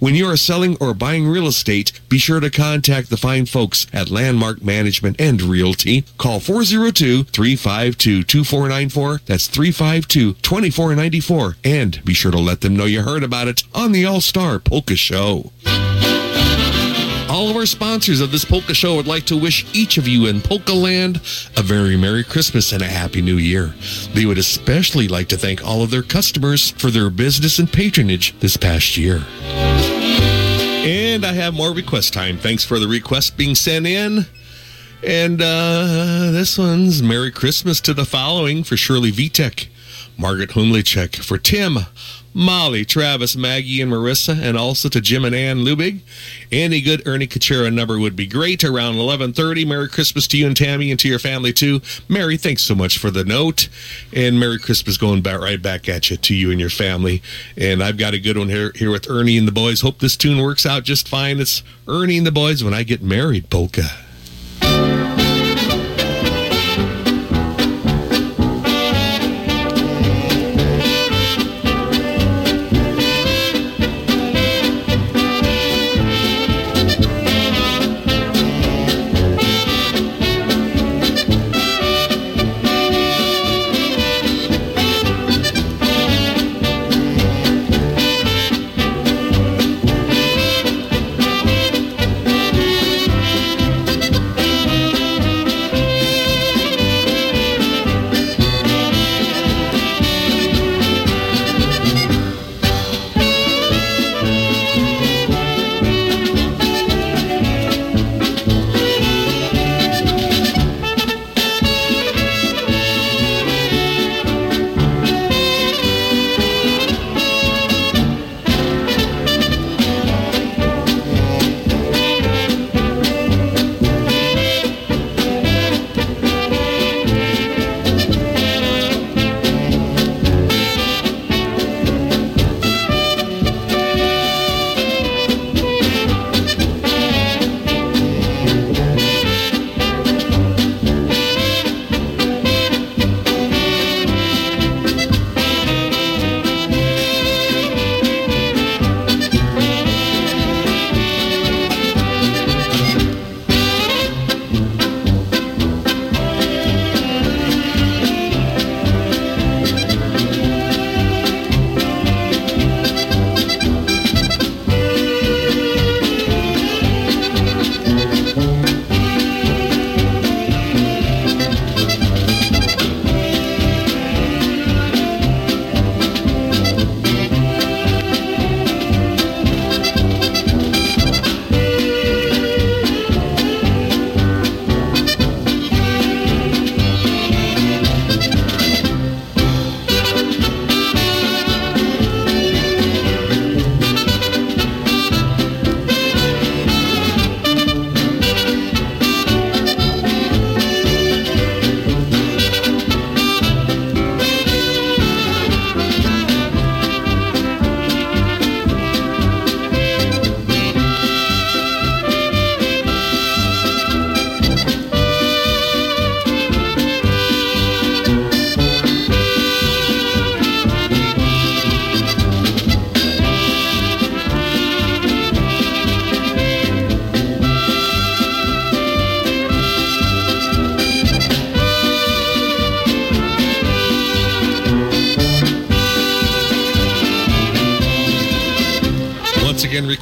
When you are selling or buying real estate, be sure to contact the fine folks at Landmark Management and Realty. Call 402-352-2494. That's 352-2494. And be sure to let them know you heard about it on the All-Star Polka Show. All of our sponsors of this polka show would like to wish each of you in Polka Land a very Merry Christmas and a Happy New Year. They would especially like to thank all of their customers for their business and patronage this past year. And I have more request time. Thanks for the request being sent in. And uh, this one's Merry Christmas to the following for Shirley Vitek, Margaret Humlicek, for Tim, Molly, Travis, Maggie, and Marissa, and also to Jim and Ann Lubig. Any good Ernie Kachera number would be great around 1130. Merry Christmas to you and Tammy and to your family too. Mary, thanks so much for the note. And Merry Christmas going back right back at you to you and your family. And I've got a good one here, here with Ernie and the boys. Hope this tune works out just fine. It's Ernie and the boys when I get married, polka.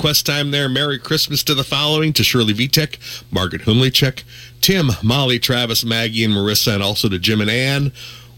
Request time there. Merry Christmas to the following to Shirley Vitek, Margaret Humlicek, Tim, Molly, Travis, Maggie, and Marissa, and also to Jim and Ann.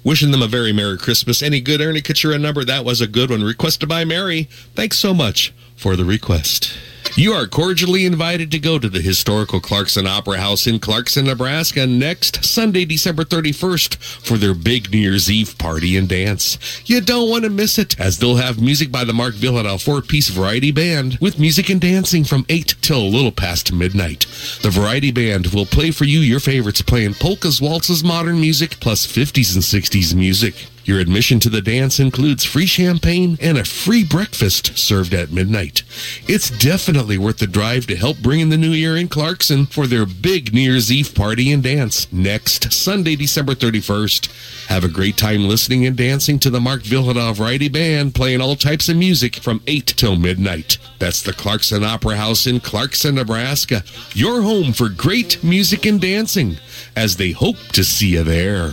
Wishing them a very Merry Christmas. Any good Ernie Katura number? That was a good one. Requested by Mary. Thanks so much for the request. You are cordially invited to go to the historical Clarkson Opera House in Clarkson, Nebraska next Sunday, December 31st for their big New Year's Eve party and dance. You don't want to miss it as they'll have music by the Mark Vyhlidal four-piece variety band with music and dancing from 8 till a little past midnight. The variety band will play for you your favorites playing polkas, waltzes, modern music, plus 50s and 60s music. Your admission to the dance includes free champagne and a free breakfast served at midnight. It's definitely worth the drive to help bring in the new year in Clarkson for their big New Year's Eve party and dance next Sunday, December 31st. Have a great time listening and dancing to the Mark Vyhlidal Variety Band playing all types of music from 8 till midnight. That's the Clarkson Opera House in Clarkson, Nebraska. Your home for great music and dancing as they hope to see you there.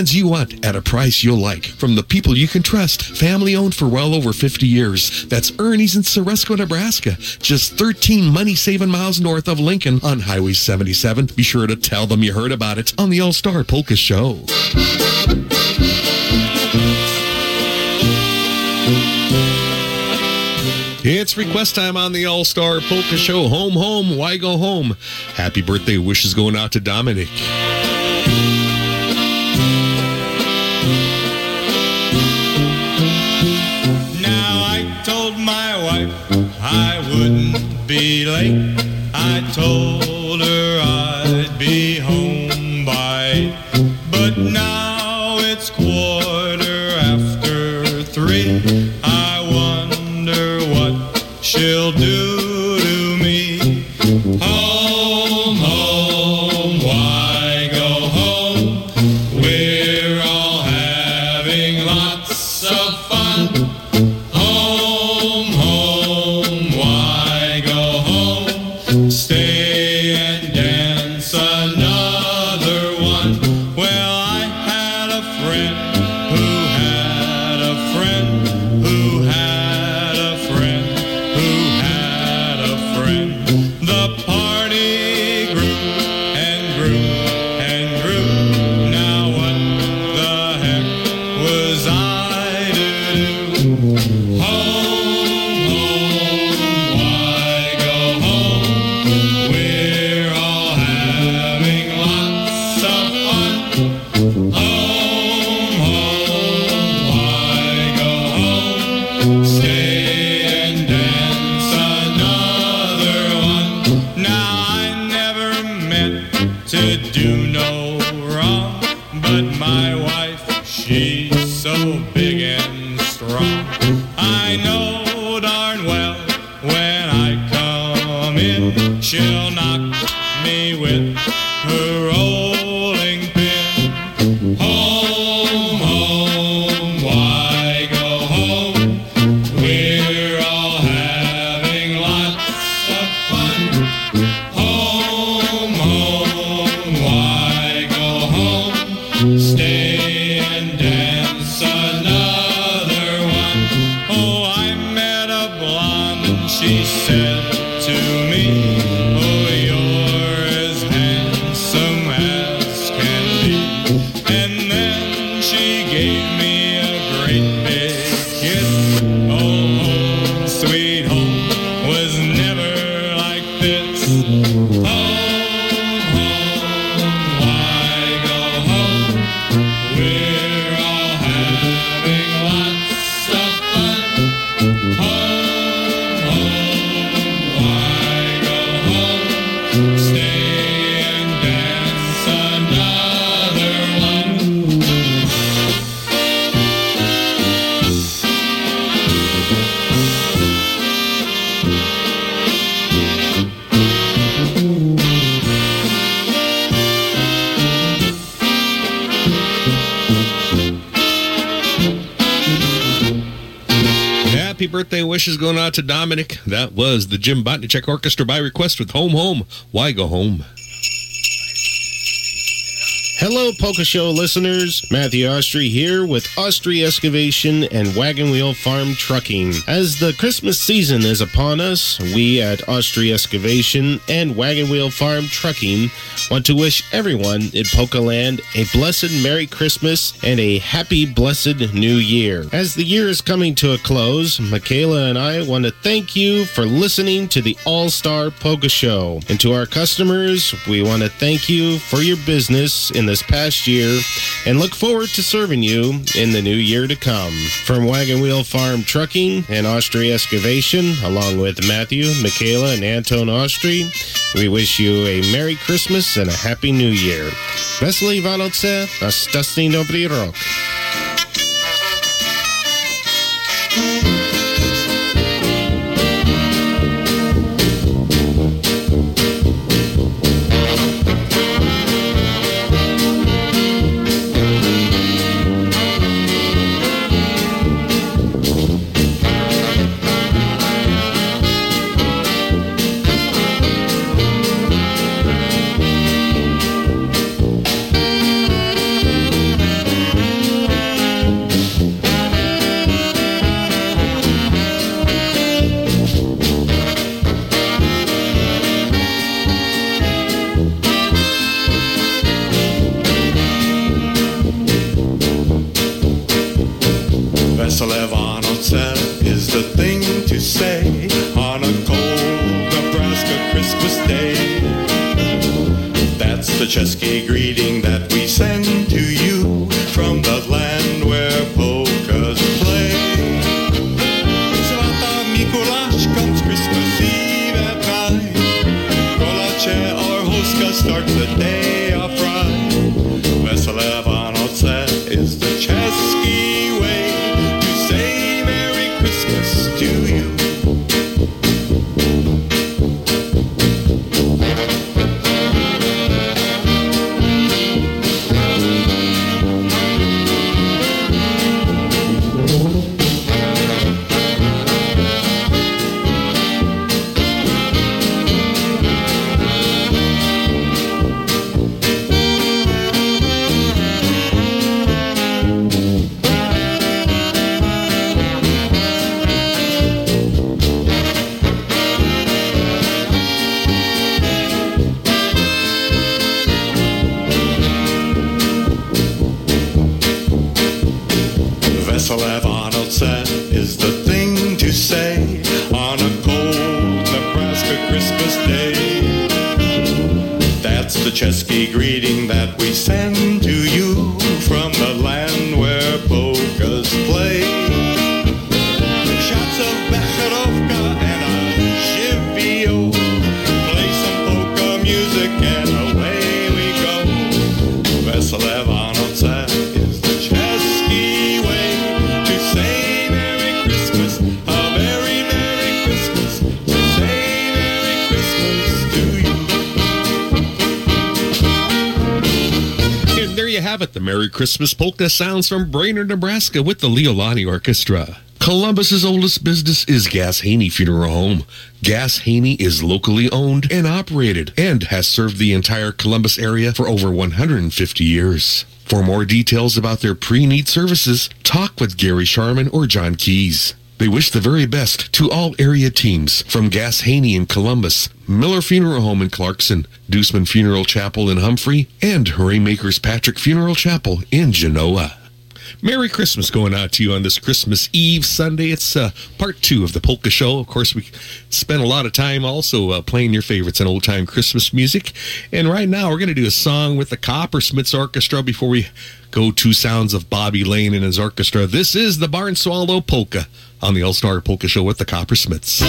brands you want at a price you'll like. From the people you can trust, family owned for well over 50 years. That's Ernie's in Ceresco, Nebraska, just 13 money saving miles north of Lincoln on Highway 77. Be sure to tell them you heard about it on the All Star Polka Show. It's request time on the All Star Polka Show. Home, home, why go home? Happy birthday wishes going out to Dominic. I told going out to Dominic. That was the Jim Botnicek Orchestra by request with Home Home. Why go home? Hello, Polka Show listeners. Matthew Austri here with Austri Excavation and Wagon Wheel Farm Trucking. As the Christmas season is upon us, we at Austri Excavation and Wagon Wheel Farm Trucking want to wish everyone in Polka Land a blessed Merry Christmas and a happy, blessed New Year. As the year is coming to a close, Michaela and I want to thank you for listening to the All Star Polka Show. And to our customers, we want to thank you for your business in this past year and look forward to serving you in the new year to come. From Wagon Wheel Farm Trucking and Austri Excavation, along with Matthew, Michaela, and Anton Austri, we wish you a Merry Christmas and a Happy New Year. Wesley Vánoce a Stasný Dobrý Rok. Christmas polka sounds from Brainard, Nebraska with the Leo Lonnie Orchestra. Columbus's oldest business is Gass Haney Funeral Home. Gass Haney is locally owned and operated and has served the entire Columbus area for over 150 years. For more details about their pre-need services, talk with Gary Sharman or John Keys. They wish the very best to all area teams from Gass Haney in Columbus, Miller Funeral Home in Clarkson, Deuceman Funeral Chapel in Humphrey, and Haymakers Patrick Funeral Chapel in Genoa. Merry Christmas going out to you on this Christmas Eve Sunday. It's uh, part two of the Polka Show. Of course, we spent a lot of time also uh, playing your favorites and old time Christmas music. And right now, we're going to do a song with the Coppersmiths Orchestra before we go to sounds of Bobby Lane and his orchestra. This is the Barn Swallow Polka on the All Star Polka Show with the Coppersmiths.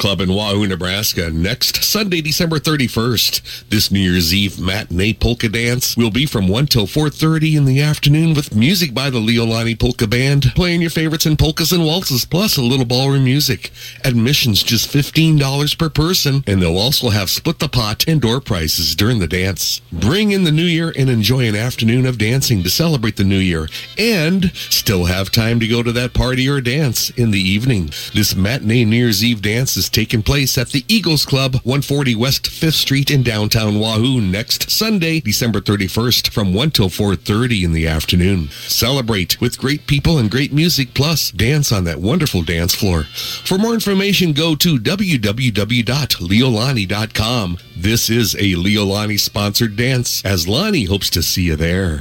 Club in Wahoo, Nebraska next Sunday, December 31st. This New Year's Eve matinee polka dance will be from 1 till 4.30 in the afternoon with music by the Leo Lonnie Polka Band, playing your favorites in polkas and waltzes, plus a little ballroom music. Admission's just $15 per person, and they'll also have split the pot and door prices during the dance. Bring in the new year and enjoy an afternoon of dancing to celebrate the new year, and still have time to go to that party or dance in the evening. This matinee New Year's Eve dance is taking place at the Eagles Club, 140 West 5th Street in downtown Wahoo next Sunday, December 31st from 1 till 4.30 in the afternoon. Celebrate with great people and great music, plus dance on that wonderful dance floor. For more information, go to www.leolonnie.com. This is a Leo Lonnie sponsored dance, as Lonnie hopes to see you there.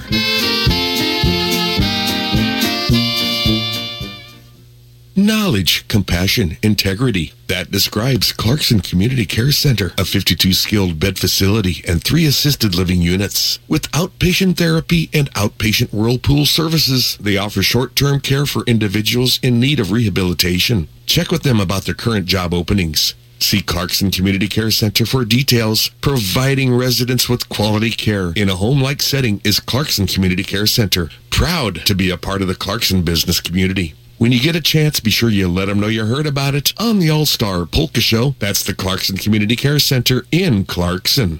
Knowledge, compassion, integrity. That describes Clarkson Community Care Center, a 52 skilled bed facility and three assisted living units. With outpatient therapy and outpatient whirlpool services, they offer short term care for individuals in need of rehabilitation. Check with them about their current job openings. See Clarkson Community Care Center for details. Providing residents with quality care in a home-like setting is Clarkson Community Care Center. Proud to be a part of the Clarkson business community. When you get a chance, be sure you let them know you heard about it on the All-Star Polka Show. That's the Clarkson Community Care Center in Clarkson.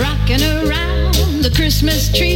Rocking around the Christmas tree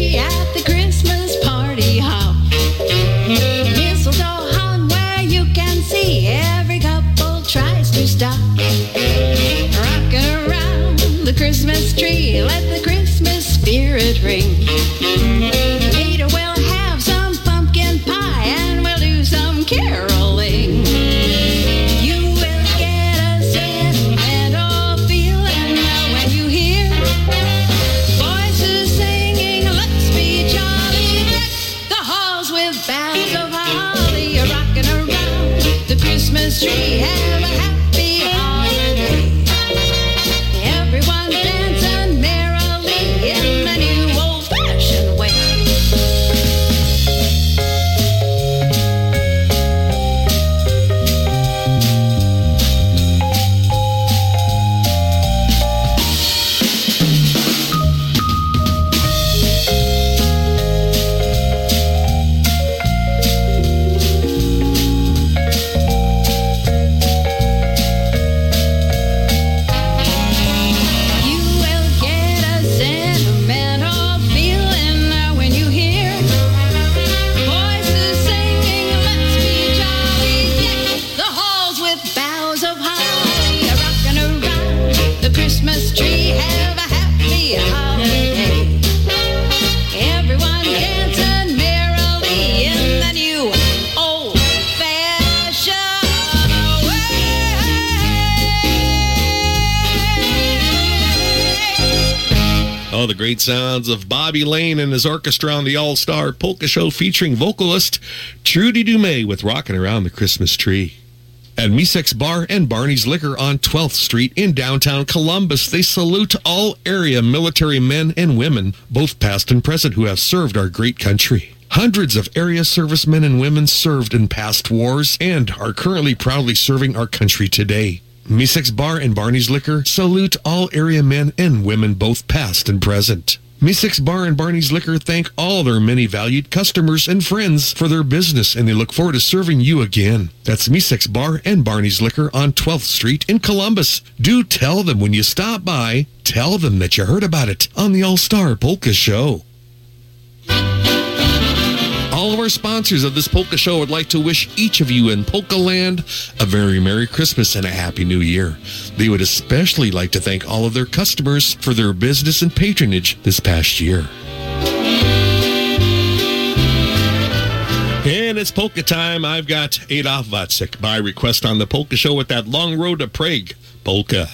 Oh, the great sounds of Bobby Lane and his orchestra on the All Star Polka Show featuring vocalist Trudy Dumais with Rocking Around the Christmas Tree. At Misek's Bar and Barney's Liquor on 12th Street in downtown Columbus, they salute all area military men and women, both past and present, who have served our great country. Hundreds of area servicemen and women served in past wars and are currently proudly serving our country today. Misek's Bar and Barney's Liquor salute all area men and women, both past and present. Misek's Bar and Barney's Liquor thank all their many valued customers and friends for their business, and they look forward to serving you again. That's Misek's Bar and Barney's Liquor on 12th Street in Columbus. Do tell them when you stop by, tell them that you heard about it on the All Star Polka Show. Of our sponsors of this polka show would like to wish each of you in Polka Land a very Merry Christmas and a Happy New Year. They would especially like to thank all of their customers for their business and patronage this past year. And it's polka time. I've got Adolf Vatsik by request on the polka show with that long road to Prague polka.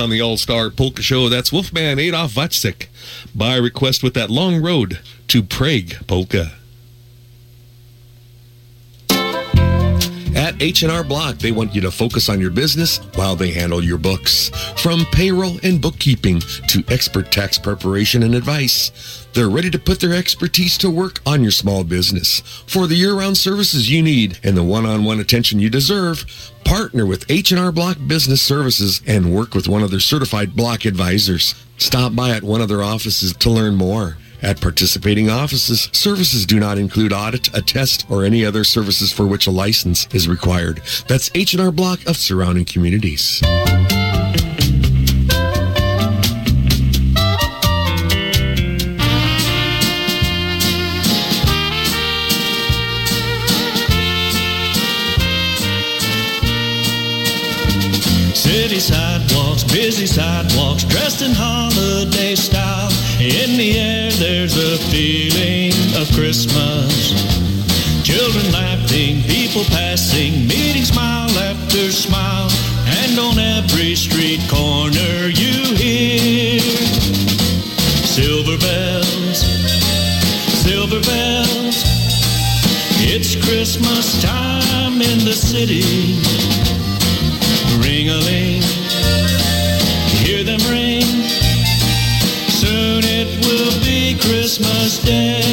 On the All Star Polka Show, that's Wolfman Adolf Vatsik. By request with that long road to Prague Polka. At H&R Block, they want you to focus on your business while they handle your books. From payroll and bookkeeping to expert tax preparation and advice, they're ready to put their expertise to work on your small business. For the year-round services you need and the one-on-one attention you deserve, partner with H&R Block Business Services and work with one of their certified block advisors. Stop by at one of their offices to learn more. At participating offices, services do not include audit, a test, or any other services for which a license is required. That's H&R Block of surrounding communities. Sidewalks, busy sidewalks, dressed in holiday style. In the air, there's a feeling of Christmas. Children laughing, people passing, meeting smile after smile. And on every street corner, you hear silver bells, silver bells. It's Christmas time in the city. Ring a ling, Christmas Day.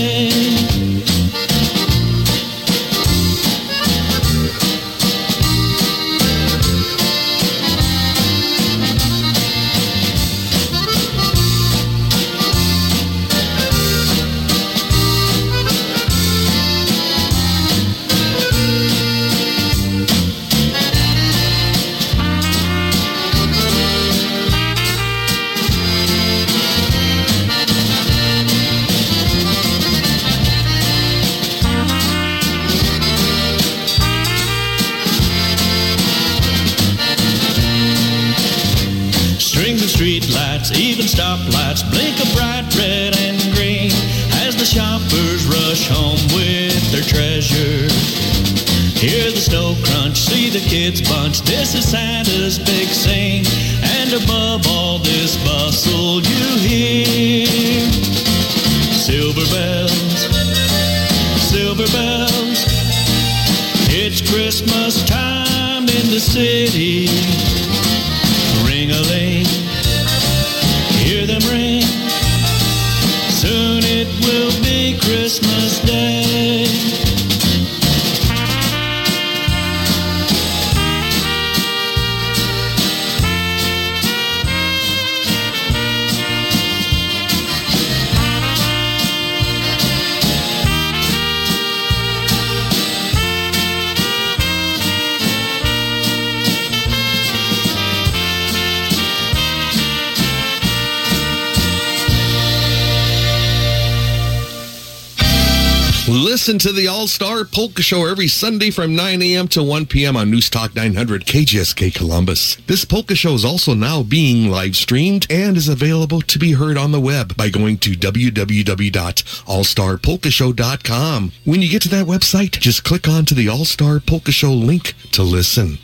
All Star Polka Show every Sunday from 9 a.m. to 1 p.m. on News Talk 900 KJSK Columbus. This polka show is also now being live streamed and is available to be heard on the web by going to www.allstarpolkashow.com. When you get to that website, just click on to the All Star Polka Show link to listen.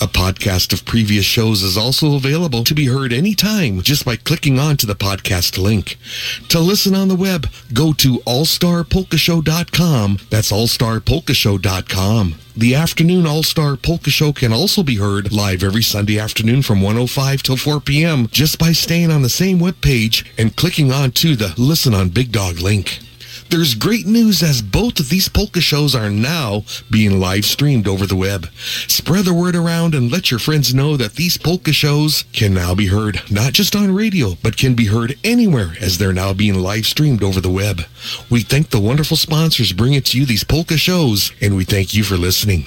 A podcast of previous shows is also available to be heard anytime just by clicking on to the podcast link. To listen on the web, go to allstarpolkashow.com. That's allstarpolkashow.com. The afternoon All-Star Polka Show can also be heard live every Sunday afternoon from 105 till 4 p.m. just by staying on the same webpage and clicking on to the Listen on Big Dog link. There's great news as both of these polka shows are now being live streamed over the web. Spread the word around and let your friends know that these polka shows can now be heard not just on radio, but can be heard anywhere as they're now being live streamed over the web. We thank the wonderful sponsors bringing to you these polka shows, and we thank you for listening.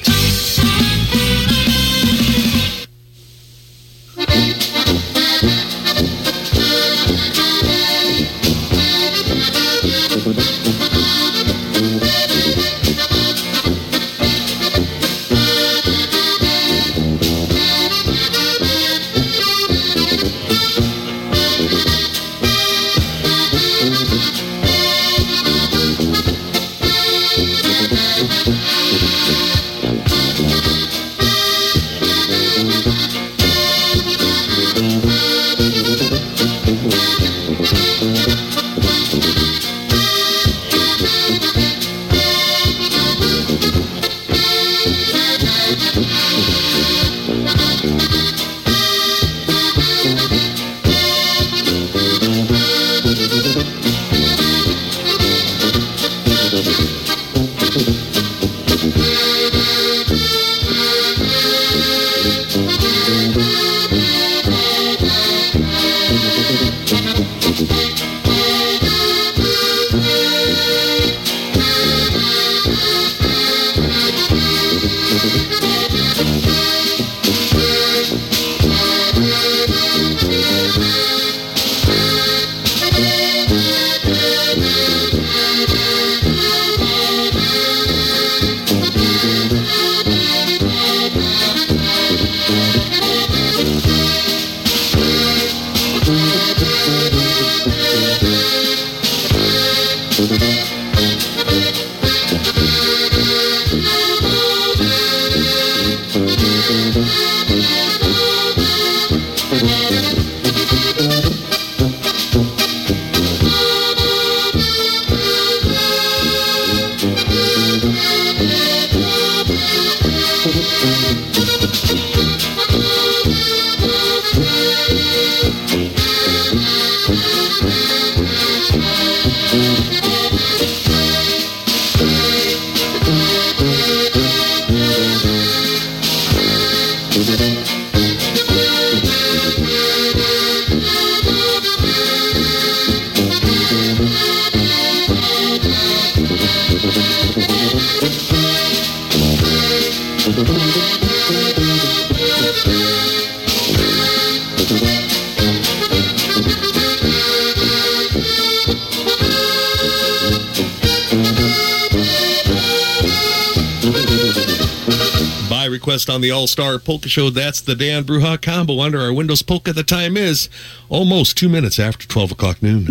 The All Star Polka Show, that's the Dan Bruja combo under our Windows Polka. The time is almost two minutes after 12 o'clock noon.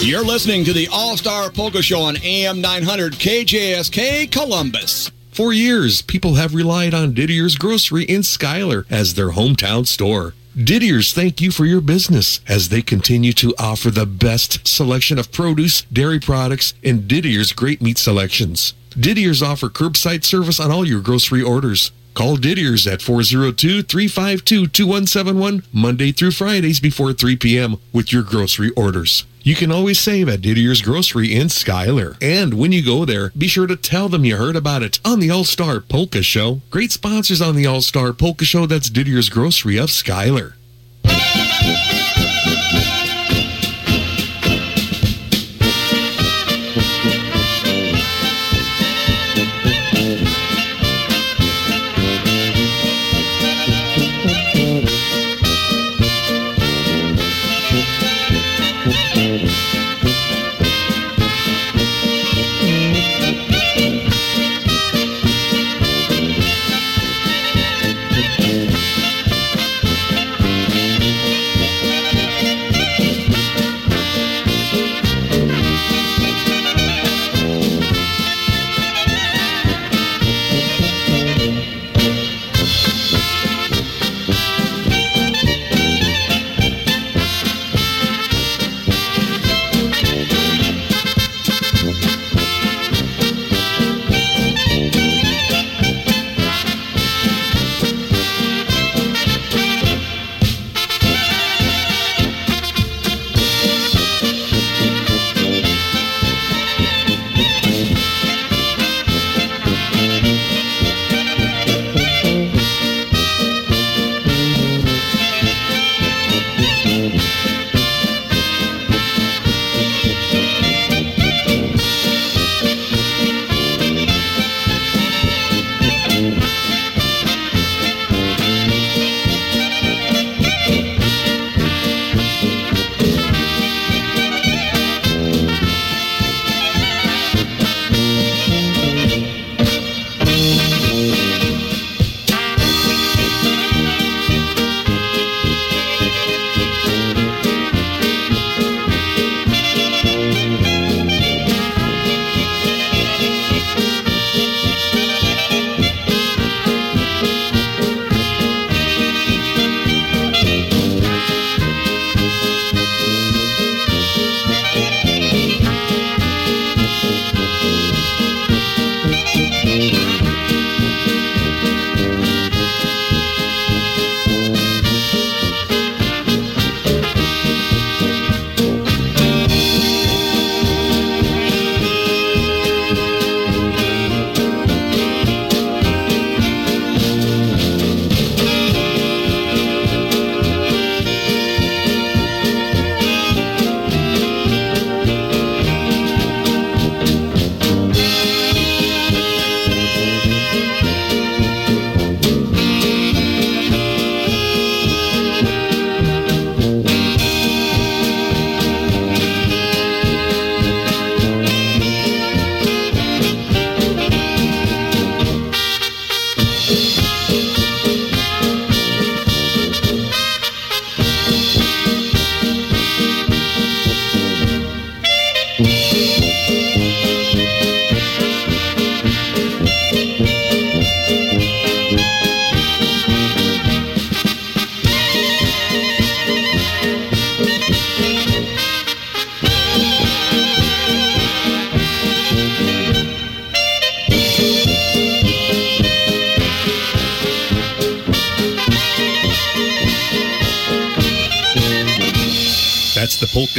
You're listening to the All Star Polka Show on AM 900 KJSK Columbus. For years, people have relied on Didier's Grocery in Schuyler as their hometown store. Didier's thank you for your business as they continue to offer the best selection of produce, dairy products, and Didier's great meat selections. Didier's offer curbside service on all your grocery orders. Call Didier's at 402-352-2171 Monday through Fridays before 3 p.m. with your grocery orders. You can always save at Didier's Grocery in Schuyler. And when you go there, be sure to tell them you heard about it on the All-Star Polka Show. Great sponsors on the All-Star Polka Show. That's Didier's Grocery of Schuyler.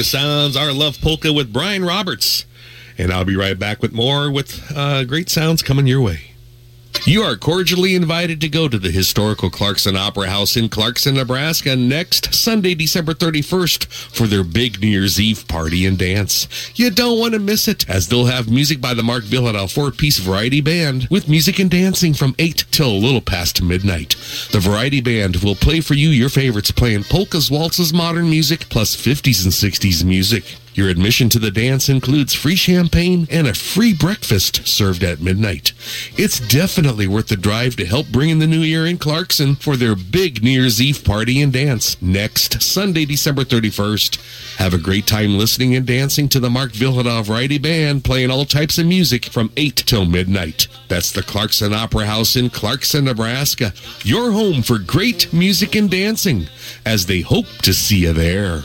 Polka Sounds, Our Love Polka with Brian Roberts. And I'll be right back with more with uh, great sounds coming your way. You are cordially invited to go to the historical Clarkson Opera House in Clarkson, Nebraska next Sunday, December 31st for their big New Year's Eve party and dance. You don't want to miss it as they'll have music by the Mark Vyhlidal four-piece variety band with music and dancing from 8 till a little past midnight. The variety band will play for you your favorites playing polkas, waltzes, modern music, plus 50s and 60s music. Your admission to the dance includes free champagne and a free breakfast served at midnight. It's definitely worth the drive to help bring in the new year in Clarkson for their big New Year's Eve party and dance next Sunday, December 31st. Have a great time listening and dancing to the Mark Vyhlidal Variety Band playing all types of music from 8 till midnight. That's the Clarkson Opera House in Clarkson, Nebraska. Your home for great music and dancing as they hope to see you there.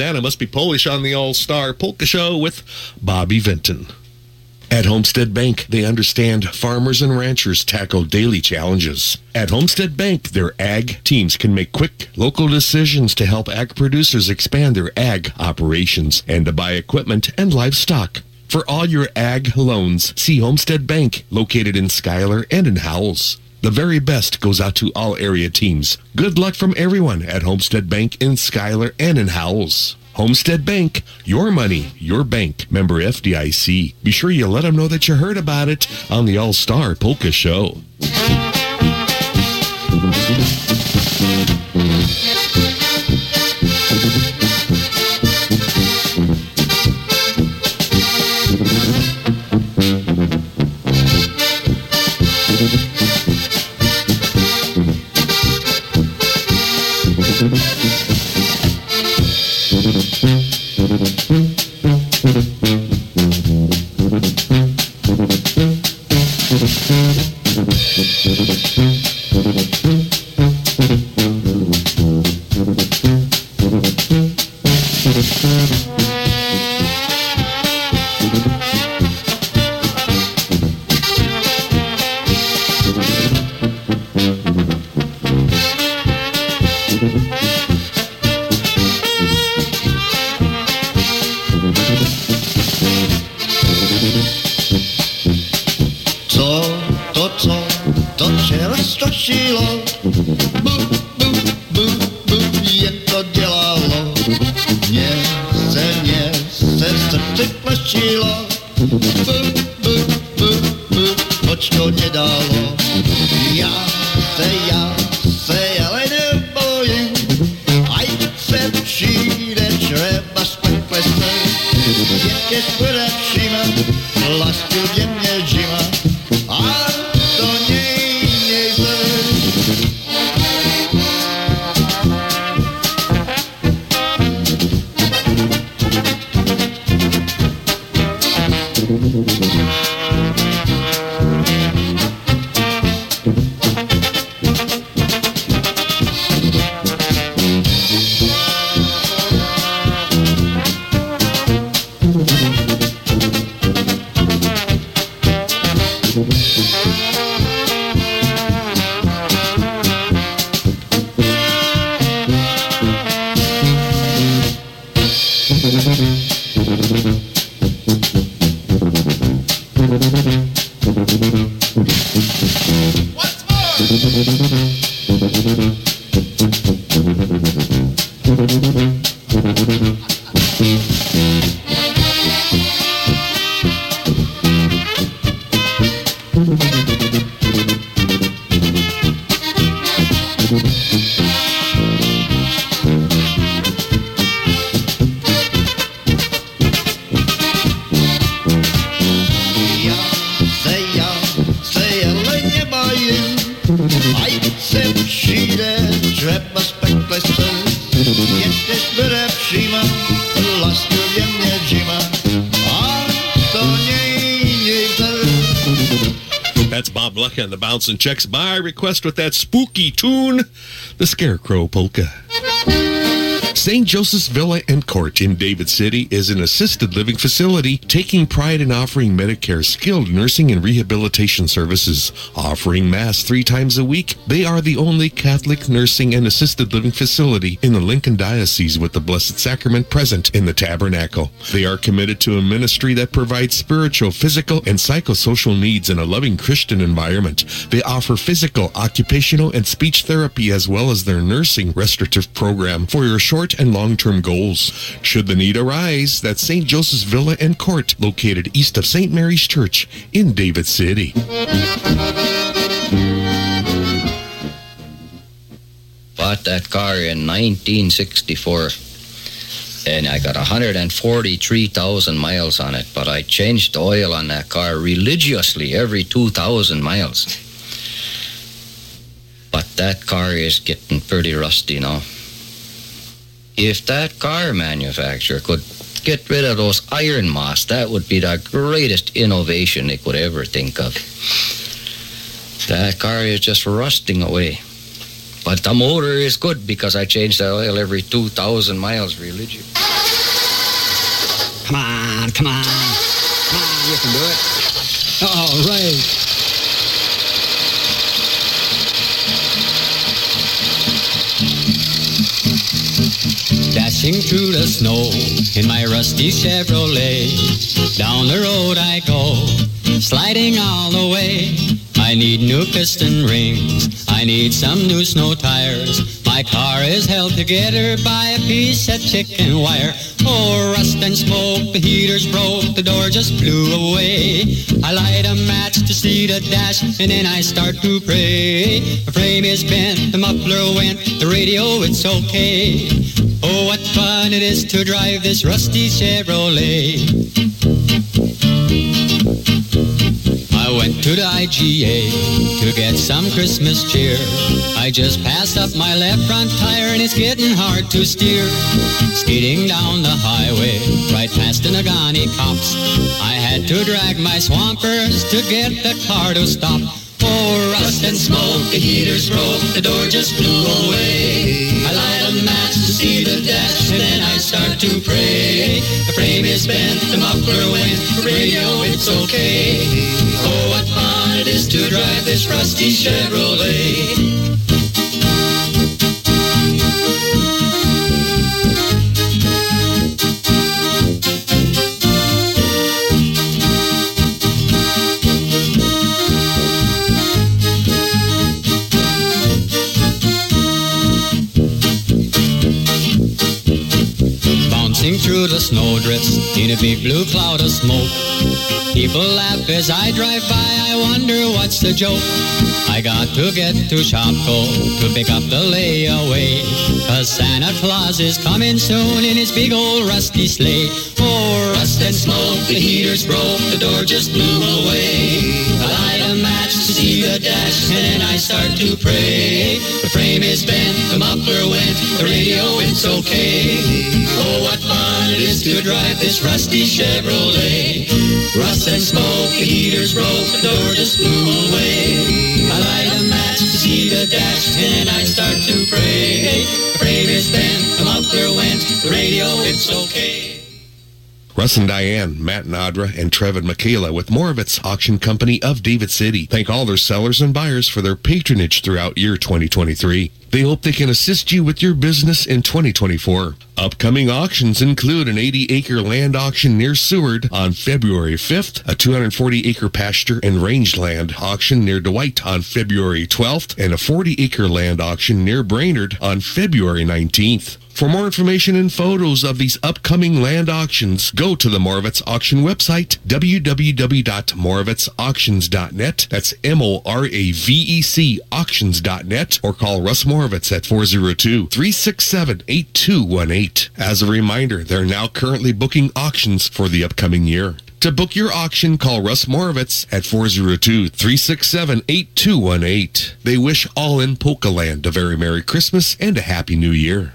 Santa must be Polish on the All Star Polka Show with Bobby Vinton. At Homestead Bank, they understand farmers and ranchers tackle daily challenges. At Homestead Bank, their ag teams can make quick, local decisions to help ag producers expand their ag operations and to buy equipment and livestock. For all your ag loans, see Homestead Bank, located in Schuyler and in Howells. The very best goes out to all area teams. Good luck from everyone at Homestead Bank in Schuyler and in Howells. Homestead Bank, your money, your bank, member FDIC. Be sure you let them know that you heard about it on the All Star Polka Show. Bouncing Checks my request with that spooky tune, the Scarecrow Polka. St. Joseph's Villa and Court in David City is an assisted living facility taking pride in offering Medicare skilled nursing and rehabilitation services. Offering Mass three times a week, they are the only Catholic nursing and assisted living facility in the Lincoln Diocese with the Blessed Sacrament present in the tabernacle. They are committed to a ministry that provides spiritual, physical, and psychosocial needs in a loving Christian environment. They offer physical, occupational, and speech therapy as well as their nursing restorative program for your short and long-term goals. Should the need arise, that's St. Joseph's Villa and Court, located east of St. Mary's Church in David City. Bought that car in 1964 and I got 143,000 miles on it, but I changed oil on that car religiously every 2,000 miles. But that car is getting pretty rusty now. If that car manufacturer could get rid of those iron moss, that would be the greatest innovation they could ever think of. That car is just rusting away. But the motor is good because I change the oil every 2,000 miles religion. Come on, come on. Come on, you can do it. All right. Dashing through the snow in my rusty Chevrolet. Down the road I go, sliding all the way. I need new piston rings. I need some new snow tires. My car is held together by a piece of chicken wire. Oh, rust and smoke, the heater's broke, the door just blew away. I light a match to see the dash, and then I start to pray. The frame is bent, the muffler went, the radio, it's okay. Oh, what fun it is to drive this rusty Chevrolet. I went to the IGA to get some Christmas cheer. I just passed up my left front tire and it's getting hard to steer. Skating down the highway, right past the Nagani cops. I had to drag my swampers to get the car to stop. Oh, rust and smoke, the heater's broke, the door just blew away. I light a match to see the dash, to pray. The frame is bent, the muffler went, the radio, it's okay. Oh, what fun it is to drive this rusty Chevrolet. The snowdrifts in a big blue cloud of smoke. People laugh as I drive by, I wonder what's the joke. I got to get to Shopko to pick up the layaway. Cause Santa Claus is coming soon in his big old rusty sleigh. Oh, rust and smoke, the heater's broke, the door just blew away. Light a match the dash, and then I start to pray. The frame is bent, the muffler went, the radio it's okay. Oh, what fun it is to drive this rusty Chevrolet. Rust and smoke, the heater's broke, the door just blew away. I light a match to see the dash, and I start to pray. The frame is bent, the muffler went, the radio it's okay. Russ and Diane, Matt and Audra, and Trev and Michaela with Moravec Auction Company of David City. Thank all their sellers and buyers for their patronage throughout year 2023. They hope they can assist you with your business in 2024. Upcoming auctions include an 80-acre land auction near Seward on February 5th, a 240-acre pasture and rangeland auction near Dwight on February 12th, and a 40-acre land auction near Brainard on February 19th. For more information and photos of these upcoming land auctions, go to the Moravec Auction website, www.moravecauctions.net. That's M-O-R-A-V-E-C auctions.net or call Russ Moravec at 402-367-8218. As a reminder, they're now currently booking auctions for the upcoming year. To book your auction, call Russ Moravec at 402-367-8218. They wish all in Polka Land a very Merry Christmas and a Happy New Year.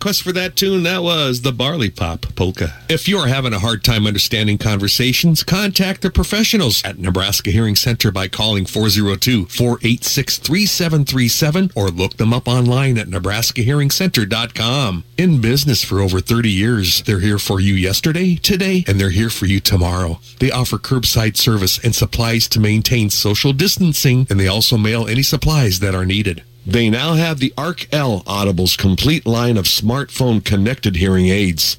Request for that tune, that was the Barley Pop Polka. If you are having a hard time understanding conversations, contact the professionals at Nebraska Hearing Center by calling 402-486-3737 or look them up online at nebraskahearingcenter.com. In business for over 30 years, they're here for you yesterday, today, and they're here for you tomorrow. They offer curbside service and supplies to maintain social distancing, and they also mail any supplies that are needed. They now have the Arc L Audible's complete line of smartphone connected hearing aids.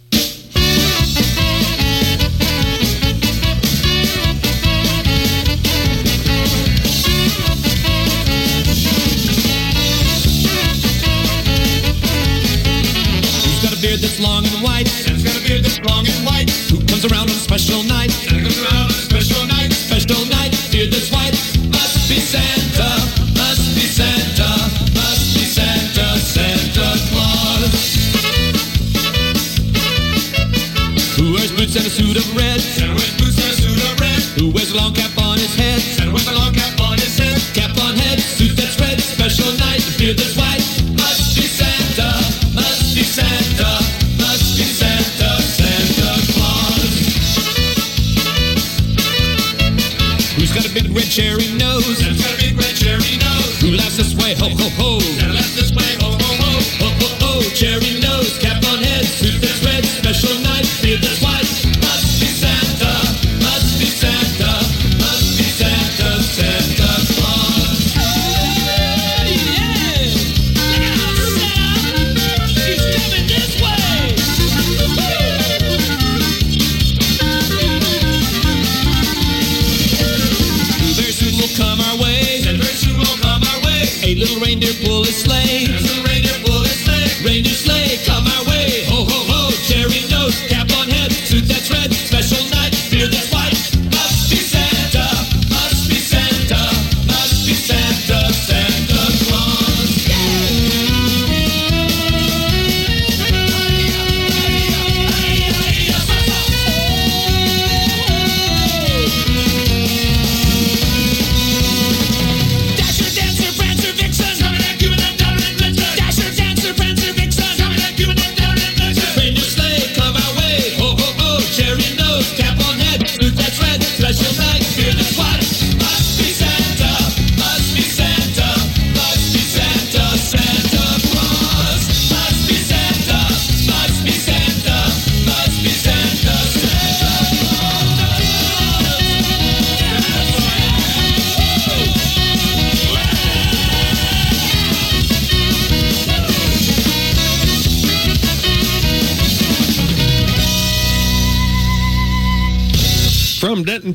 Suit of red? Santa wears boots and a suit of red. Who wears a long cap on his head? Santa wears a long cap on his head. Cap on head, suit that's red. Special night, beard that's white. Must be Santa, must be Santa, must be Santa, Santa Claus. Who's got a big red cherry nose? Santa's got a big red cherry nose. Who laughs this way? Ho ho ho. Santa laughs this way. Ho ho ho. Ho ho ho. Cherry nose,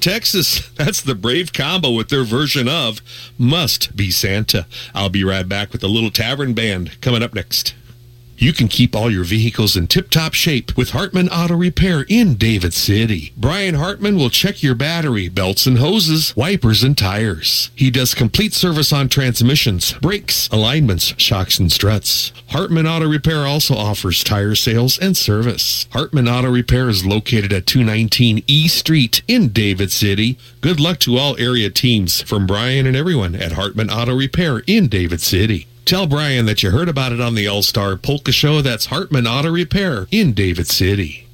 Texas, that's the Brave Combo with their version of Must Be Santa. I'll be right back with the Little Tavern Band coming up next. You can keep all your vehicles in tip-top shape with Hartman Auto Repair in David City. Brian Hartman will check your battery, belts and hoses, wipers and tires. He does complete service on transmissions, brakes, alignments, shocks and struts. Hartman Auto Repair also offers tire sales and service. Hartman Auto Repair is located at 219 E Street in David City. Good luck to all area teams from Brian and everyone at Hartman Auto Repair in David City. Tell Brian that you heard about it on the All Star Polka Show. That's Hartman Auto Repair in David City.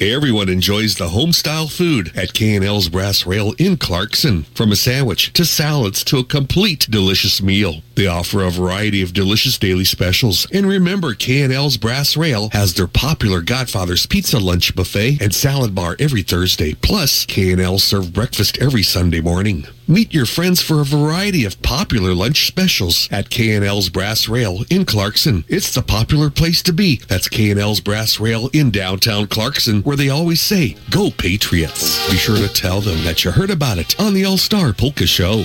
Everyone enjoys the home-style food at K&L's Brass Rail in Clarkson. From a sandwich to salads to a complete delicious meal. They offer a variety of delicious daily specials. And remember, K&L's Brass Rail has their popular Godfather's Pizza Lunch Buffet and Salad Bar every Thursday. Plus, K&L serve breakfast every Sunday morning. Meet your friends for a variety of popular lunch specials at K&L's Brass Rail in Clarkson. It's the popular place to be. That's K&L's Brass Rail in downtown Clarkson, where they always say, Go Patriots. Be sure to tell them that you heard about it on the All-Star Polka Show.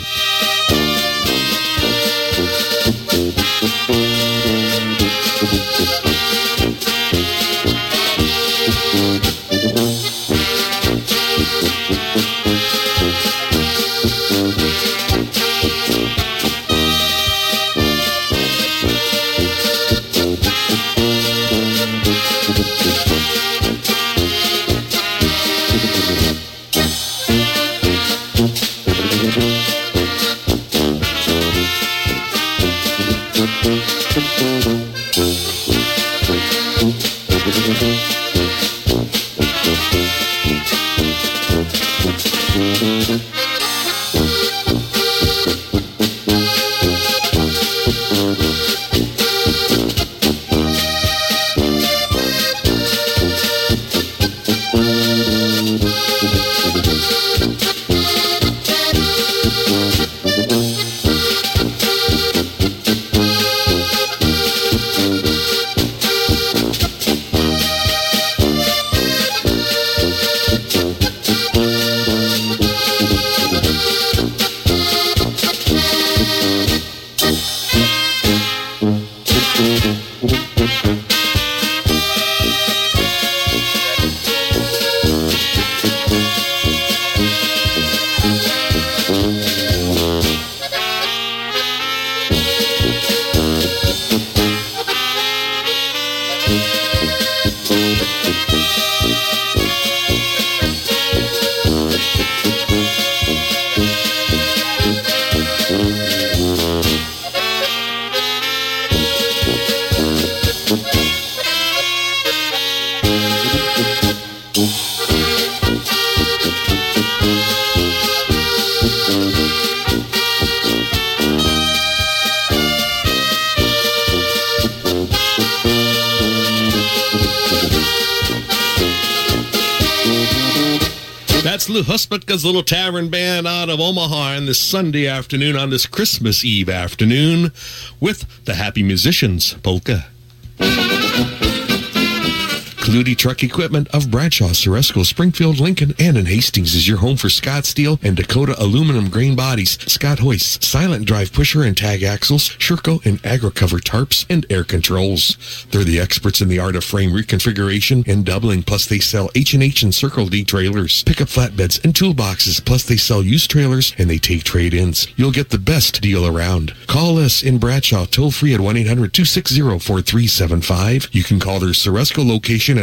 Huspetka's little tavern band out of Omaha on this Sunday afternoon, on this Christmas Eve afternoon, with the Happy Musicians polka. Clutie Truck Equipment of Bradshaw, Ceresco, Springfield, Lincoln, and in Hastings is your home for Scott Steel and Dakota aluminum grain bodies, Scott hoists, silent drive pusher and tag axles, Shur-Co and AgriCover tarps, and air controls. They're the experts in the art of frame reconfiguration and doubling, plus they sell H&H and Circle D trailers, pickup flatbeds, and toolboxes, plus they sell used trailers and they take trade-ins. You'll get the best deal around. Call us in Bradshaw toll free at 1-800-260-4375. You can call their Ceresco location at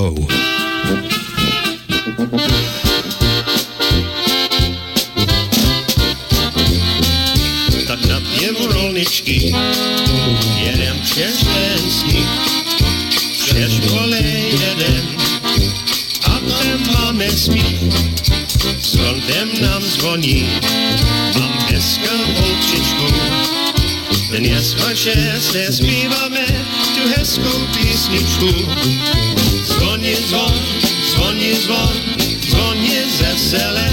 Show. Tak na pěvu rolničky jedem přes ten sníh, přes kolej jedem a tam máme smích, s nám zvoní. dnes o šesté zpíváme tu hezkou písničku. Zvoní zvon, zvoní zvon, zvoní veselé.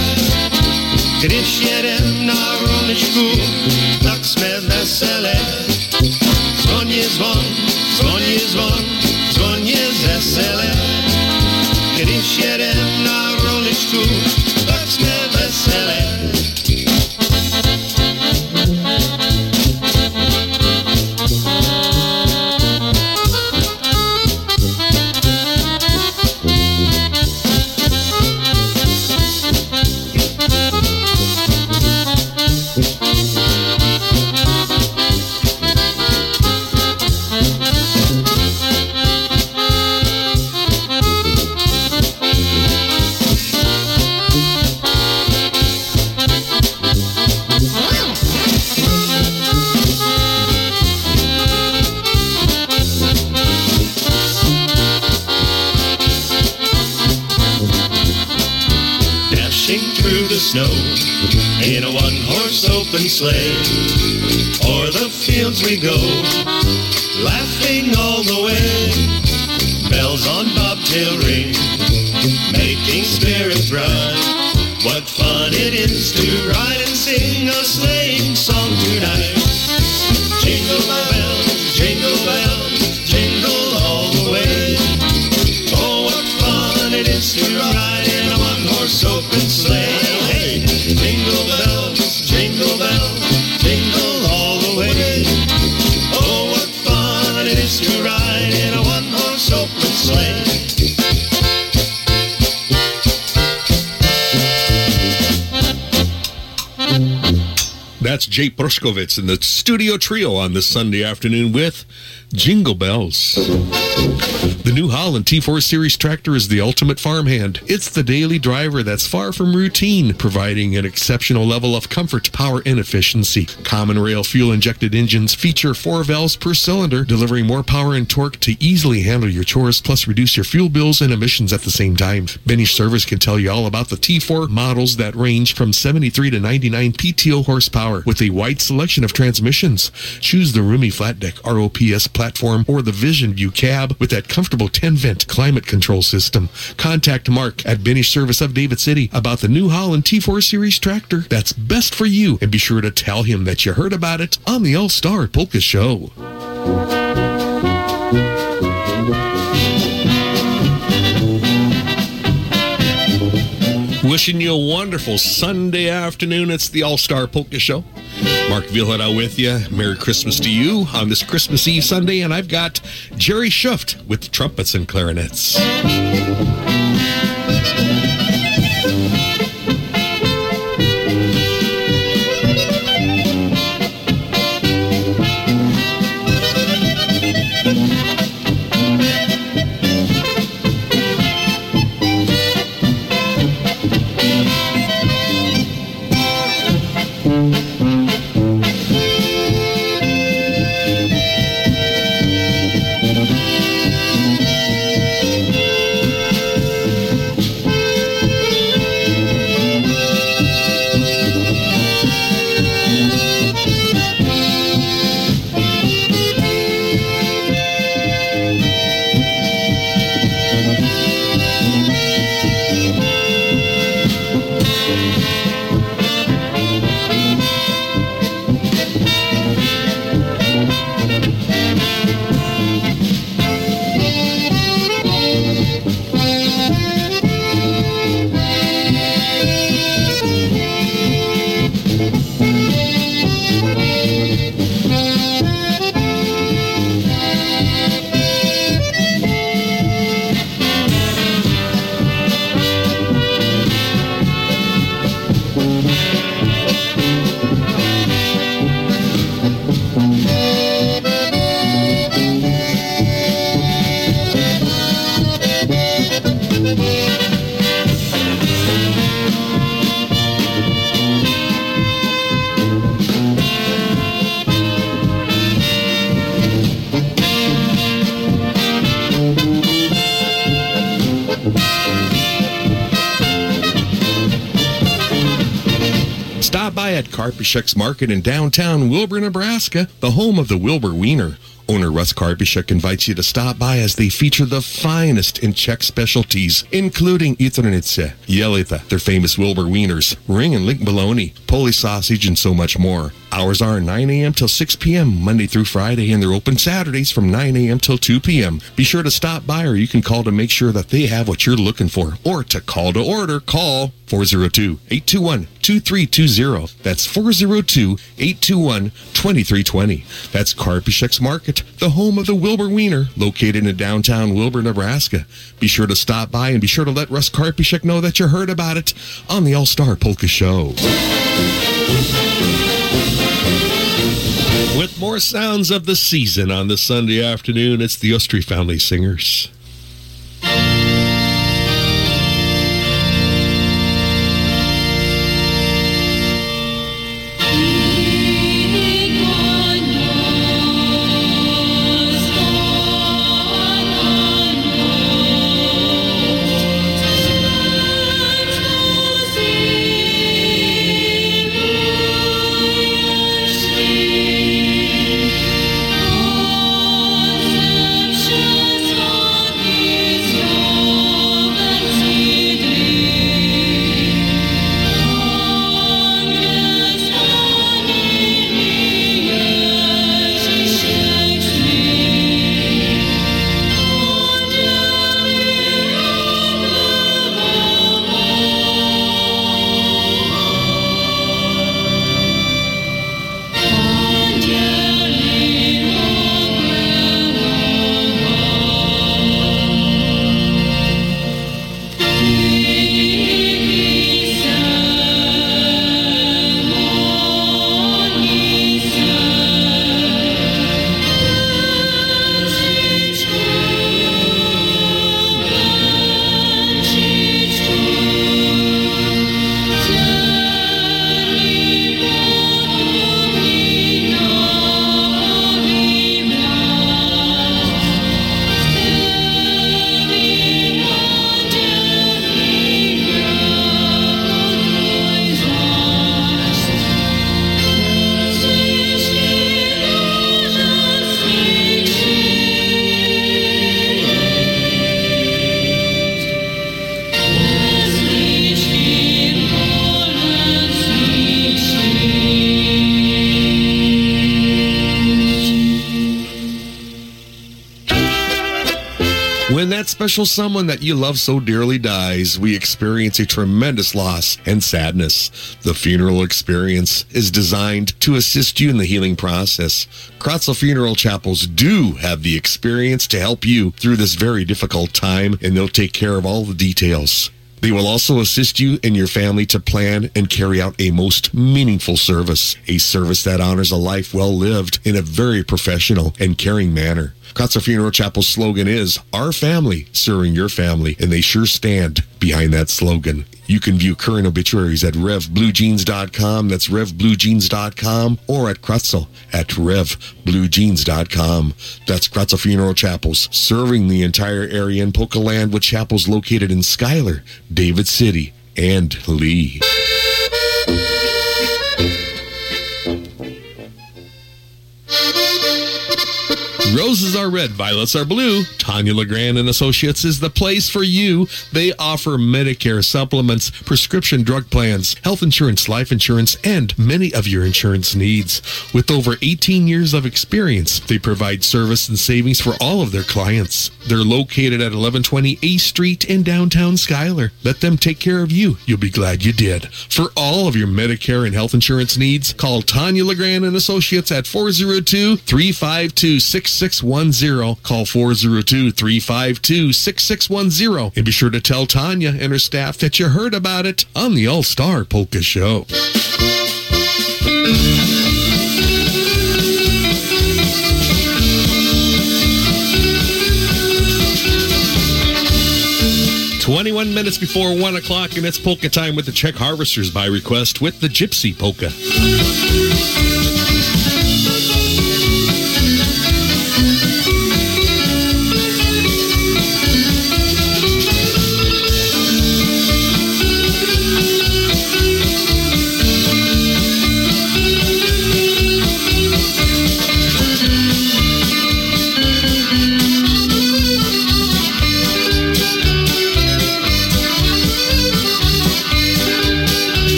Když jedem na roličku, tak jsme veselé. Zvoní zvon, zvoní zvon, open sleigh. O'er the fields we go, laughing all the way. Bells on bobtail ring, making spirits bright. What fun it is to ride and sing a sleighing song tonight. Jingle Jay Proshkovitz and the studio trio on this Sunday afternoon with Jingle Bells. The New Holland T4 Series tractor is the ultimate farmhand. It's the daily driver that's far from routine, providing an exceptional level of comfort, power, and efficiency. Common rail fuel injected engines feature four valves per cylinder, delivering more power and torque to easily handle your chores, plus reduce your fuel bills and emissions at the same time. Benish Service can tell you all about the T4 models that range from 73 to 99 PTO horsepower with a wide selection of transmissions. Choose the roomy flat deck ROPS platform or the Vision View cab with that comfortable 10 vent climate control system. Contact Mark at Benish Service of David City about the New Holland T4 Series tractor that's best for you and be sure to tell him that you heard about it on the All Star Polka Show. Wishing you a wonderful Sunday afternoon. It's the All Star Polka Show. Mark Vyhlidal with you. Merry Christmas to you on this Christmas Eve Sunday. And I've got Jerry Schuft with trumpets and clarinets. By Market in downtown Wilber, Nebraska, the home of the Wilber Wiener. Owner Russ Karpisek invites you to stop by as they feature the finest in Czech specialties, including Jitrnice, Jelita, their famous Wilber Wieners, ring and link bologna, Polish sausage, and so much more. Hours are 9 a.m. till 6 p.m. Monday through Friday, and they're open Saturdays from 9 a.m. till 2 p.m. Be sure to stop by, or you can call to make sure that they have what you're looking for. Or to call to order, call 402-821-2320. That's 402-821-2320. That's Karpisek's Market, the home of the Wilber Wiener, located in downtown Wilber, Nebraska. Be sure to stop by and be sure to let Russ Karpisek know that you heard about it on the All-Star Polka Show. With more sounds of the season on this Sunday afternoon, it's the Ostry Family Singers. Special someone that you love so dearly dies, we experience a tremendous loss and sadness. The funeral experience is designed to assist you in the healing process. Kracl Funeral Chapels do have the experience to help you through this very difficult time, and they'll take care of all the details. They will also assist you and your family to plan and carry out a most meaningful service, a service that honors a life well lived in a very professional and caring manner. Kracl Funeral Chapel's slogan is Our Family Serving Your Family, and they sure stand behind that slogan. You can view current obituaries at revbluejeans.com, that's revbluejeans.com, or at Kracl at revbluejeans.com. That's Kracl Funeral Chapels, serving the entire area in Polka Land with chapels located in Schuyler, David City, and Lee. Roses are red, violets are blue. Tanya LeGrand and Associates is the place for you. They offer Medicare supplements, prescription drug plans, health insurance, life insurance, and many of your insurance needs. With over 18 years of experience, they provide service and savings for all of their clients. They're located at 1120 A Street in downtown Schuyler. Let them take care of you. You'll be glad you did. For all of your Medicare and health insurance needs, call Tanya LeGrand and Associates at 402 352 6610. Call 402 352 6610 and be sure to tell Tanya and her staff that you heard about it on the All Star Polka Show. Twenty-one minutes before one o'clock, and it's polka time with the Czech Harvesters by request with the Gypsy Polka.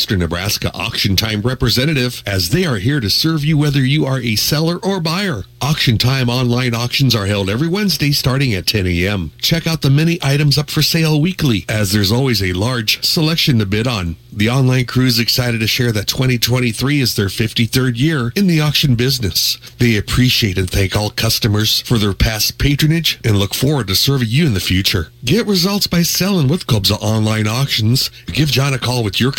Eastern Nebraska auction time representative as they are here to serve you whether you are a seller or buyer. Auction time online auctions are held every Wednesday starting at 10 a.m. Check out the many items up for sale weekly as there's always a large selection to bid on. The online crew is excited to share that 2023 is their 53rd year in the auction business. They appreciate and thank all customers for their past patronage and look forward to serving you in the future. Get results by selling with Kobza Online Auctions. Give John a call with your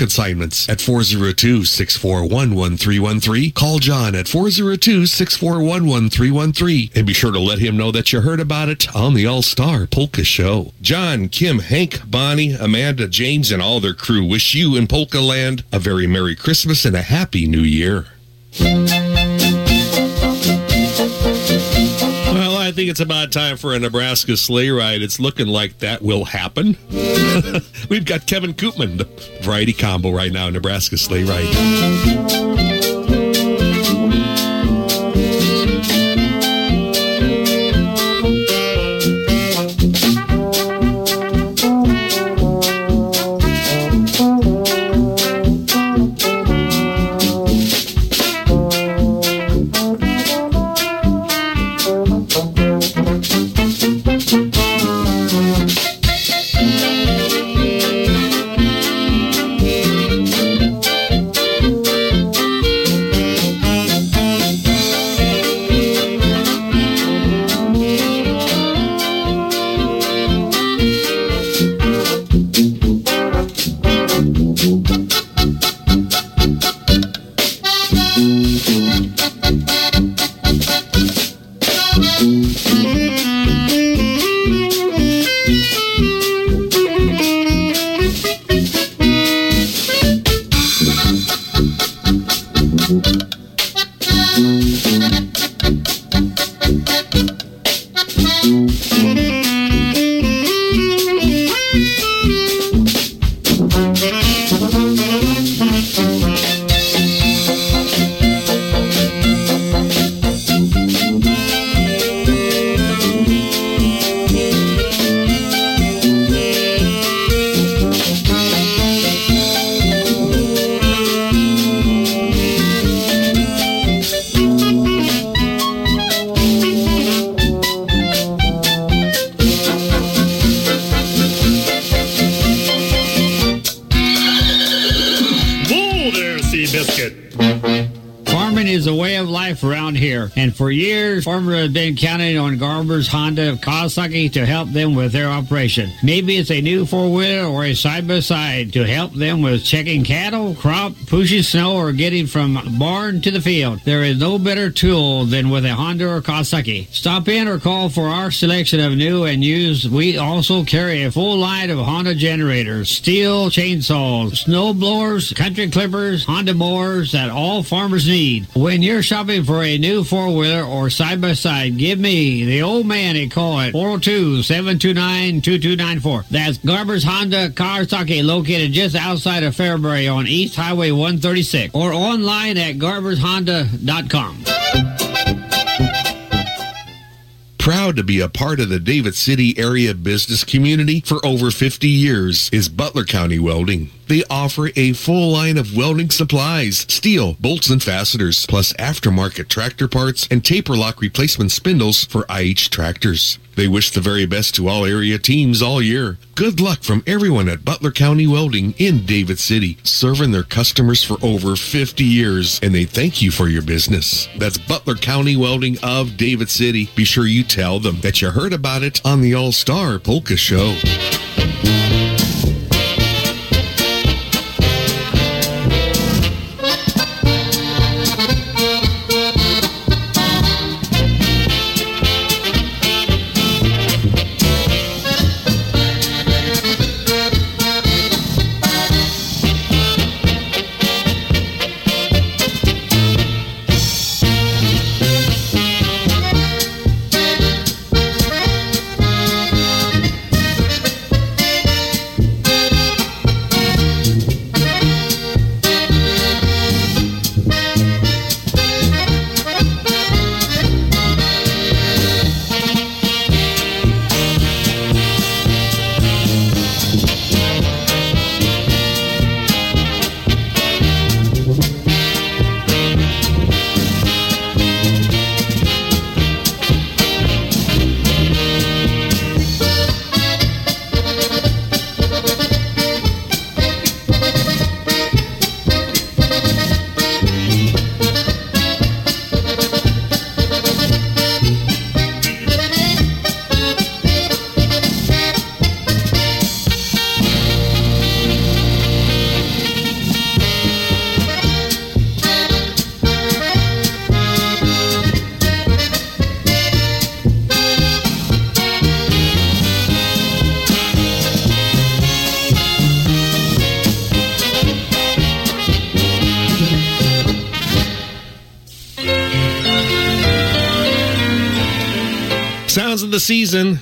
consignments at 402-641-1313. Call John at 402-641-1313 and be sure to let him know that you heard about it on the All-Star Polka Show. John, Kim, Hank, Bonnie, Amanda, James, and all their crew wish you in Polka Land a very Merry Christmas and a Happy New Year. I think it's about time for a Nebraska sleigh ride. It's looking like that will happen. We've got Kevin Koopman, the variety combo right now, Nebraska sleigh ride. Have been counting on Garber's Honda of Kawasaki to help them with their operation. Maybe it's a new four wheeler or a side by side to help them with checking cattle, crop, pushing snow, or getting from barn to the field. There is no better tool than with a Honda or Kawasaki. Stop in or call for our selection of new and used. We also carry a full line of Honda generators, Stihl chainsaws, snow blowers, country clippers, Honda mowers that all farmers need. When you're shopping for a new four wheeler or side by side, give me the old man a call at 402 729 2294. That's Garber's Honda Kawasaki located just outside of Fairbury on East Highway 136 or online at garbershonda.com. Proud to be a part of the David City area business community for over 50 years is Butler County Welding. They offer a full line of welding supplies, steel, bolts and fasteners, plus aftermarket tractor parts and taper lock replacement spindles for IH tractors. They wish the very best to all area teams all year. Good luck from everyone at Butler County Welding in David City, serving their customers for over 50 years, and they thank you for your business. That's Butler County Welding of David City. Be sure you tell them that you heard about it on the All Star Polka Show.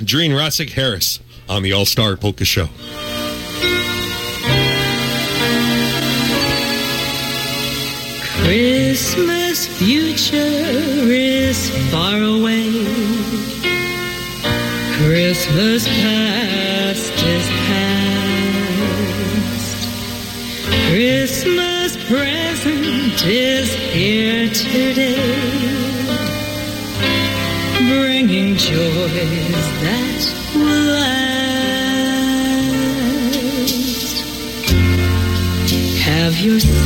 Dreen Rossick Harris on the All Star Polka Show. Christmas future is far away. Christmas past is past. Christmas present is here today. Bringing joys Have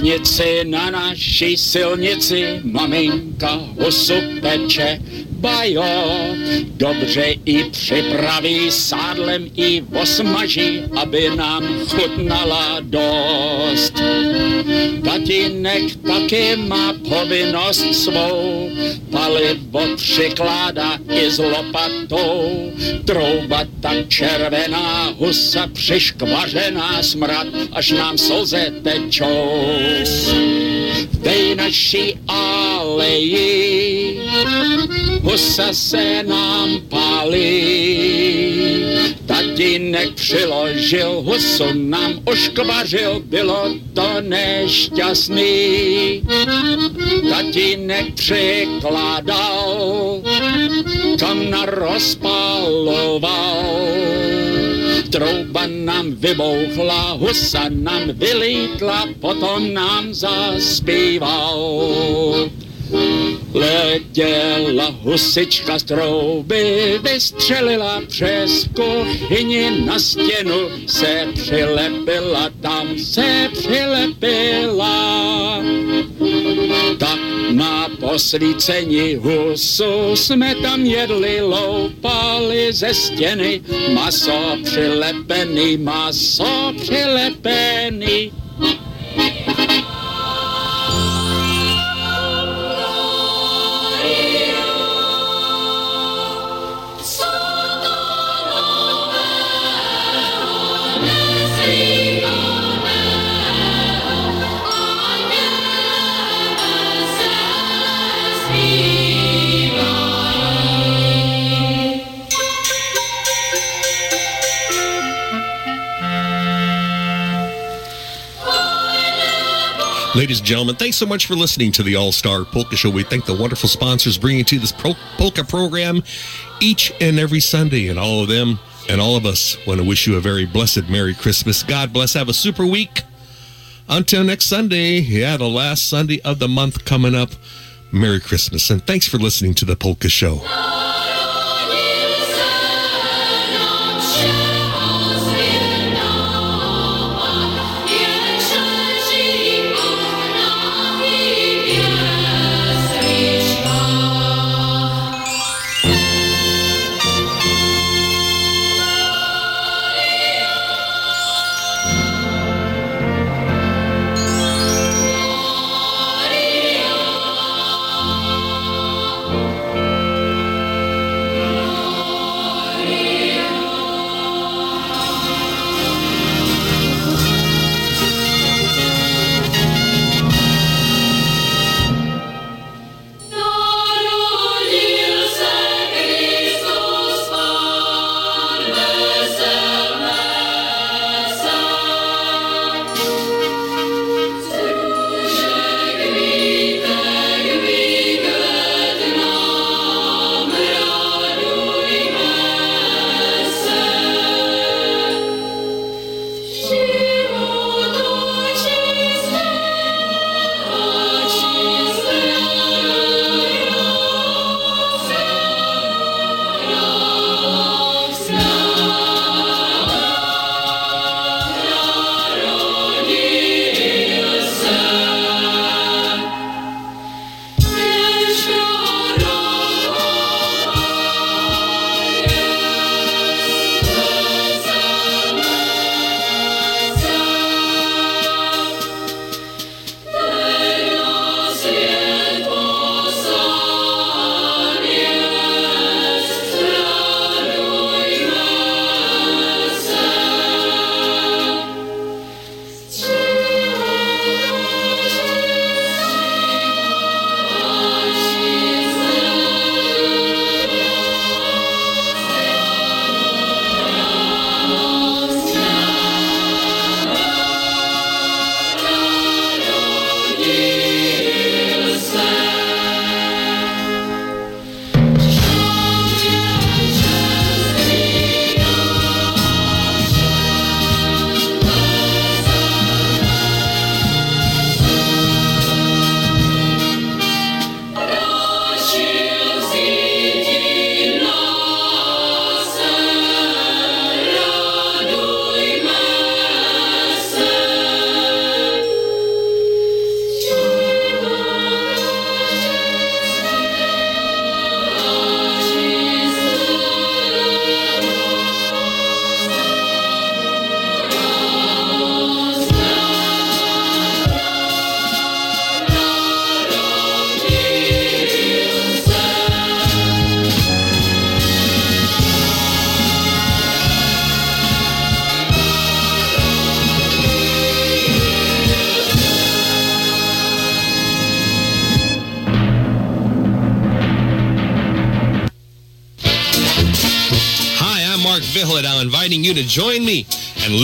vesnici, na naší silnici, maminka husu peče, bajo, dobře i připraví sádlem i osmaží, aby nám chutnala dost. Tatínek taky má povinnost svou, palivo přikládá i s lopatou, trouba tak červená, husa přiškvařená, smrad, až nám slze tečou. V té naší aleji husa se nám pálí. Tatínek přiložil husu, nám oškvařil, bylo to nešťastný. Tatínek přikládal, tam narozpaloval. Trouba nám vybouchla, husa nám vylítla, potom nám zaspíval. Letěla husička z trouby, vystřelila přes kuchyni na stěnu, se přilepila, tam se přilepila. Tak na posvícení husu jsme tam jedli, loupali ze stěny, maso přilepený, maso přilepený. Ladies and gentlemen, thanks so much for listening to the All Star Polka Show. We thank the wonderful sponsors bringing to you this polka program each and every Sunday, and all of them and all of us want to wish you a very blessed Merry Christmas. God bless. Have a super week. Until next Sunday, yeah, the last Sunday of the month coming up. Merry Christmas, and thanks for listening to the Polka Show.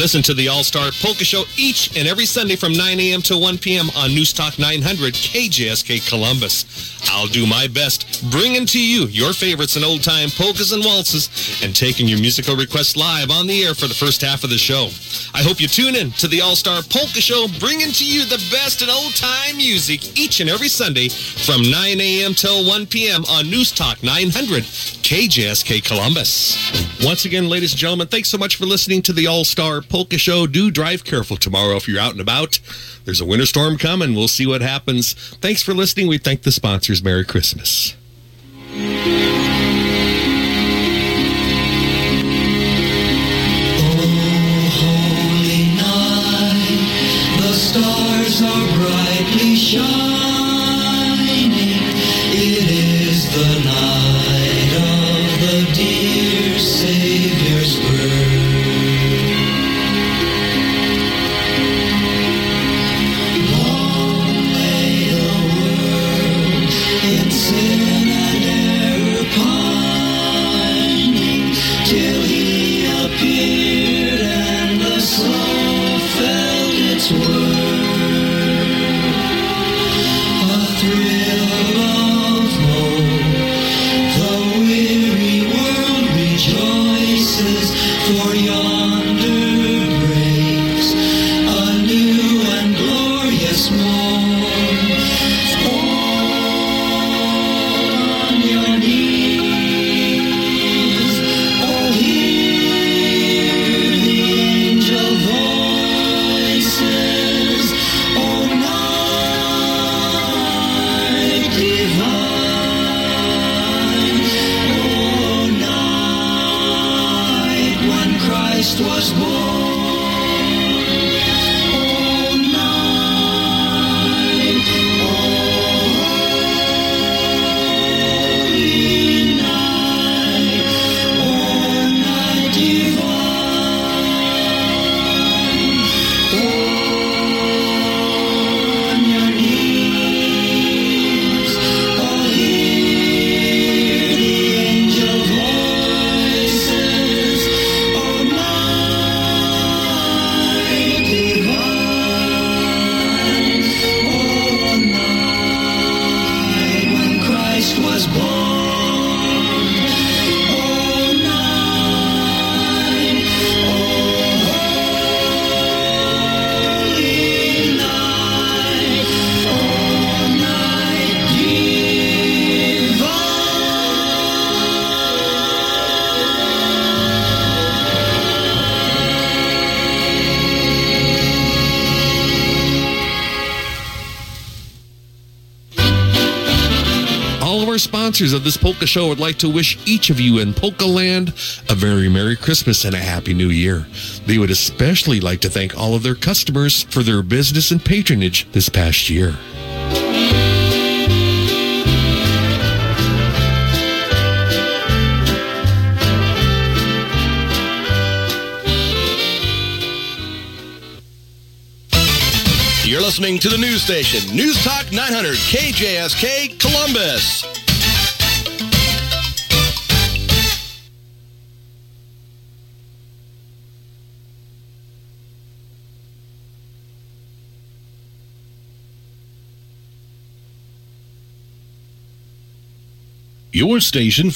Listen to the All-Star Polka Show each and every Sunday from 9 a.m. to 1 p.m. on News Talk 900 KJSK Columbus. I'll do my best bringing to you your favorites in old-time polkas and waltzes and taking your musical requests live on the air for the first half of the show. I hope you tune in to the All-Star Polka Show, bringing to you the best in old-time music each and every Sunday from 9 a.m. till 1 p.m. on News Talk 900 KJSK Columbus. Once again, ladies and gentlemen, thanks so much for listening to the All-Star Polka Show. Do drive careful tomorrow if you're out and about. There's a winter storm coming. We'll see what happens. Thanks for listening. We thank the sponsors. Merry Christmas. This polka show would like to wish each of you in Polka Land a very Merry Christmas and a Happy New Year. They would especially like to thank all of their customers for their business and patronage this past year. You're listening to the news station, News Talk 900 KJSK Columbus. Station